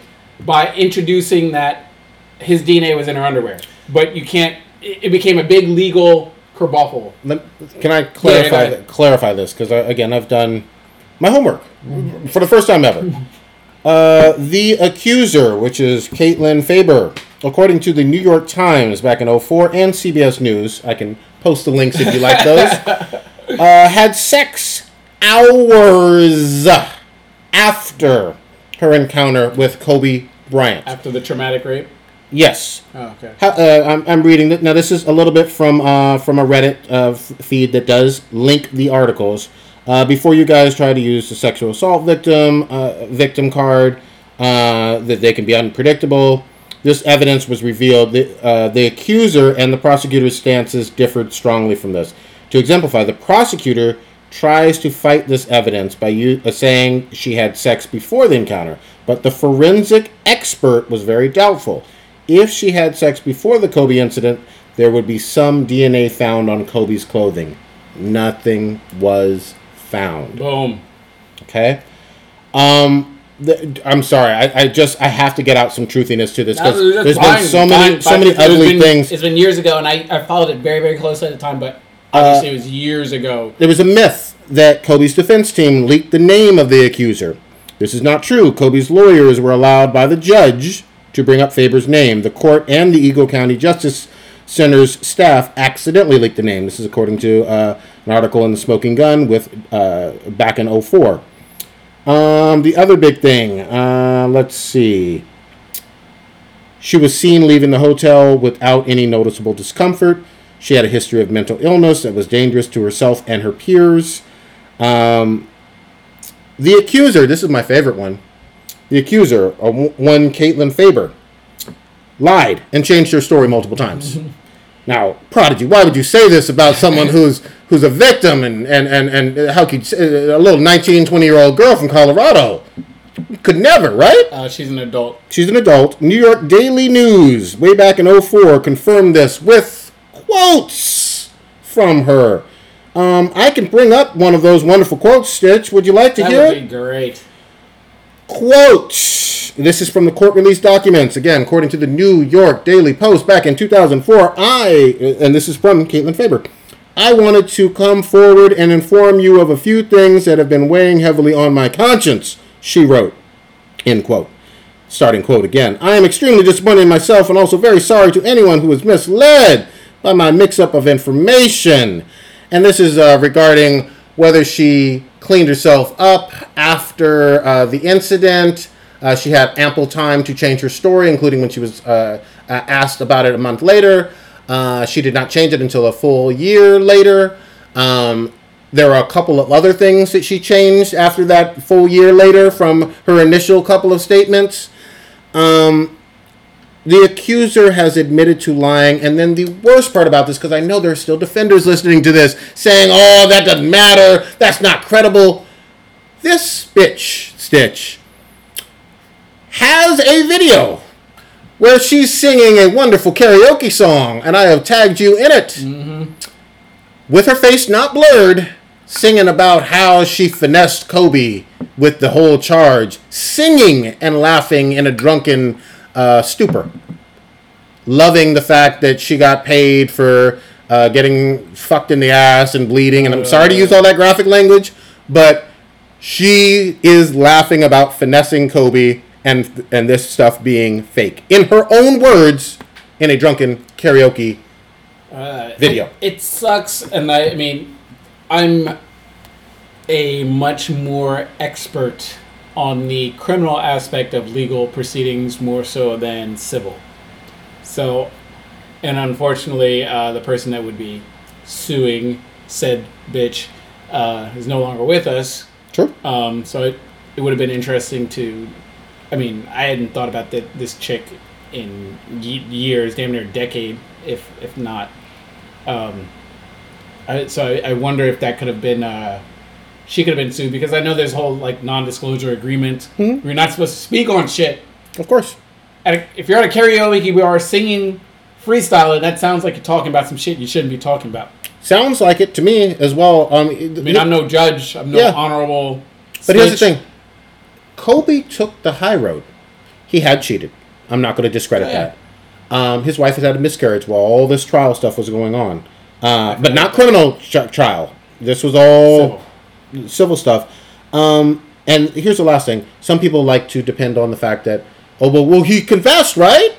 by introducing that his DNA was in her underwear. But you can't. It became a big legal kerbuffle. Can I clarify th- clarify this? Because again, I've done my homework for the first time ever. Uh, the accuser, which is Caitlin Faber, according to the New York Times back in 04 and CBS News, I can post the links if you like those, uh, had sex hours after her encounter with Kobe Bryant. After the traumatic rape. Yes. Oh, okay. How, uh, I'm, I'm reading it now. This is a little bit from uh, from a Reddit uh, feed that does link the articles. Uh, before you guys try to use the sexual assault victim uh, victim card, uh, that they can be unpredictable. This evidence was revealed. The, uh, the accuser and the prosecutor's stances differed strongly from this. To exemplify, the prosecutor tries to fight this evidence by u- uh, saying she had sex before the encounter, but the forensic expert was very doubtful. If she had sex before the Kobe incident, there would be some DNA found on Kobe's clothing. Nothing was found. Boom. Okay. Um, the, I'm sorry. I, I just I have to get out some truthiness to this because No, there's fine, been so many fine, so many ugly been- things. It's been years ago, and I, I followed it very, very closely at the time, but obviously it was years ago. There was a myth that Kobe's defense team leaked the name of the accuser. This is not true. Kobe's lawyers were allowed by the judge to bring up Faber's name. The court and the Eagle County Justice Center's staff accidentally leaked the name. This is according to uh, an article in the Smoking Gun with uh, back in 04. Um, the other big thing, uh, let's see. She was seen leaving the hotel without any noticeable discomfort. She had a history of mental illness that was dangerous to herself and her peers. Um, the accuser, this is my favorite one. The accuser, uh, one Katelyn Faber, lied and changed her story multiple times. now, Prodigy, why would you say this about someone who's who's a victim and, and, and, and how could you say, a little 19, 20 year old girl from Colorado? Could never, right? Uh, she's an adult. She's an adult. New York Daily News, way back in 04, confirmed this with quotes from her. Um, I can bring up one of those wonderful quotes, Stitch. Would you like to That hear would it? be great. Quote. This is from the court release documents. Again, according to the New York Daily Post back in 2004, I, and this is from Katelyn Faber, I wanted to come forward and inform you of a few things that have been weighing heavily on my conscience, she wrote. End quote. Starting quote again. I am extremely disappointed in myself and also very sorry to anyone who was misled by my mix up of information. And this is uh, regarding whether she cleaned herself up after uh, the incident. Uh, she had ample time to change her story, including when she was uh, uh, asked about it a month later. Uh, she did not change it until a full year later. Um, there are a couple of other things that she changed after that full year later from her initial couple of statements. Um, the accuser has admitted to lying, and then the worst part about this, because I know there are still defenders listening to this saying, "Oh, that doesn't matter. That's not credible." This bitch, Stitch, has a video where she's singing a wonderful karaoke song, and I have tagged you in it. With her face not blurred, singing about how she finessed Kobe with the whole charge, singing and laughing in a drunken uh, stupor. Loving the fact that she got paid for uh, getting fucked in the ass and bleeding. And I'm sorry to use all that graphic language, but She is laughing about finessing Kobe and and this stuff being fake. In her own words, in a drunken karaoke Uh, Video. It, it sucks, and I, I mean, I'm a much more expert on the criminal aspect of legal proceedings more so than civil. So, and unfortunately, uh, the person that would be suing said bitch uh, is no longer with us. True. Um, so it, it would have been interesting to. I mean, I hadn't thought about that this chick in ye- years, damn near a decade, if if not. Um, I, so I, I wonder if that could have been. Uh, she could have been sued because I know there's a whole like non-disclosure agreement. Mhm. You're not supposed to speak on shit. Of course. A, if you're at a karaoke we are singing freestyling, that sounds like you're talking about some shit you shouldn't be talking about. Sounds like it to me as well. Um, I mean, I'm no judge. I'm no Yeah. honorable. But here's the thing. Kobe took the high road. He had cheated. I'm not going to discredit Oh, yeah. that. Um, his wife has had a miscarriage while all this trial stuff was going on, uh, but not criminal ch- trial. This was all Civil. civil stuff. Um, and here's the last thing: some people like to depend on the fact that, oh well, well he confessed, right?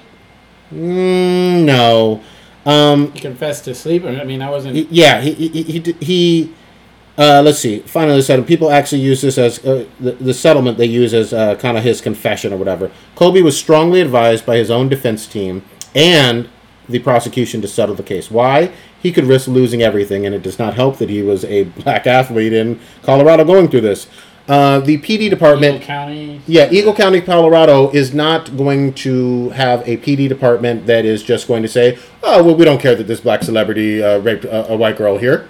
Mm, no. Um, He confessed to sleeping. I mean, I wasn't. yeah, he he he, he, he uh, let's see. Finally, said people actually use this as uh, the, the settlement they use as uh, kind of his confession or whatever. Kobe was strongly advised by his own defense team and the prosecution to settle the case. Why? He could risk losing everything, and it does not help that he was a black athlete in Colorado going through this. Uh, the PD department. Eagle County. Yeah, Eagle County, Colorado is not going to have a PD department that is just going to say, "Oh, well, we don't care that this black celebrity uh, raped a, a white girl here."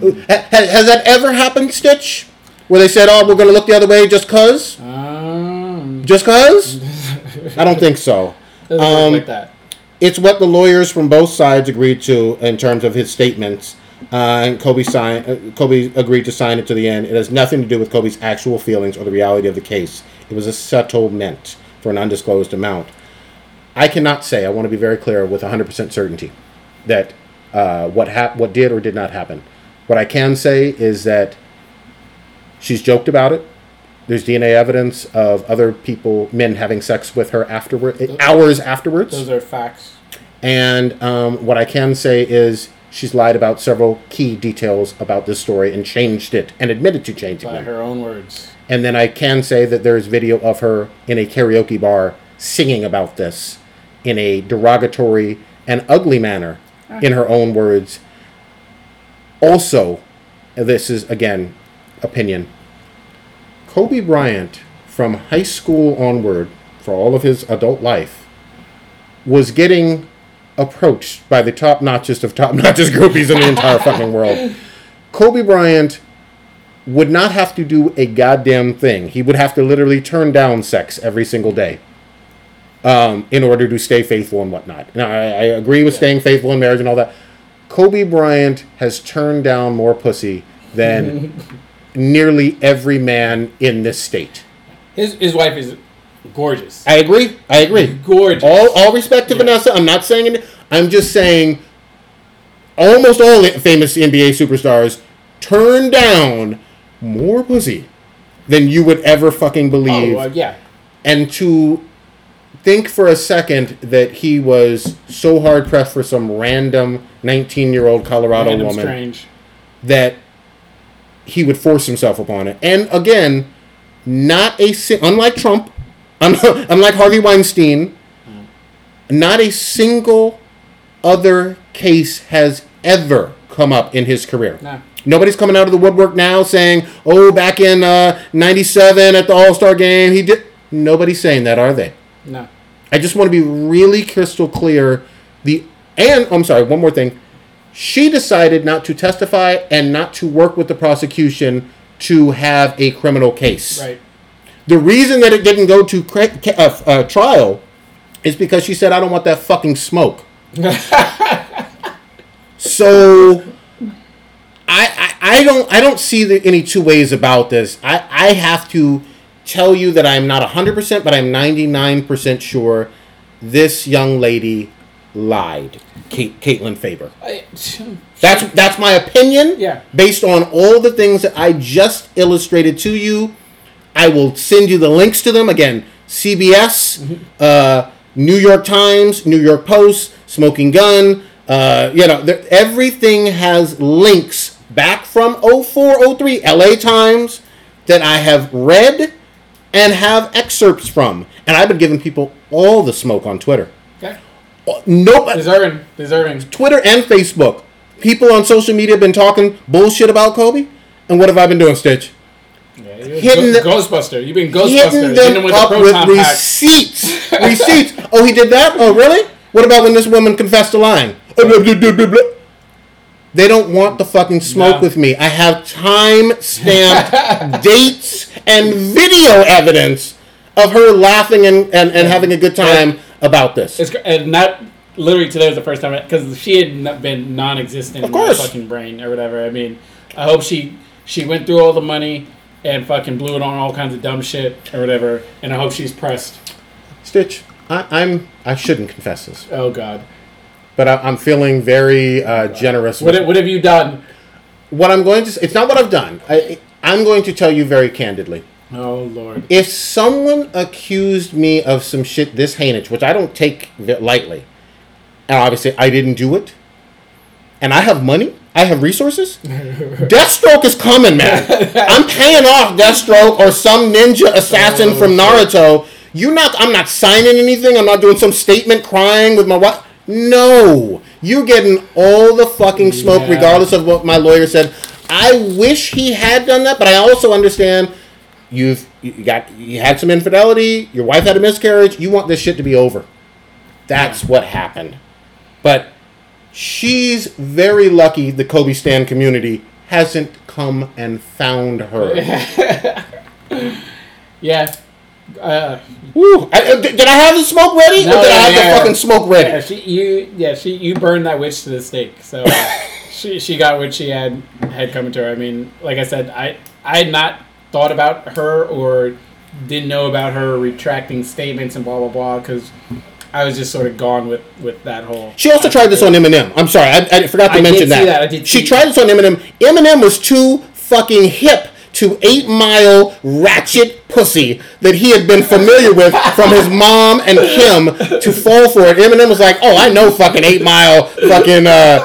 Ha- ha- has that ever happened, Stitch? Where they said, "Oh, we're going to look the other way just cause, Um, just cause"? I don't think so. Um, like that. It's what the lawyers from both sides agreed to in terms of his statements. Uh, and Kobe signed. Uh, Kobe agreed to sign it to the end. It has nothing to do with Kobe's actual feelings or the reality of the case. It was a settlement for an undisclosed amount. I cannot say. I want to be very clear with 100% certainty that uh, what hap- what did or did not happen. What I can say is that she's joked about it. There's DNA evidence of other people, men having sex with her afterward, hours afterwards. Those are facts. And um, what I can say is she's lied about several key details about this story and changed it and admitted to changing it. By them. her own words. And then I can say that there's video of her in a karaoke bar singing about this in a derogatory and ugly manner, in her own words. Also, this is again opinion. Kobe Bryant, from high school onward, for all of his adult life, was getting approached by the top notchest of top notchest groupies in the entire fucking world. Kobe Bryant would not have to do a goddamn thing. He would have to literally turn down sex every single day um, in order to stay faithful and whatnot. Now, I, I agree with staying faithful in marriage and all that. Kobe Bryant has turned down more pussy than nearly every man in this state. His his wife is gorgeous. I agree. I agree. Gorgeous. All, all respect to Yeah. Vanessa. I'm not saying it. I'm just saying almost all famous NBA superstars turn down more pussy than you would ever fucking believe. Oh, uh, yeah. and to think for a second that he was so hard pressed for some random 19 year old Colorado Random woman strange. that he would force himself upon it. And again, not a unlike Trump, unlike Harvey Weinstein, not a single other case has ever come up in his career. No. Nobody's coming out of the woodwork now saying, "Oh, back in uh, '97 at the All Star game, he did." Nobody's saying that, are they? No. I just want to be really crystal clear. The and I'm sorry, one more thing. She decided not to testify and not to work with the prosecution to have a criminal case. Right. The reason that it didn't go to cra- uh, uh, trial is because she said, "I don't want that fucking smoke." so, I, I I don't I don't see the, any two ways about this. I I have to tell you that I'm not hundred percent, but I'm ninety nine percent sure this young lady lied, Kate, Katelyn Faber. I- That's that's my opinion. Yeah. Based on all the things that I just illustrated to you, I will send you the links to them again. CBS, uh, New York Times, New York Post, Smoking Gun. Uh, you know, everything has links back from 04, 03, LA Times that I have read and have excerpts from. And I've been giving people all the smoke on Twitter. Okay. Uh, Nobody, Deserving. Deserving. Twitter and Facebook. People on social media have been talking bullshit about Kobe. And what have I been doing, Stitch? Yeah, you're Hitting Go- the- Ghostbuster. You've been Ghostbuster. Hitting them with up the with receipts. receipts. Oh, he did that? Oh, really? What about when this woman confessed to lying? Oh, blah, blah, blah. They don't want the fucking smoke No. with me. I have time stamped dates and video evidence of her laughing and, and, and having a good time about this. It's and not literally today was the first time because she had been non-existent Of in my course. fucking brain or whatever. I mean, I hope she she went through all the money and fucking blew it on all kinds of dumb shit or whatever, and I hope she's pressed. Stitch, I, I'm I shouldn't confess this, Oh God, but I, I'm feeling very uh, generous. what with- what have you done? what I'm going to say, it's not what I've done. I, I'm going to tell you very candidly. Oh Lord, If someone accused me of some shit this heinous, which I don't take lightly, and obviously I didn't do it, and I have money, I have resources, Deathstroke is coming, man. I'm paying off Deathstroke or some ninja assassin from Naruto. You not? I'm not signing anything. I'm not doing some statement crying with my wife. No, you're getting all the fucking smoke, Yeah. regardless of what my lawyer said. I wish he had done that, but I also understand you've you got you had some infidelity. Your wife had a miscarriage. You want this shit to be over. That's what happened. But she's very lucky the Kobe Stan community hasn't come and found her. yeah. Uh, Woo. I, uh, did, I have the smoke ready? No, or did I yeah, have yeah. the fucking smoke ready? yeah, she you yeah she you burned that witch to the stake. So uh, she she got what she had had coming to her. I mean, like I said, I I had not thought about her or didn't know about her retracting statements and blah blah blah because I was just sort of gone with with that whole. She also tried this on Eminem. I'm sorry, I, I forgot to I mention see that. that, I did she tried this on Eminem. Eminem was too fucking hip to Eight Mile ratchet pussy that he had been familiar with from his mom and Kim to fall for it. Eminem was like, "Oh, I know fucking Eight Mile, fucking uh,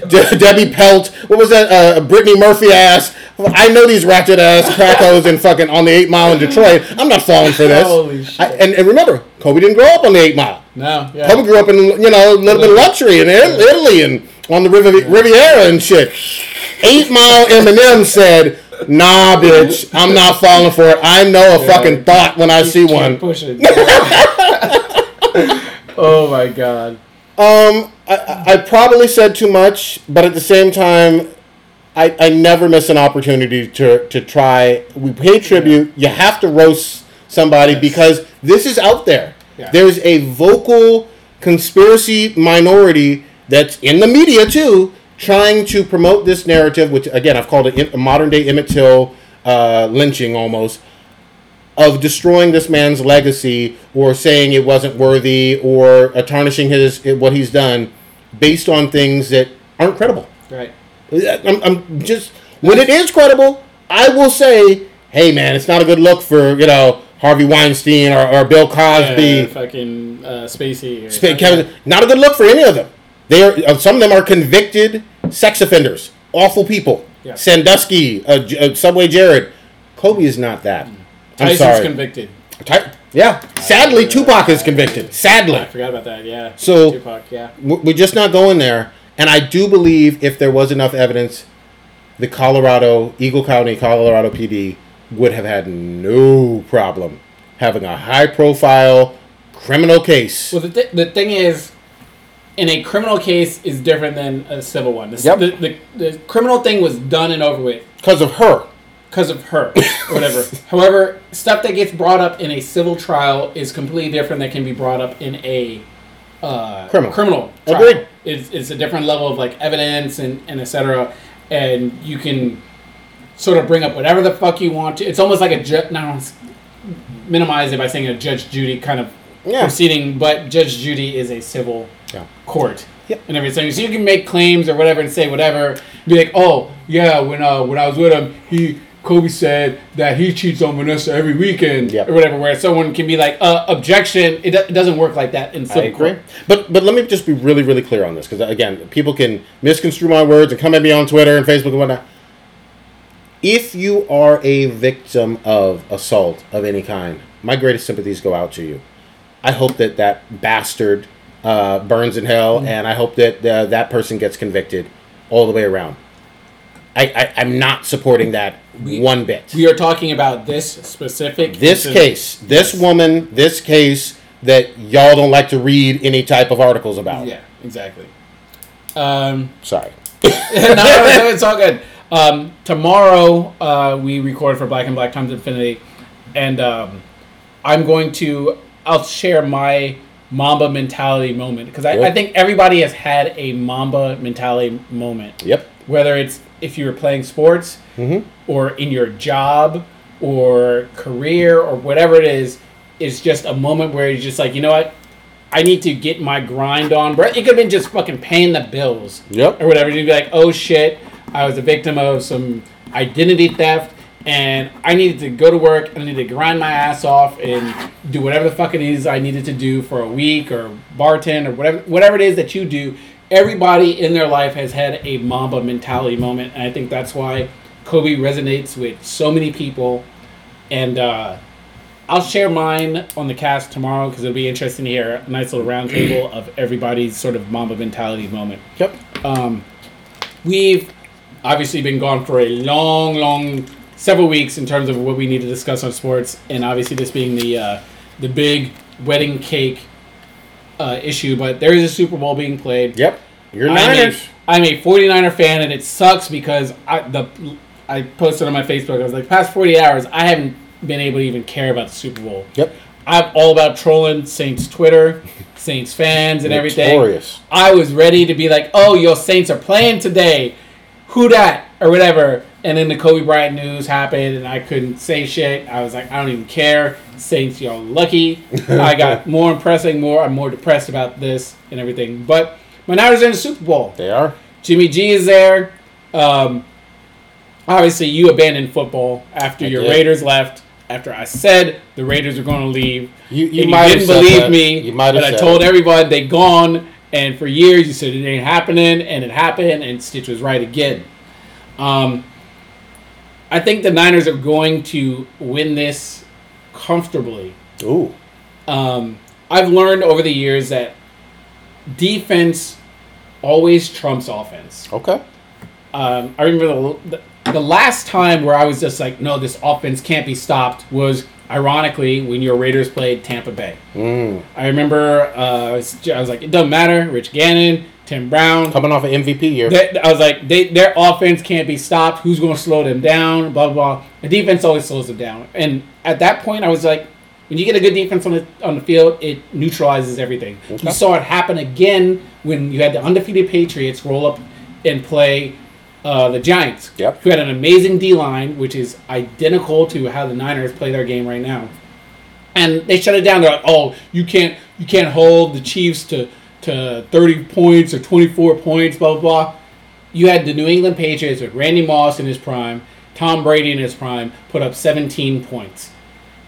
De- Debbie Pelt. What was that? Uh, Brittany Murphy ass." I know these ratchet ass crackos in fucking on the Eight Mile in Detroit. I'm not falling for this. I, and, and remember, Kobe didn't grow up on the Eight Mile. No, yeah. Kobe grew up in you know a little bit of luxury in Italy and on the Riviera and shit. Eight Mile Eminem said, "Nah, bitch, I'm not falling for it. I know a fucking thought when I see one." pushing. oh my god. Um, I, I probably said too much, but at the same time, I, I never miss an opportunity to to try. We pay tribute. You have to roast somebody Yes. because this is out there. Yeah. There's a vocal conspiracy minority that's in the media too, trying to promote this narrative, which again I've called it a modern day Emmett Till uh, lynching almost of destroying this man's legacy or saying it wasn't worthy or uh, tarnishing his what he's done based on things that aren't credible. Right. I'm, I'm just when it is credible, I will say, hey man, it's not a good look for you know Harvey Weinstein or, or Bill Cosby. Yeah, fucking uh, Spacey. Sp- Kevin, not a good look for any of them. They are uh, some of them are convicted sex offenders, awful people. Yeah. Sandusky, uh, uh, Subway Jared, Kobe is not that. I'm Tyson's sorry. convicted. Ty- yeah, sadly, Tupac is convicted. Sadly, I forgot about that. Yeah. So- Tupac. Yeah. We're just not going there. And I do believe if there was enough evidence, the Colorado Eagle County, Colorado PD would have had no problem having a high-profile criminal case. Well, the, th- the thing is, in a criminal case is different than a civil one. The, Yep. the, the, the criminal thing was done and over with Because of her. because of her or whatever. However, stuff that gets brought up in a civil trial is completely different that can be brought up in a uh, Criminal. criminal trial. Agreed. It's, it's a different level of like evidence and, and etc. And you can sort of bring up whatever the fuck you want to. It's almost like a ju- now minimize it by saying a Judge Judy kind of Yeah. proceeding, but Judge Judy is a civil Yeah. court Yep. and everything. So you can make claims or whatever and say whatever. Be like, oh yeah, when uh when I was with him, he Kobe said that he cheats on Vanessa every weekend Yep. or whatever. Where someone can be like, uh, objection. It, do- it doesn't work like that in I civil agree. court. But but let me just be really really clear on this because again, people can misconstrue my words and come at me on Twitter and Facebook and whatnot. If you are a victim of assault of any kind, my greatest sympathies go out to you. I hope that that bastard uh, burns in hell, Mm. and I hope that uh, that person gets convicted all the way around. I, I I'm not supporting that one bit. We are talking about this specific this case, this woman, this case that y'all don't like to read any type of articles about. Yeah, exactly. Um, Sorry. no, no, it's all good. Um, tomorrow uh, we record for Black and Black Times Infinity, and um, I'm going to I'll share my Mamba mentality moment because I, Good. I think everybody has had a Mamba mentality moment. Yep. Whether it's if you were playing sports Mm-hmm. or in your job or career or whatever it is, it's just a moment where you're just like, you know what? I need to get my grind on. Bro, It could have been just fucking paying the bills Yep. or whatever. You'd be like, oh shit, I was a victim of some identity theft, and I needed to go to work and I needed to grind my ass off and do whatever the fuck it is I needed to do for a week or bartend or whatever whatever it is that you do. Everybody in their life has had a Mamba mentality moment, and I think that's why Kobe resonates with so many people. And uh, I'll share mine on the cast tomorrow because it'll be interesting to hear a nice little roundtable of everybody's sort of Mamba mentality moment. Yep. Um, we've obviously been gone for a long, long several weeks in terms of what we need to discuss on sports, and obviously this being the uh, the big wedding cake uh, issue. But there is a Super Bowl being played. Yep. You're I'm a, Niners. I'm a 49er fan, and it sucks because I the I posted on my Facebook. I was like, past 40 hours, I haven't been able to even care about the Super Bowl. Yep. I'm all about trolling Saints Twitter, Saints fans, and everything. Notorious. I was ready to be like, "Oh, your Saints are playing today. Who dat or whatever." And then the Kobe Bryant news happened, and I couldn't say shit. I was like, "I don't even care." Saints, y'all lucky. I got more impressing, more. I'm more depressed about this and everything. But my Niners are in the Super Bowl. They are. Jimmy G is there. Um, obviously, you abandoned football after I your did. Raiders left. After I said the Raiders were going to leave, You- you might didn't believe that. me. You might have but I told it. everybody they gone, and for years you said it ain't happening, and it happened, and Stitch was right again. Um, I think the Niners are going to win this comfortably. Ooh. Um, I've learned over the years that defense always trumps offense. Okay. Um, I remember the, the, the last time where I was just like, no, this offense can't be stopped was ironically when your Raiders played Tampa Bay. Mm. I remember uh, I, was, I was like, it doesn't matter. Rich Gannon, Tim Brown. Coming off an MVP year. They, I was like, they, their offense can't be stopped. Who's going to slow them down? Blah, blah, blah. The defense always slows them down. And at that point, I was like, when you get a good defense on the, on the field, it neutralizes everything. Okay. You saw it happen again when you had the undefeated Patriots roll up and play uh, the Giants, Yep. who had an amazing D line, which is identical to how the Niners play their game right now. And they shut it down. They're like, "Oh, you can't, you can't hold the Chiefs to to 30 points or 24 points." Blah blah blah. You had the New England Patriots with Randy Moss in his prime, Tom Brady in his prime, put up 17 points.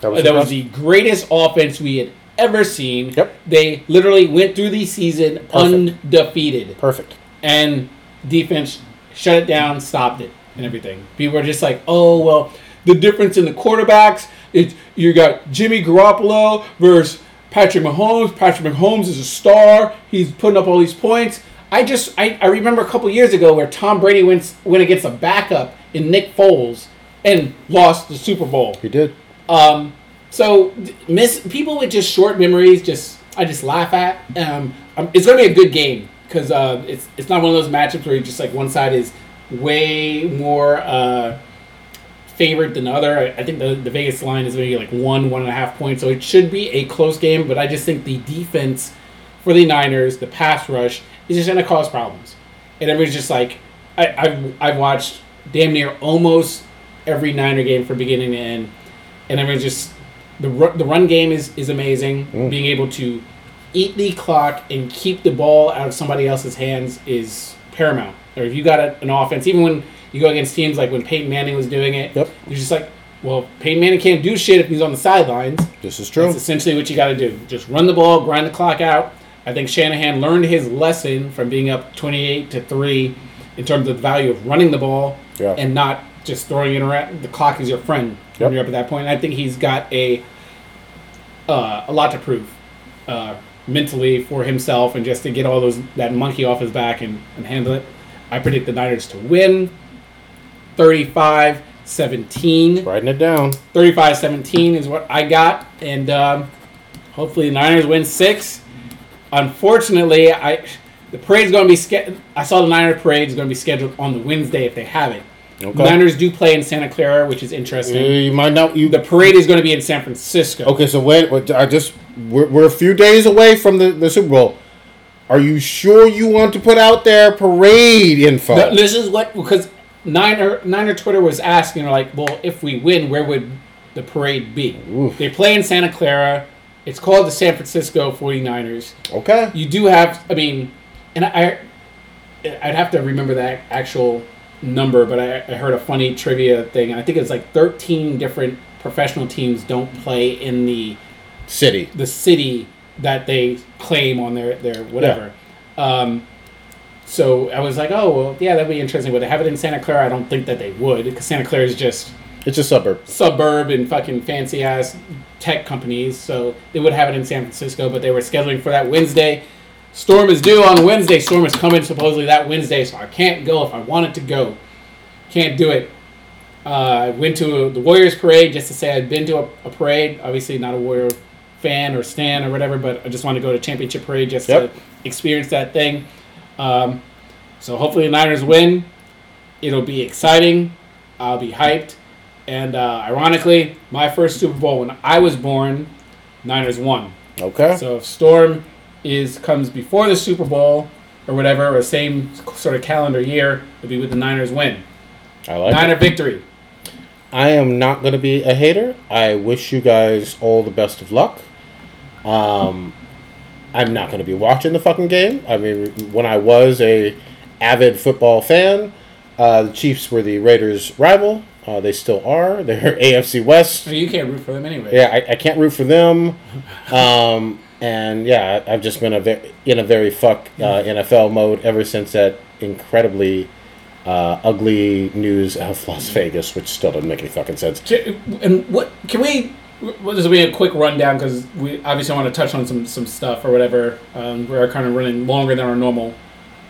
That was, That was the greatest offense we had ever seen. Yep. They literally went through the season undefeated perfect. and defense shut it down, stopped it, and everything. People were just like, "Oh well, the difference in the quarterbacks. It's you got Jimmy Garoppolo versus Patrick Mahomes. Patrick Mahomes is a star. He's putting up all these points." I just I, I remember a couple years ago where Tom Brady went went against a backup in Nick Foles and lost the Super Bowl. He did. Um, so miss people with just short memories. Just I just laugh at. Um, um, it's gonna be a good game because uh, it's it's not one of those matchups where you just like one side is way more uh, favored than the other. I, I think the the Vegas line is maybe like one one and a half points, so it should be a close game. But I just think the defense for the Niners, the pass rush, is just gonna cause problems. And everybody's just like, I, I've I've watched damn near almost every Niner game from beginning to end and everyone's just the the run game is is amazing. Mm. Being able to eat the clock and keep the ball out of somebody else's hands is paramount. Or if you got a, an offense, even when you go against teams like when Peyton Manning was doing it, Yep. you're just like, well, Peyton Manning can't do shit if he's on the sidelines. This is true. That's essentially what you got to do. Just run the ball, grind the clock out. I think Shanahan learned his lesson from being up 28 to 3 in terms of the value of running the ball Yeah. and not just throwing it around. The clock is your friend Yep. when you're up at that point. And I think he's got a uh, a lot to prove uh, mentally for himself and just to get all those that monkey off his back and, and handle it. I predict the Niners to win 35 17. Writing it down. 35-17 is what I got, and um, hopefully the Niners win six. Unfortunately, I the parade's going to be ske- I saw the Niners parade is going to be scheduled on the Wednesday if they have it. Okay. Niners do play in Santa Clara, which is Uh, interesting. You might not. You The parade is going to be in San Francisco. Okay, so wait. I just we're, we're a few days away from the, the Super Bowl. Are you sure you want to put out their parade info? Th- This is what because Niner Niner Twitter was asking like, well, if we win, where would the parade be? Oof. They play in Santa Clara. It's called the San Francisco 49ers. okay. you do have i mean and i i'd have to remember that actual number but I, I heard a funny trivia thing i think it's like 13 different professional teams don't play in the City. the city that they claim on their their whatever um so i was like oh well yeah that'd be interesting would they have it in santa clara i don't think that they would because santa clara is just It's a suburb. suburb and fucking fancy ass tech companies. So they would have it in San Francisco, but they were scheduling for that Wednesday. Storm is due on Wednesday. Storm is coming supposedly that Wednesday, so I can't go if I wanted to go. Can't do it. Uh, I went to the Warriors parade just to say I'd been to a, a parade. Obviously, not a Warrior fan or stan or whatever, but I just wanted to go to championship parade just Yep. to experience that thing. Um, so hopefully the Niners win. It'll be exciting. I'll be hyped. And uh, ironically, my first Super Bowl when I was born, Niners won. Okay. So if Storm is comes before the Super Bowl or whatever, or same sort of calendar year, it'll be with the Niners win. I like Niner it. victory. I am not going to be a hater. I wish you guys all the best of luck. Um, I'm not going to be watching the fucking game. I mean, when I was a avid football fan, uh, the Chiefs were the Raiders' rival. Uh, they still are. They're AFC West. So you can't root for them anyway. Yeah, I, I can't root for them. Um, and yeah, I've just been a ve- in a very fuck uh, NFL mode ever since that incredibly uh, ugly news of Las Vegas, which still doesn't make any fucking sense. And what can we? Well, this will be a quick rundown because we obviously want to touch on some some stuff or whatever. Um, we're kind of running longer than our normal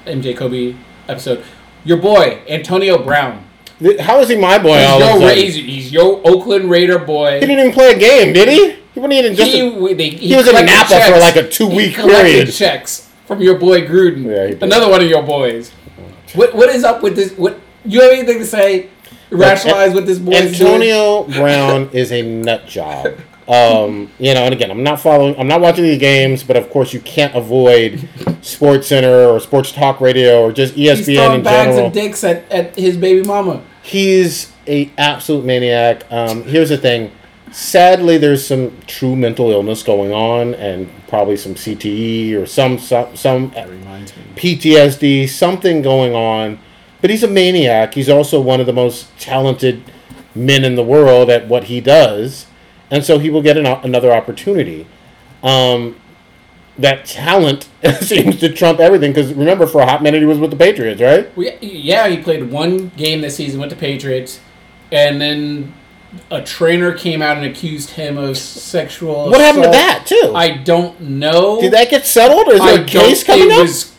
MJ Kobe episode. Your boy Antonio Brown. How is he my boy He's all of a your? He's, your Oakland Raider boy. He didn't even play a game, did he? He wasn't even just. he, a- they- he was in Napa for like a two-week period. Checks from your boy Gruden, Yeah, he another one of your boys. What what is up with this? What you have anything to say? Rationalize what this boy is doing? Antonio Brown is a nut job. Um, you know, and again, I'm not following, I'm not watching these games, but of course, you can't avoid Sports Center or Sports Talk Radio or just He's ESPN throwing in bags general. of dicks at, at his baby mama. He's a absolute maniac. Um, here's the thing. Sadly, there's some true mental illness going on, and probably some CTE or some some, some reminds me. PTSD, something going on. But he's a maniac. He's also one of the most talented men in the world at what he does, and so he will get an, another opportunity. Um, that talent seems to trump everything. Because remember, for a hot minute, he was with the Patriots, right? Well, yeah, he played one game this season with the Patriots, and then a trainer came out and accused him of sexual. What happened to that too? I don't know. Did that get settled, or is I there a case coming up? was-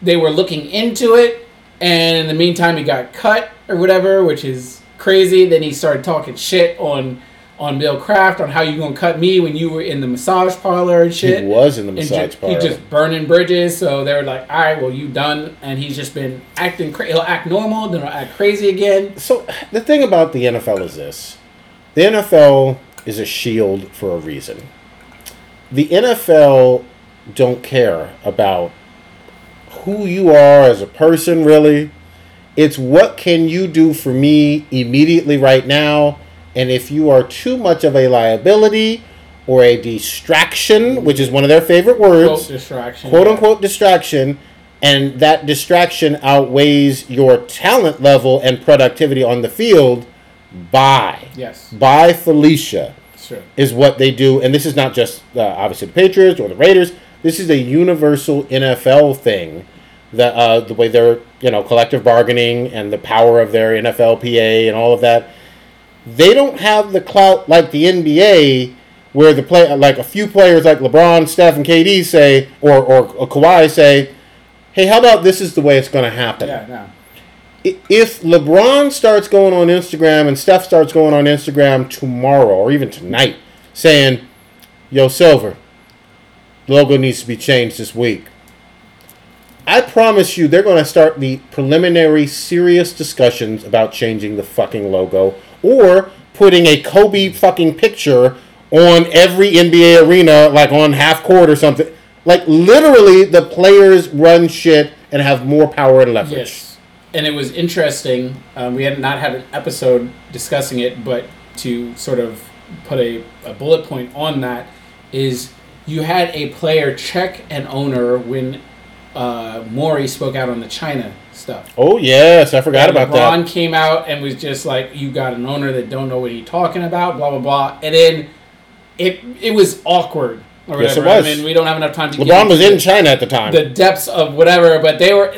they were looking into it, and in the meantime, he got cut or whatever, which is crazy. Then he started talking shit on on Bill Kraft on how you gonna cut me when you were in the massage parlor and shit. He was in the massage ju- parlor. He just burning bridges, so they were like, "All right, well, you done." And he's just been acting. Cra- he'll act normal, then he'll act crazy again. So the thing about the NFL is this: the NFL is a shield for a reason. The NFL don't care about who you are as a person, really. It's what can you do for me immediately right now, and if you are too much of a liability, or a distraction, which is one of their favorite Quote words, distraction. quote unquote distraction, and that distraction outweighs your talent level and productivity on the field, bye. Yes. Bye Felicia Sure. is what they do, and this is not just uh, obviously the Patriots or the Raiders. This is a universal NFL thing. That uh, the way they're you know collective bargaining and the power of their NFLPA and all of that. They don't have the clout like the NBA, where the play like a few players like LeBron, Steph, and KD say, or or, or Kawhi say, "Hey, how about this is the way it's going to happen." Yeah. No. if LeBron starts going on Instagram and Steph starts going on Instagram tomorrow or even tonight saying, Yo, Silver, logo needs to be changed this week. I promise you they're going to start the preliminary serious discussions about changing the fucking logo or putting a Kobe fucking picture on every NBA arena, like on half court or something. Like literally, the players run shit and have more power and leverage. Yes. And it was interesting. Um, we had not had an episode discussing it, but to sort of put a, a bullet point on that is you had a player check an owner when uh, Morey spoke out on the China stuff. Oh yes, I forgot And about LeBron that. LeBron came out and was just like, "You got an owner that don't know what he's talking about," blah blah blah, and then it it was awkward. Or Yes, it was. I mean, we don't have enough time to. get LeBron was in China at the time. the depths of whatever, but they were.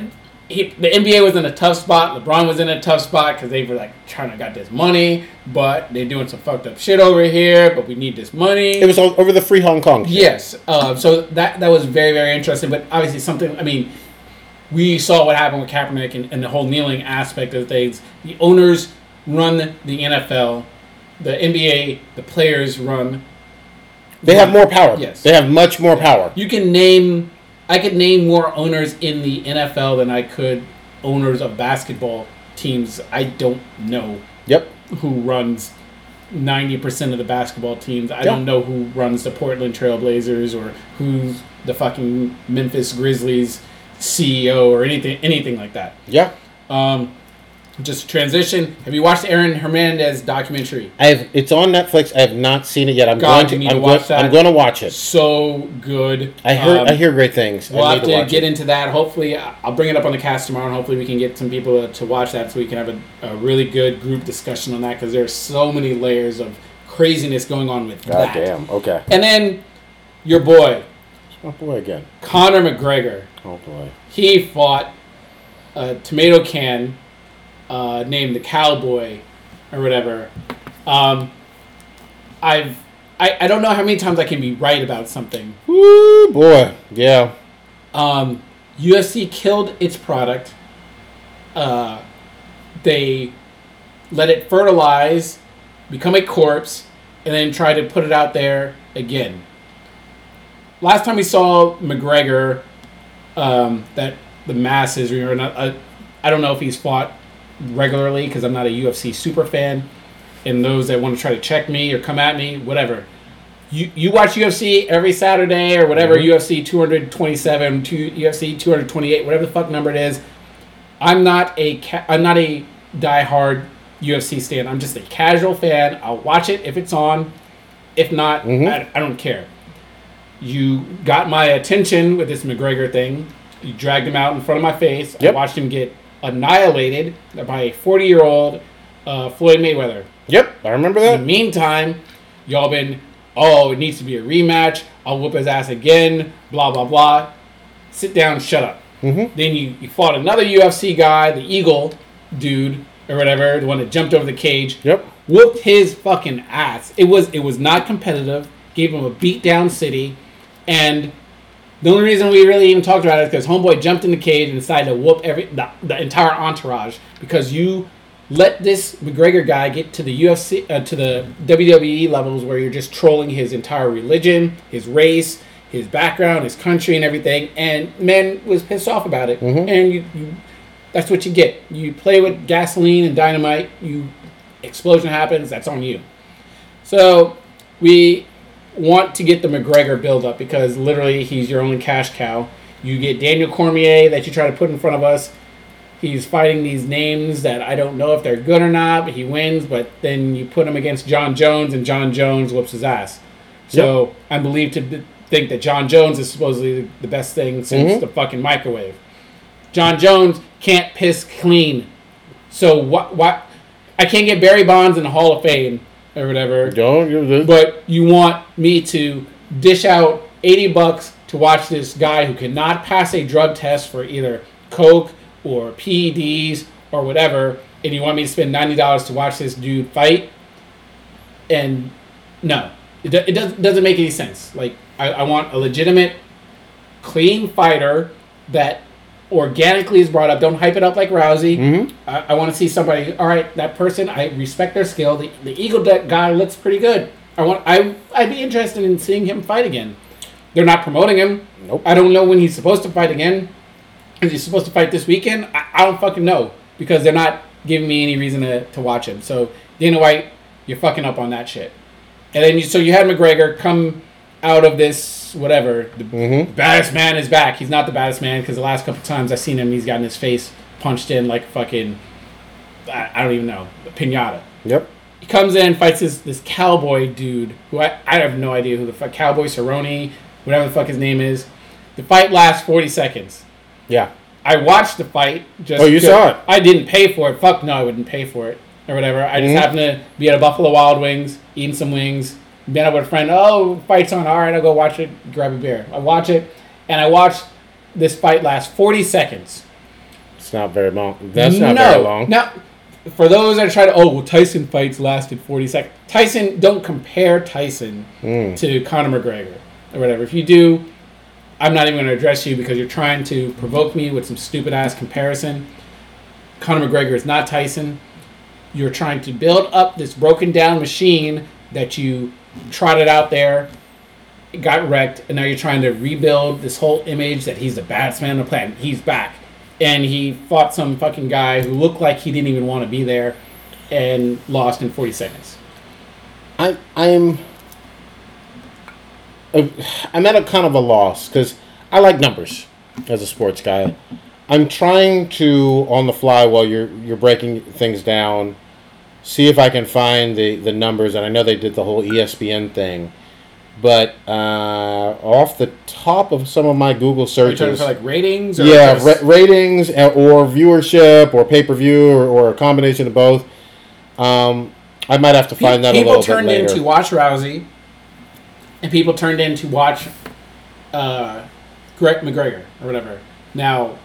He, the NBA was in a tough spot. LeBron was in a tough spot because they were like trying to got this money, but they're doing some fucked up shit over here. But we need this money. it was all over the free Hong Kong. shit. Yes. Uh, so that that was very very interesting, but obviously something. I mean, we saw what happened with Kaepernick and, and the whole kneeling aspect of things. The owners run the NFL, the NBA, the players run. They have more power. Yes. They have much more power. You can name. I could name more owners in the NFL than I could owners of basketball teams. I don't know Yep. who runs 90% of the basketball teams. I Yeah. don't know who runs the Portland Trailblazers or who's the fucking Memphis Grizzlies CEO or anything anything like that. Yeah. Um, just transition. Have you watched Aaron Hernandez documentary? I've it's on Netflix. I have not seen it yet. I'm God, going to. you need to I'm, watch go- that. I'm going to watch it. So good. I heard. Um, I hear great things. We'll I have need to get it. into that. Hopefully, I'll bring it up on the cast tomorrow, and hopefully, we can get some people to, to watch that so we can have a, a really good group discussion on that because there are so many layers of craziness going on with God that. damn. Okay. And then your boy, Oh boy, again. Conor McGregor, Oh boy. he fought a tomato can uh, named the Cowboy or whatever. Um, I've I, I don't know how many times I can be right about something. Woo boy. Yeah. Um, UFC killed its product. Uh, they let it fertilize, become a corpse, and then try to put it out there again. Last time we saw McGregor, um, that the masses, we were not, uh, I don't know if he's fought regularly because I'm not a UFC super fan, and those that want to try to check me or come at me, whatever you you watch UFC every Saturday or whatever mm-hmm. UFC 227, two, UFC 228, whatever the fuck number it is. I'm not a ca- I'm not a diehard UFC stan. I'm just a casual fan. I'll watch it if it's on. If not, mm-hmm. I, I don't care. You got my attention with this McGregor thing. You dragged him out in front of my face. I watched him get annihilated by a 40 year old uh, Floyd Mayweather. Yep. I remember that. In the meantime, y'all been, oh, it needs to be a rematch. I'll whoop his ass again. Blah blah blah. Sit down, shut up. Mhm. Then you, you fought another UFC guy, the Eagle dude or whatever, the one that jumped over the cage. Yep. Whooped his fucking ass. It was it was not competitive. Gave him a beat down city, and the only reason we really even talked about it is because Homeboy jumped in the cage and decided to whoop every the, the entire entourage because you let this McGregor guy get to the UFC uh, to the WWE levels where you're just trolling his entire religion, his race, his background, his country, and everything. And man was pissed off about it. And you, you that's what you get. You play with gasoline and dynamite. You explosion happens. That's on you. So we want to get the McGregor build up because literally he's your only cash cow. You get Daniel Cormier that you try to put in front of us. He's fighting these names that I don't know if they're good or not, but he wins. But then you put him against Jon Jones, and Jon Jones whoops his ass. So I'm believed to think that Jon Jones is supposedly the, best thing since Mhm. the fucking microwave. Jon Jones can't piss clean. So what? What? I can't get Barry Bonds in the Hall of Fame or whatever. Don't But you want me to dish out 80 bucks to watch this guy who cannot pass a drug test for either coke or PEDs or whatever, and you want me to spend $90 to watch this dude fight? And no, it, do, it doesn't, doesn't make any sense. Like, I, I want a legitimate, clean fighter that organically is brought up. Don't hype it up like Rousey. Mhm. I, I want to see somebody. All right, that person. I respect their skill. The, the Eagle Deck guy looks pretty good. I want. I I'd be interested in seeing him fight again. They're not promoting him. Nope. I don't know when he's supposed to fight again. Is he supposed to fight this weekend? I, I don't fucking know because they're not giving me any reason to, to watch him. So Dana White, you're fucking up on that shit. And then you so you had McGregor come out of this whatever. The Mhm. baddest man is back. He's not the baddest man because the last couple times I've seen him, he's gotten his face punched in like fucking. I, I don't even know a pinata. Yep. He comes in, fights this this cowboy dude who I, I have no idea who the fuck cowboy Cerrone, whatever the fuck his name is. The fight lasts forty seconds. Yeah. I watched the fight. Just Oh, you saw it. I didn't pay for it. Fuck no, I wouldn't pay for it or whatever. I just Mhm. happened to be at a Buffalo Wild Wings, eating some wings. Met up with a friend. Oh, fight's on. All right, I'll go watch it. Grab a beer. I watch it, and I watched this fight last forty seconds. It's not very long. That's not very long. Now, for those that try to, oh, well, Tyson fights lasted 40 seconds. Tyson, don't compare Tyson Mm. to Conor McGregor or whatever. If you do, I'm not even going to address you because you're trying to provoke me with some stupid ass comparison. Conor McGregor is not Tyson. You're trying to build up this broken down machine that you trotted out there, got wrecked, and now you're trying to rebuild this whole image that he's the baddest man on the planet. He's back. And he fought some fucking guy who looked like he didn't even want to be there and lost in 40 seconds. I'm I'm I'm at a kind of a loss because I like numbers as a sports guy. I'm trying to on the fly while you're you're breaking things down, see if I can find the the numbers. And I know they did the whole ESPN thing, but uh, off the top of some of my Google Are you talking searches, like ratings? Or yeah, ra- ratings uh, or viewership or pay per view or, or a combination of both. Um, I might have to find that a people little bit turned in to watch Rousey, and people turned in to watch uh, Greg McGregor or whatever. Now,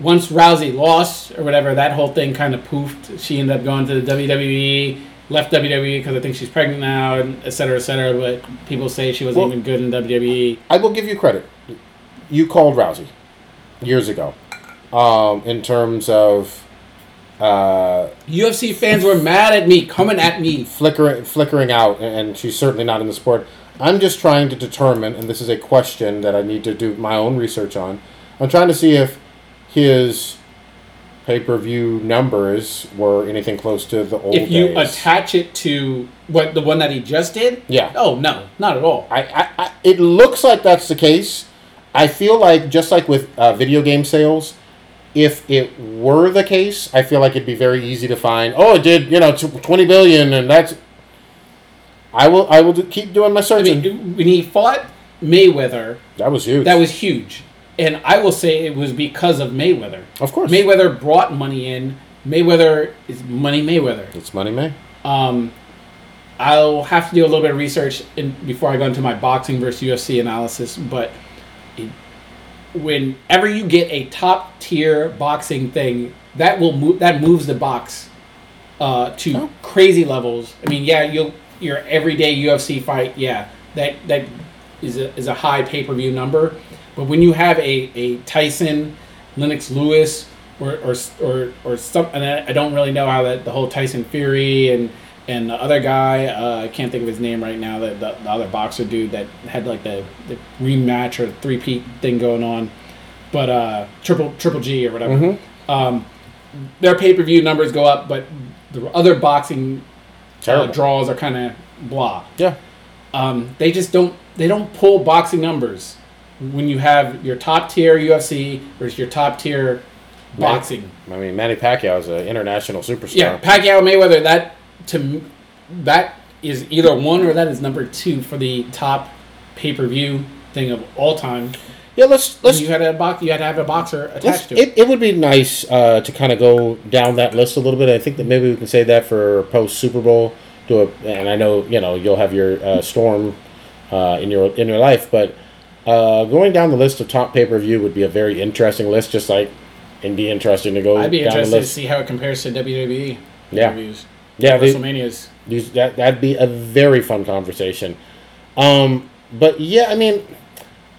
once Rousey lost or whatever, that whole thing kind of poofed. She ended up going to the WWE, left WWE because I think she's pregnant now, and et cetera, et cetera. But people say she wasn't Well- even good in WWE. I will give you credit. You called Rousey years ago um, in terms of uh, UFC fans were mad at me, coming at me. flickering flickering out, and she's certainly not in the sport. I'm just trying to determine, and this is a question that I need to do my own research on. I'm trying to see if his pay per view numbers were anything close to the old If you days. attach it to what the one that he just did, Yeah. oh no, not at all. I, I, I, it looks like that's the case. I feel like just like with uh, video game sales, if it were the case, I feel like it'd be very easy to find. Oh, it did you know twenty billion, and that's. I will I will do, keep doing my I searching. mean, when he fought Mayweather, that was huge. that was huge, and I will say it was because of Mayweather. of course. Mayweather brought money in. Mayweather is money. Mayweather. It's money, May. Um, I'll have to do a little bit of research in, before I go into my boxing versus UFC analysis. But it, whenever you get a top tier boxing thing, that will move. That moves the box uh, to Oh. crazy levels. I mean, yeah, you'll your everyday UFC fight. Yeah, that that is a is a high pay per view number. But when you have a, a Tyson, Lennox Lewis, or or or, or some, and I, I don't really know how that the whole Tyson Fury and and the other guy, uh, I can't think of his name right now. The, the, the other boxer dude that had like the, the rematch or three peat thing going on, but uh, triple triple G or whatever. Mhm. Um, their pay per view numbers go up, but the other boxing uh, draws are kind of blah. Yeah. Um, they just don't they don't pull boxing numbers when you have your top tier UFC versus your top tier boxing. I mean, Manny Pacquiao is an international superstar. Yeah, Pacquiao Mayweather. That to that is either one or that is number two for the top pay per view thing of all time. Yeah, let's let's. you had a box. You had to have a boxer attached to it. it, it would be nice uh, to kind of go down that list a little bit. I think that maybe we can say that for post Super Bowl. Do a, and I know you know you'll have your uh, storm uh, in your in your life, but uh, going down the list of top pay per view would be a very interesting list. Just like it'd be interesting to go I'd be interested to see how it compares to WWE Yeah. reviews. Yeah, they- WrestleManias. These, that that'd be a very fun conversation. Um, but yeah, I mean,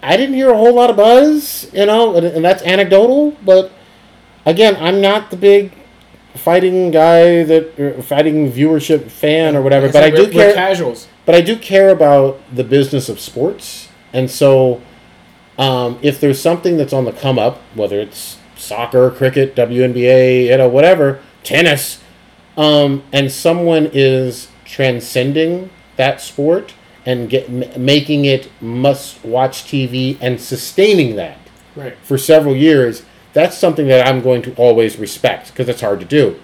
I didn't hear a whole lot of buzz, you know, and, and that's anecdotal. But again, I'm not the big fighting guy that fighting viewership fan or whatever. Like But I said, do care. casuals. But I do care about the business of sports, and so um, if there's something that's on the come up, whether it's soccer, cricket, WNBA, you know, whatever, tennis, um, and someone is transcending that sport and get m- making it must-watch TV and sustaining that Right. for several years, that's something that I'm going to always respect because it's hard to do.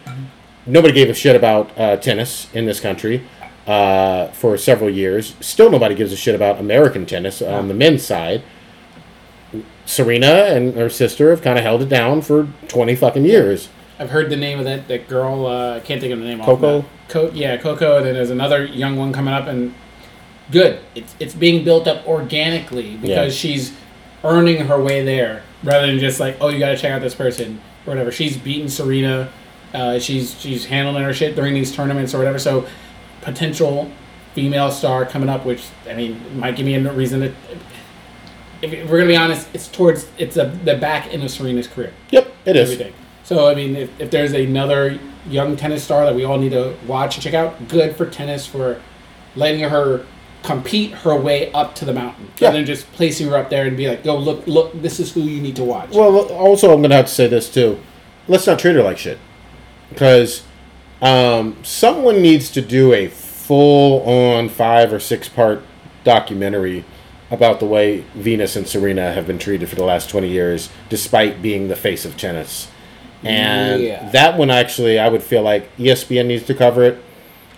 Nobody gave a shit about uh, tennis in this country uh, for several years. Still, nobody gives a shit about American tennis on the men's side. Serena and her sister have kind of held it down for 20 fucking years. I've heard the name of that that girl. Uh, I can't think of the name. off Coco? the- Co- yeah, Coco. And then there's another young one coming up, and good. It's it's being built up organically because Yeah. she's earning her way there, rather than just like, oh, you got to check out this person or whatever. She's beaten Serena. Uh, she's she's handling her shit during these tournaments or whatever. So potential female star coming up, which I mean might give me a reason to. If we're gonna be honest, it's towards it's a, the back end of Serena's career Yep, it is. everything. So I mean, if, if there's another young tennis star that we all need to watch and check out, good for tennis for letting her compete her way up to the mountain, Yeah. rather than just placing her up there and be like, "Go look, look, this is who you need to watch." Well, also, I'm going to have to say this too. Let's not treat her like shit. Because um, someone needs to do a full on five or six part documentary about the way Venus and Serena have been treated for the last 20 years, despite being the face of tennis. And Yeah. that one, actually, I would feel like ESPN needs to cover it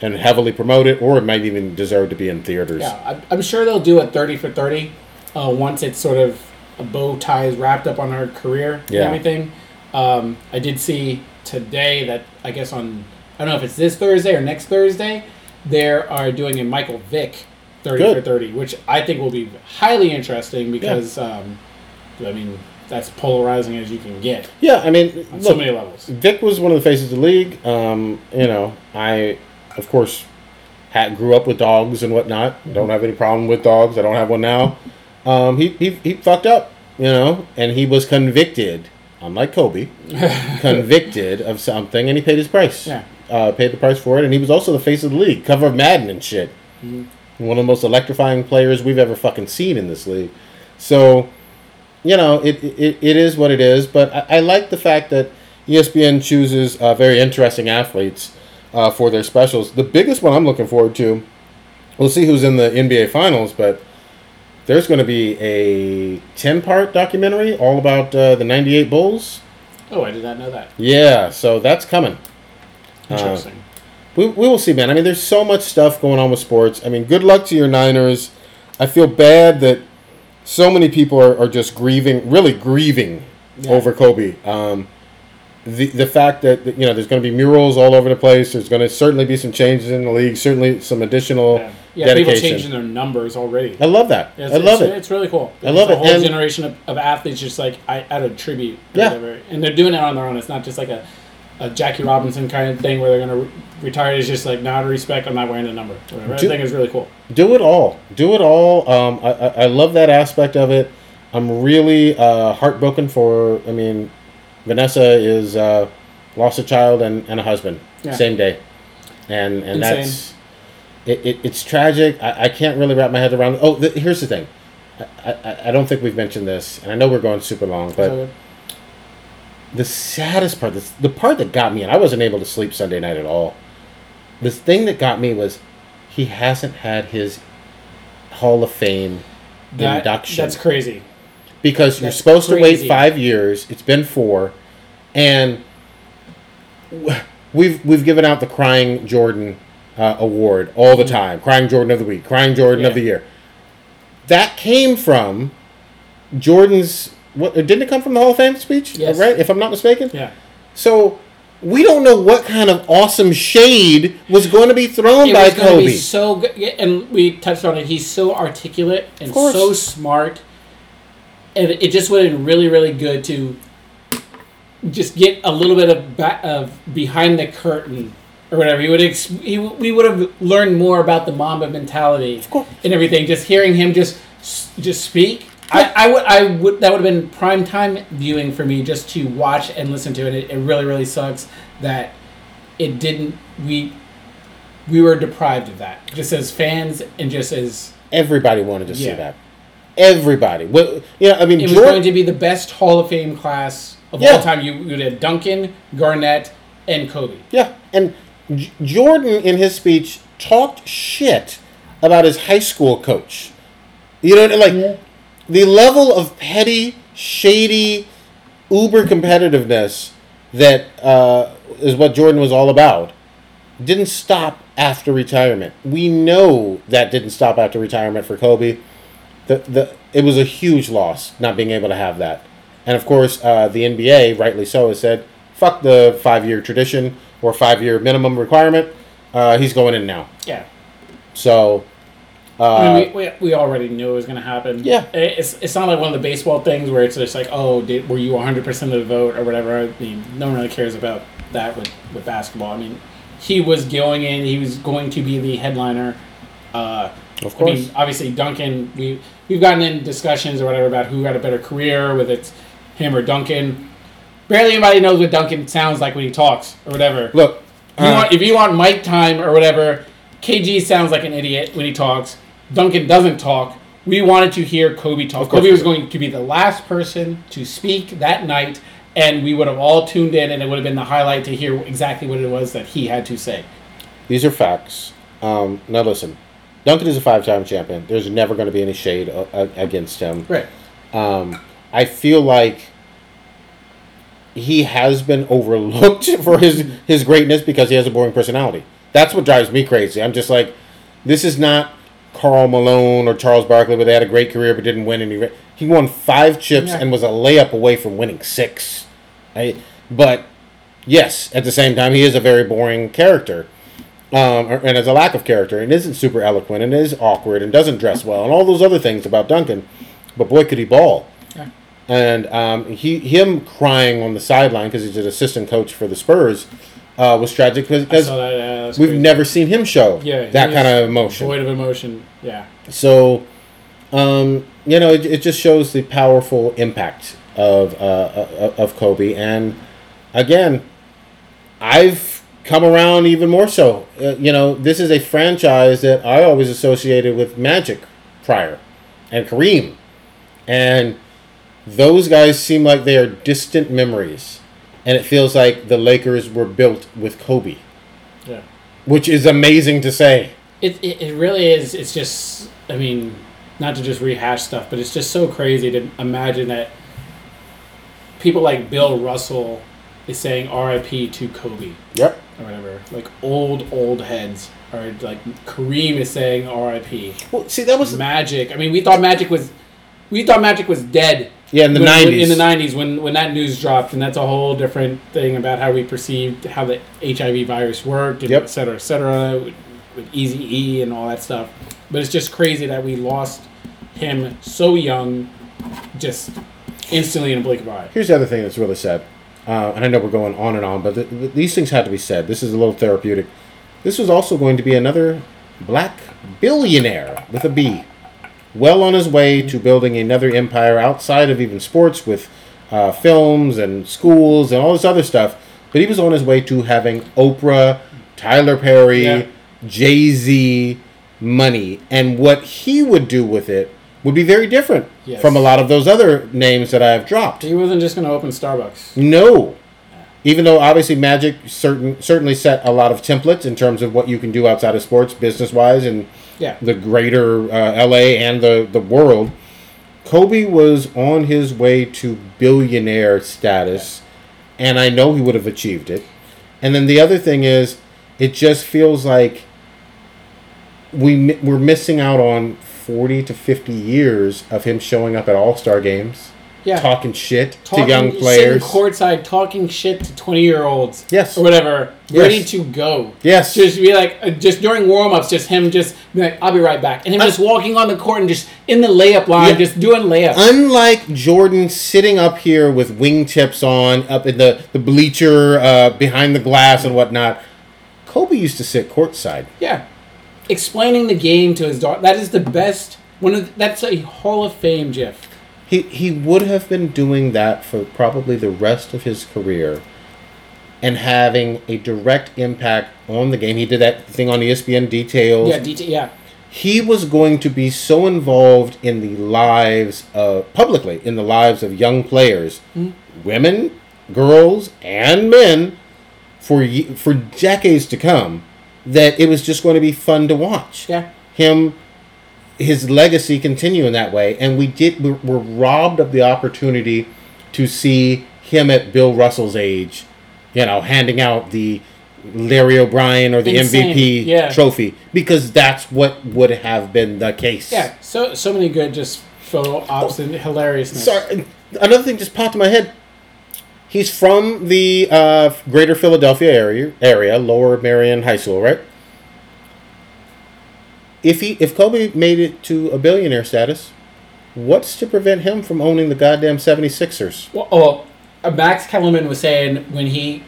and heavily promote it, or it might even deserve to be in theaters. yeah, I'm, sure they'll do a thirty for thirty uh, once it's sort of a bow tie is wrapped up on her career Yeah. and everything. Um, I did see today that I guess on I don't know if it's this Thursday or next Thursday, they are doing a Michael Vick thirty Good. for thirty, which I think will be highly interesting because um, I mean that's polarizing as you can get Yeah, I mean, on look, so many levels. Vick was one of the faces of the league. Um, you know, I, of course, had, grew up with dogs and whatnot. Don't have any problem with dogs. I don't have one now. Um, he, he, he fucked up, you know, and he was convicted, unlike Kobe, convicted of something, and he paid his price. Yeah. Uh, paid the price for it, and he was also the face of the league, cover of Madden and shit. One of the most electrifying players we've ever fucking seen in this league. So, you know, it, it, it is what it is. But I, I like the fact that ESPN chooses uh, very interesting athletes uh, for their specials. The biggest one I'm looking forward to, we'll see who's in the NBA Finals, but there's going to be a 10 part documentary all about uh, the 98 Bulls. Oh, I did not know that. Yeah, so that's coming. Interesting. We, we will see, man. I mean, there's so much stuff going on with sports. I mean, good luck to your Niners. I feel bad that so many people are, are just grieving, really grieving Yeah. over Kobe. Um, the the fact that you know there's going to be murals all over the place. There's going to certainly be some changes in the league. Certainly some additional yeah, yeah people dedication. changing their numbers already. I love that. It's, I love it's, it. It's really cool. I love it, A whole and- generation of, of athletes just like I out of tribute. Yeah. whatever. and they're doing it on their own. It's not just like a, a Jackie Robinson kind of thing where they're gonna re- retire. It's just like, not respect, I'm not wearing the number. Whatever. I Do- think is really cool. do it all. Do it all. Um, I, I, I love that aspect of it. I'm really uh, heartbroken for. I mean, Vanessa is uh, lost a child and, and a husband Yeah. same day, and and Insane. that's it, it, It's tragic. I, I can't really wrap my head around. Oh, the, here's the thing. I, I, I don't think we've mentioned this, and I know we're going super long, but the saddest part, the, the part that got me, and I wasn't able to sleep Sunday night at all. The thing that got me was he hasn't had his Hall of Fame that, induction That's crazy. because you're that's supposed to wait five years. It's been four, and we've we've given out the crying Jordan uh, award all the time. Crying Jordan of the week, crying Jordan of the year. That came from Jordan's. What didn't it come from the Hall of Fame speech? Yes. Right, if I'm not mistaken. Yeah. So we don't know what kind of awesome shade was going to be thrown It by was Kobe. be so good, and we touched on it. He's so articulate and so smart, and it just would have been really, really good to just get a little bit of ba- of behind the curtain or whatever. He would ex- he, we would have learned more about the Mamba mentality course. and everything. Just hearing him just just speak. I, I would I would that would have been prime time viewing for me just to watch and listen to it. It, it really really sucks that it didn't we we were deprived of that just as fans and just as Everybody wanted to see that. Everybody. Well, yeah, I mean, it was Jordan, going to be the best Hall of Fame class of Yeah. all time. You you had Duncan, Garnett, and Kobe. Yeah, and J- Jordan in his speech talked shit about his high school coach. You know, like the level of petty, shady, uber competitiveness that uh, is what Jordan was all about. Didn't stop after retirement. We know that didn't stop after retirement for Kobe. The, the it was a huge loss not being able to have that, and of course uh, the NBA, rightly so, has said, "Fuck the five-year tradition or five-year minimum requirement." Uh, he's going in now. Yeah. So, uh, I mean, we, we, we already knew it was going to happen. Yeah. It- It's, it's not like one of the baseball things where it's just like, oh, did, were you 100% of the vote or whatever. I mean, no one really cares about that with, with basketball. I mean, he was going in, he was going to be the headliner. Uh, Of I mean, obviously, Duncan, we, we've gotten in discussions or whatever about who had a better career, whether it's him or Duncan. Barely anybody knows what Duncan sounds like when he talks or whatever. look, If you, uh, want, if you want mic time or whatever, KG sounds like an idiot when he talks. Duncan doesn't talk. We wanted to hear Kobe talk. Kobe was going to be the last person to speak that night, and we would have all tuned in, and it would have been the highlight to hear exactly what it was that he had to say. These are facts. Um, now listen, Duncan is a five-time champion. There's never going to be any shade uh, against him. Right. Um, I feel like he has been overlooked for his his greatness because he has a boring personality. That's what drives me crazy. I'm just like, this is not Karl Malone or Charles Barkley where they had a great career but didn't win any. He won five chips Yeah. and was a layup away from winning six. Right? But yes, at the same time, he is a very boring character. Um, and has a lack of character and isn't super eloquent and is awkward and doesn't dress well and all those other things about Duncan. But boy, could he ball! Yeah. And um, he him crying on the sideline because he's an assistant coach for the Spurs uh, was tragic because that. Yeah, we've crazy. never seen him show Yeah, that kind of emotion. Void of emotion. Yeah. So, um, you know, it, it just shows the powerful impact of uh, uh, of Kobe, and again, I've come around even more so. Uh, you know, this is a franchise that I always associated with Magic prior, and Kareem, and those guys seem like they are distant memories, and it feels like the Lakers were built with Kobe, Yeah. which is amazing to say. It, it, it really is. It's just, I mean, not to just rehash stuff, but it's just so crazy to imagine that people like Bill Russell is saying RIP to Kobe Yep. or whatever. Like old, old heads are like Kareem is saying RIP. Well, see, that was Magic. I mean, we thought Magic was, we thought Magic was dead. Yeah, in the when- when- 90s. In the nineties, when when that news dropped, and that's a whole different thing about how we perceived how the HIV virus worked, and Yep. et cetera, et cetera, with, with Easy E and all that stuff. But it's just crazy that we lost him so young, just instantly in a blink of an eye. Here's the other thing that's really sad, uh, and I know we're going on and on, but th- th- these things had to be said. This is a little therapeutic. This was also going to be another black billionaire with a B, well on his way to building another empire outside of even sports with uh, films and schools and all this other stuff. But he was on his way to having Oprah, Tyler Perry, Yeah. Jay Z money, and what he would do with it would be very different Yes. from a lot of those other names that I have dropped. He wasn't just going to open Starbucks. No. Even though obviously Magic certain certainly set a lot of templates in terms of what you can do outside of sports, business wise, and Yeah. the greater uh, LA and the the world, Kobe was on his way to billionaire status, and I know he would have achieved it. And then the other thing is, it just feels like we we're missing out on forty to fifty years of him showing up at All Star games, Yeah. talking shit Talking- to young sitting players. courtside talking shit to 20 year olds. Yes. Or whatever. Yes. Ready to go. Yes. Just be like, uh, just during warm ups, just him just be like, I'll be right back. And him just walking on the court and just in the layup line, Yeah. just doing layups. Unlike Jordan sitting up here with wingtips on, up in the, the bleacher uh, behind the glass and whatnot, Kobe used to sit courtside. yeah. Explaining the game to his daughter. That is the best. One of that's a Hall of Fame GIF. He, he would have been doing that for probably the rest of his career and having a direct impact on the game. He did that thing on ESPN Details. Yeah, DT, yeah. he was going to be so involved in the lives of publicly in the lives of young players hmm? women girls and men for for decades to come that it was just going to be fun to watch Yeah. him his legacy continue in that way and we did we were robbed of the opportunity to see him at bill russell's age you know handing out the larry o'brien or the Insane. mvp Yeah. trophy because that's what would have been the case Yeah. So so many good just photo ops and hilariousness. sorry another thing just popped in my head he's from the uh, greater philadelphia area area lower merion high school right if he if kobe made it to a billionaire status what's to prevent him from owning the goddamn 76ers Well, oh, uh, Max Kellerman was saying when he,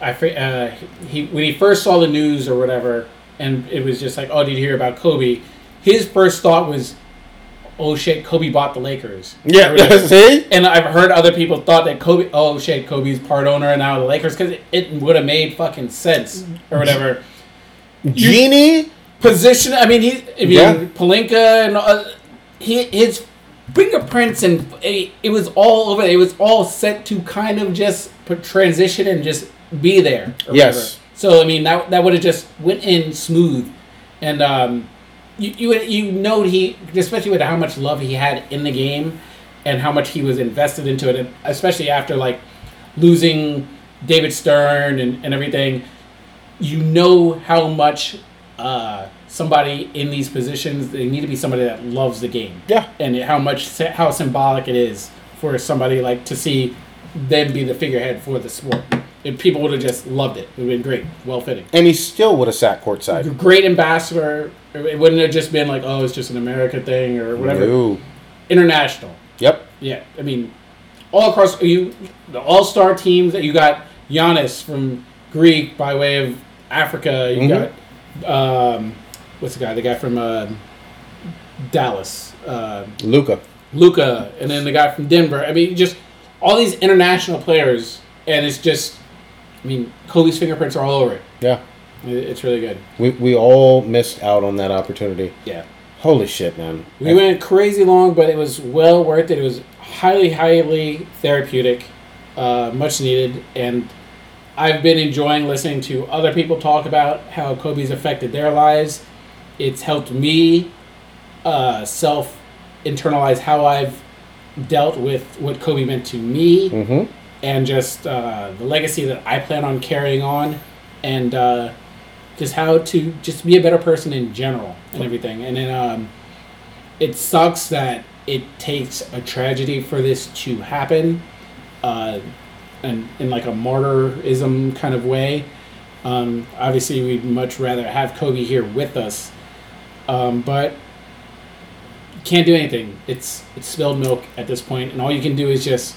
I uh, he when he first saw the news or whatever, and it was just like, oh, did you hear about Kobe? His first thought was, oh shit, Kobe bought the Lakers. Yeah, see And I've heard other people thought that Kobe, oh shit, Kobe's part owner and now the Lakers because it, it would have made fucking sense or whatever. Jeanie Position, I mean, he, I mean, Yeah. Pelinka and uh, he, his fingerprints and it, it was all over. It was all set to kind of just transition and just be there. Yes. whatever. So I mean, that that would have just went in smooth, and um, you you you know he especially with how much love he had in the game, and how much he was invested into it, and especially after like losing David Stern and, and everything, you know how much uh, somebody in these positions they need to be somebody that loves the game. Yeah. and how much how symbolic it is for somebody like to see them be the figurehead for the sport. And people would have just loved it. It would have been great, well fitting. and he still would have sat courtside Great ambassador. It wouldn't have just been like, oh, it's just an America thing or whatever. No. International. yep Yeah, I mean, all across you, the all star teams that you got Giannis from Greek by way of Africa. You Mhm. got um, what's the guy? The guy from uh, Dallas, uh, luka Luka, and then the guy from Denver. I mean, just all these international players, and it's just, I mean, Kobe's fingerprints are all over it. yeah It's really good. we, we all missed out on that opportunity Yeah. holy shit man We went crazy long, but it was well worth it. It was highly, highly therapeutic, uh, much needed, and I've been enjoying listening to other people talk about how Kobe's affected their lives. It's helped me uh, self internalize how I've dealt with what Kobe meant to me mm-hmm and just uh, the legacy that I plan on carrying on, and uh, just how to just be a better person in general and everything. And then um, it sucks that it takes a tragedy for this to happen, uh, and in like a martyrism kind of way. Um, obviously, we'd much rather have Kobe here with us, um, but can't do anything. It's it's spilled milk at this point, and all you can do is just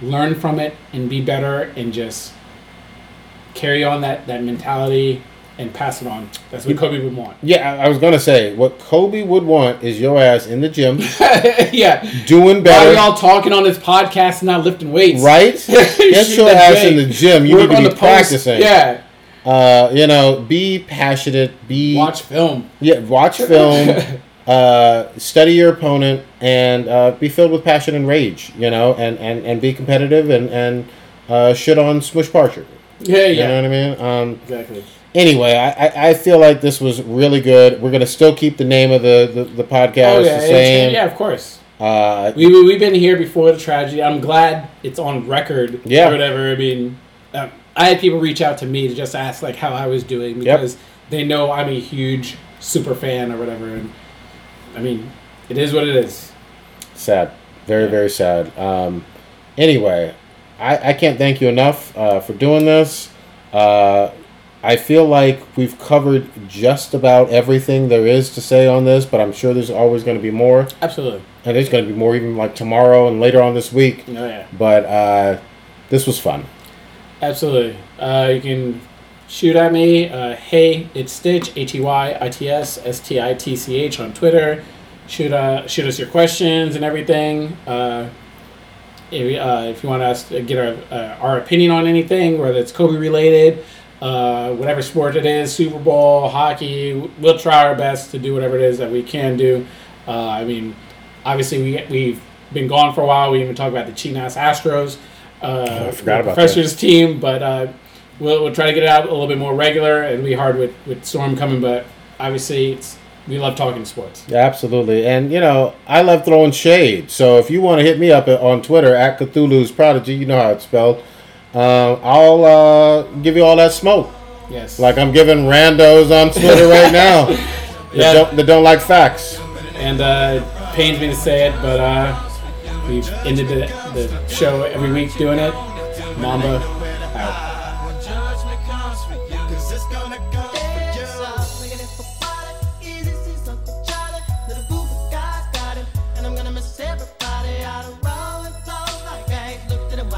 learn from it and be better and just carry on that, that mentality and pass it on. That's what Kobe would want. Yeah, I I was gonna say what Kobe would want is your ass in the gym yeah. doing better, y'all talking on this podcast and not lifting weights. right? Get your ass in the gym. You Work need to be the post. practicing. Yeah. Uh, you know, be passionate. Be Watch film. Yeah, watch film. uh, study your opponent and uh, be filled with passion and rage. You know, and and and be competitive and and uh, shit on Smush Parker. Yeah, yeah. You know what I mean? Um, Exactly. Anyway, I, I, feel like this was really good. We're gonna still keep the name of the the, the podcast Oh, yeah. the same. Yeah, of course. Uh, We, we, we've been here before the tragedy. I'm glad it's on record Yeah. or whatever. I mean, uh, I had people reach out to me to just ask like how I was doing because they know I'm a huge super fan or whatever. And I mean, it is what it is. Sad. Very, very sad. Um, anyway, I, I can't thank you enough uh, for doing this. Uh, I feel like we've covered just about everything there is to say on this, but I'm sure there's always going to be more. Absolutely. And there's going to be more even like tomorrow and later on this week. Oh yeah. But uh, this was fun. Absolutely. Uh, you can shoot at me. Uh, hey, it's Stitch. H e y i t s s t i t c h on Twitter. Shoot uh, shoot us your questions and everything. Uh, if, uh, if you want to ask, get our uh, our opinion on anything, whether it's Kobe related, uh, whatever sport it is, Super Bowl, hockey, we'll try our best to do whatever it is that we can do. Uh, I mean, obviously we we've been gone for a while. We even talked about the Chinas Astros. Uh, I forgot about Professor's team, but uh, we'll, we'll try to get it out a little bit more regular. It'll be hard with, with Storm coming, but obviously it's we love talking sports. Yeah, absolutely. And, you know, I love throwing shade. So if you want to hit me up on Twitter at Cthulhu's Prodigy, you know how it's spelled, uh, I'll uh, give you all that smoke. Yes. Like I'm giving randos on Twitter right now that, Yeah. don't, that don't like facts. and uh, pains me to say it, but uh, we've ended the, the show every week doing it. Mamba out.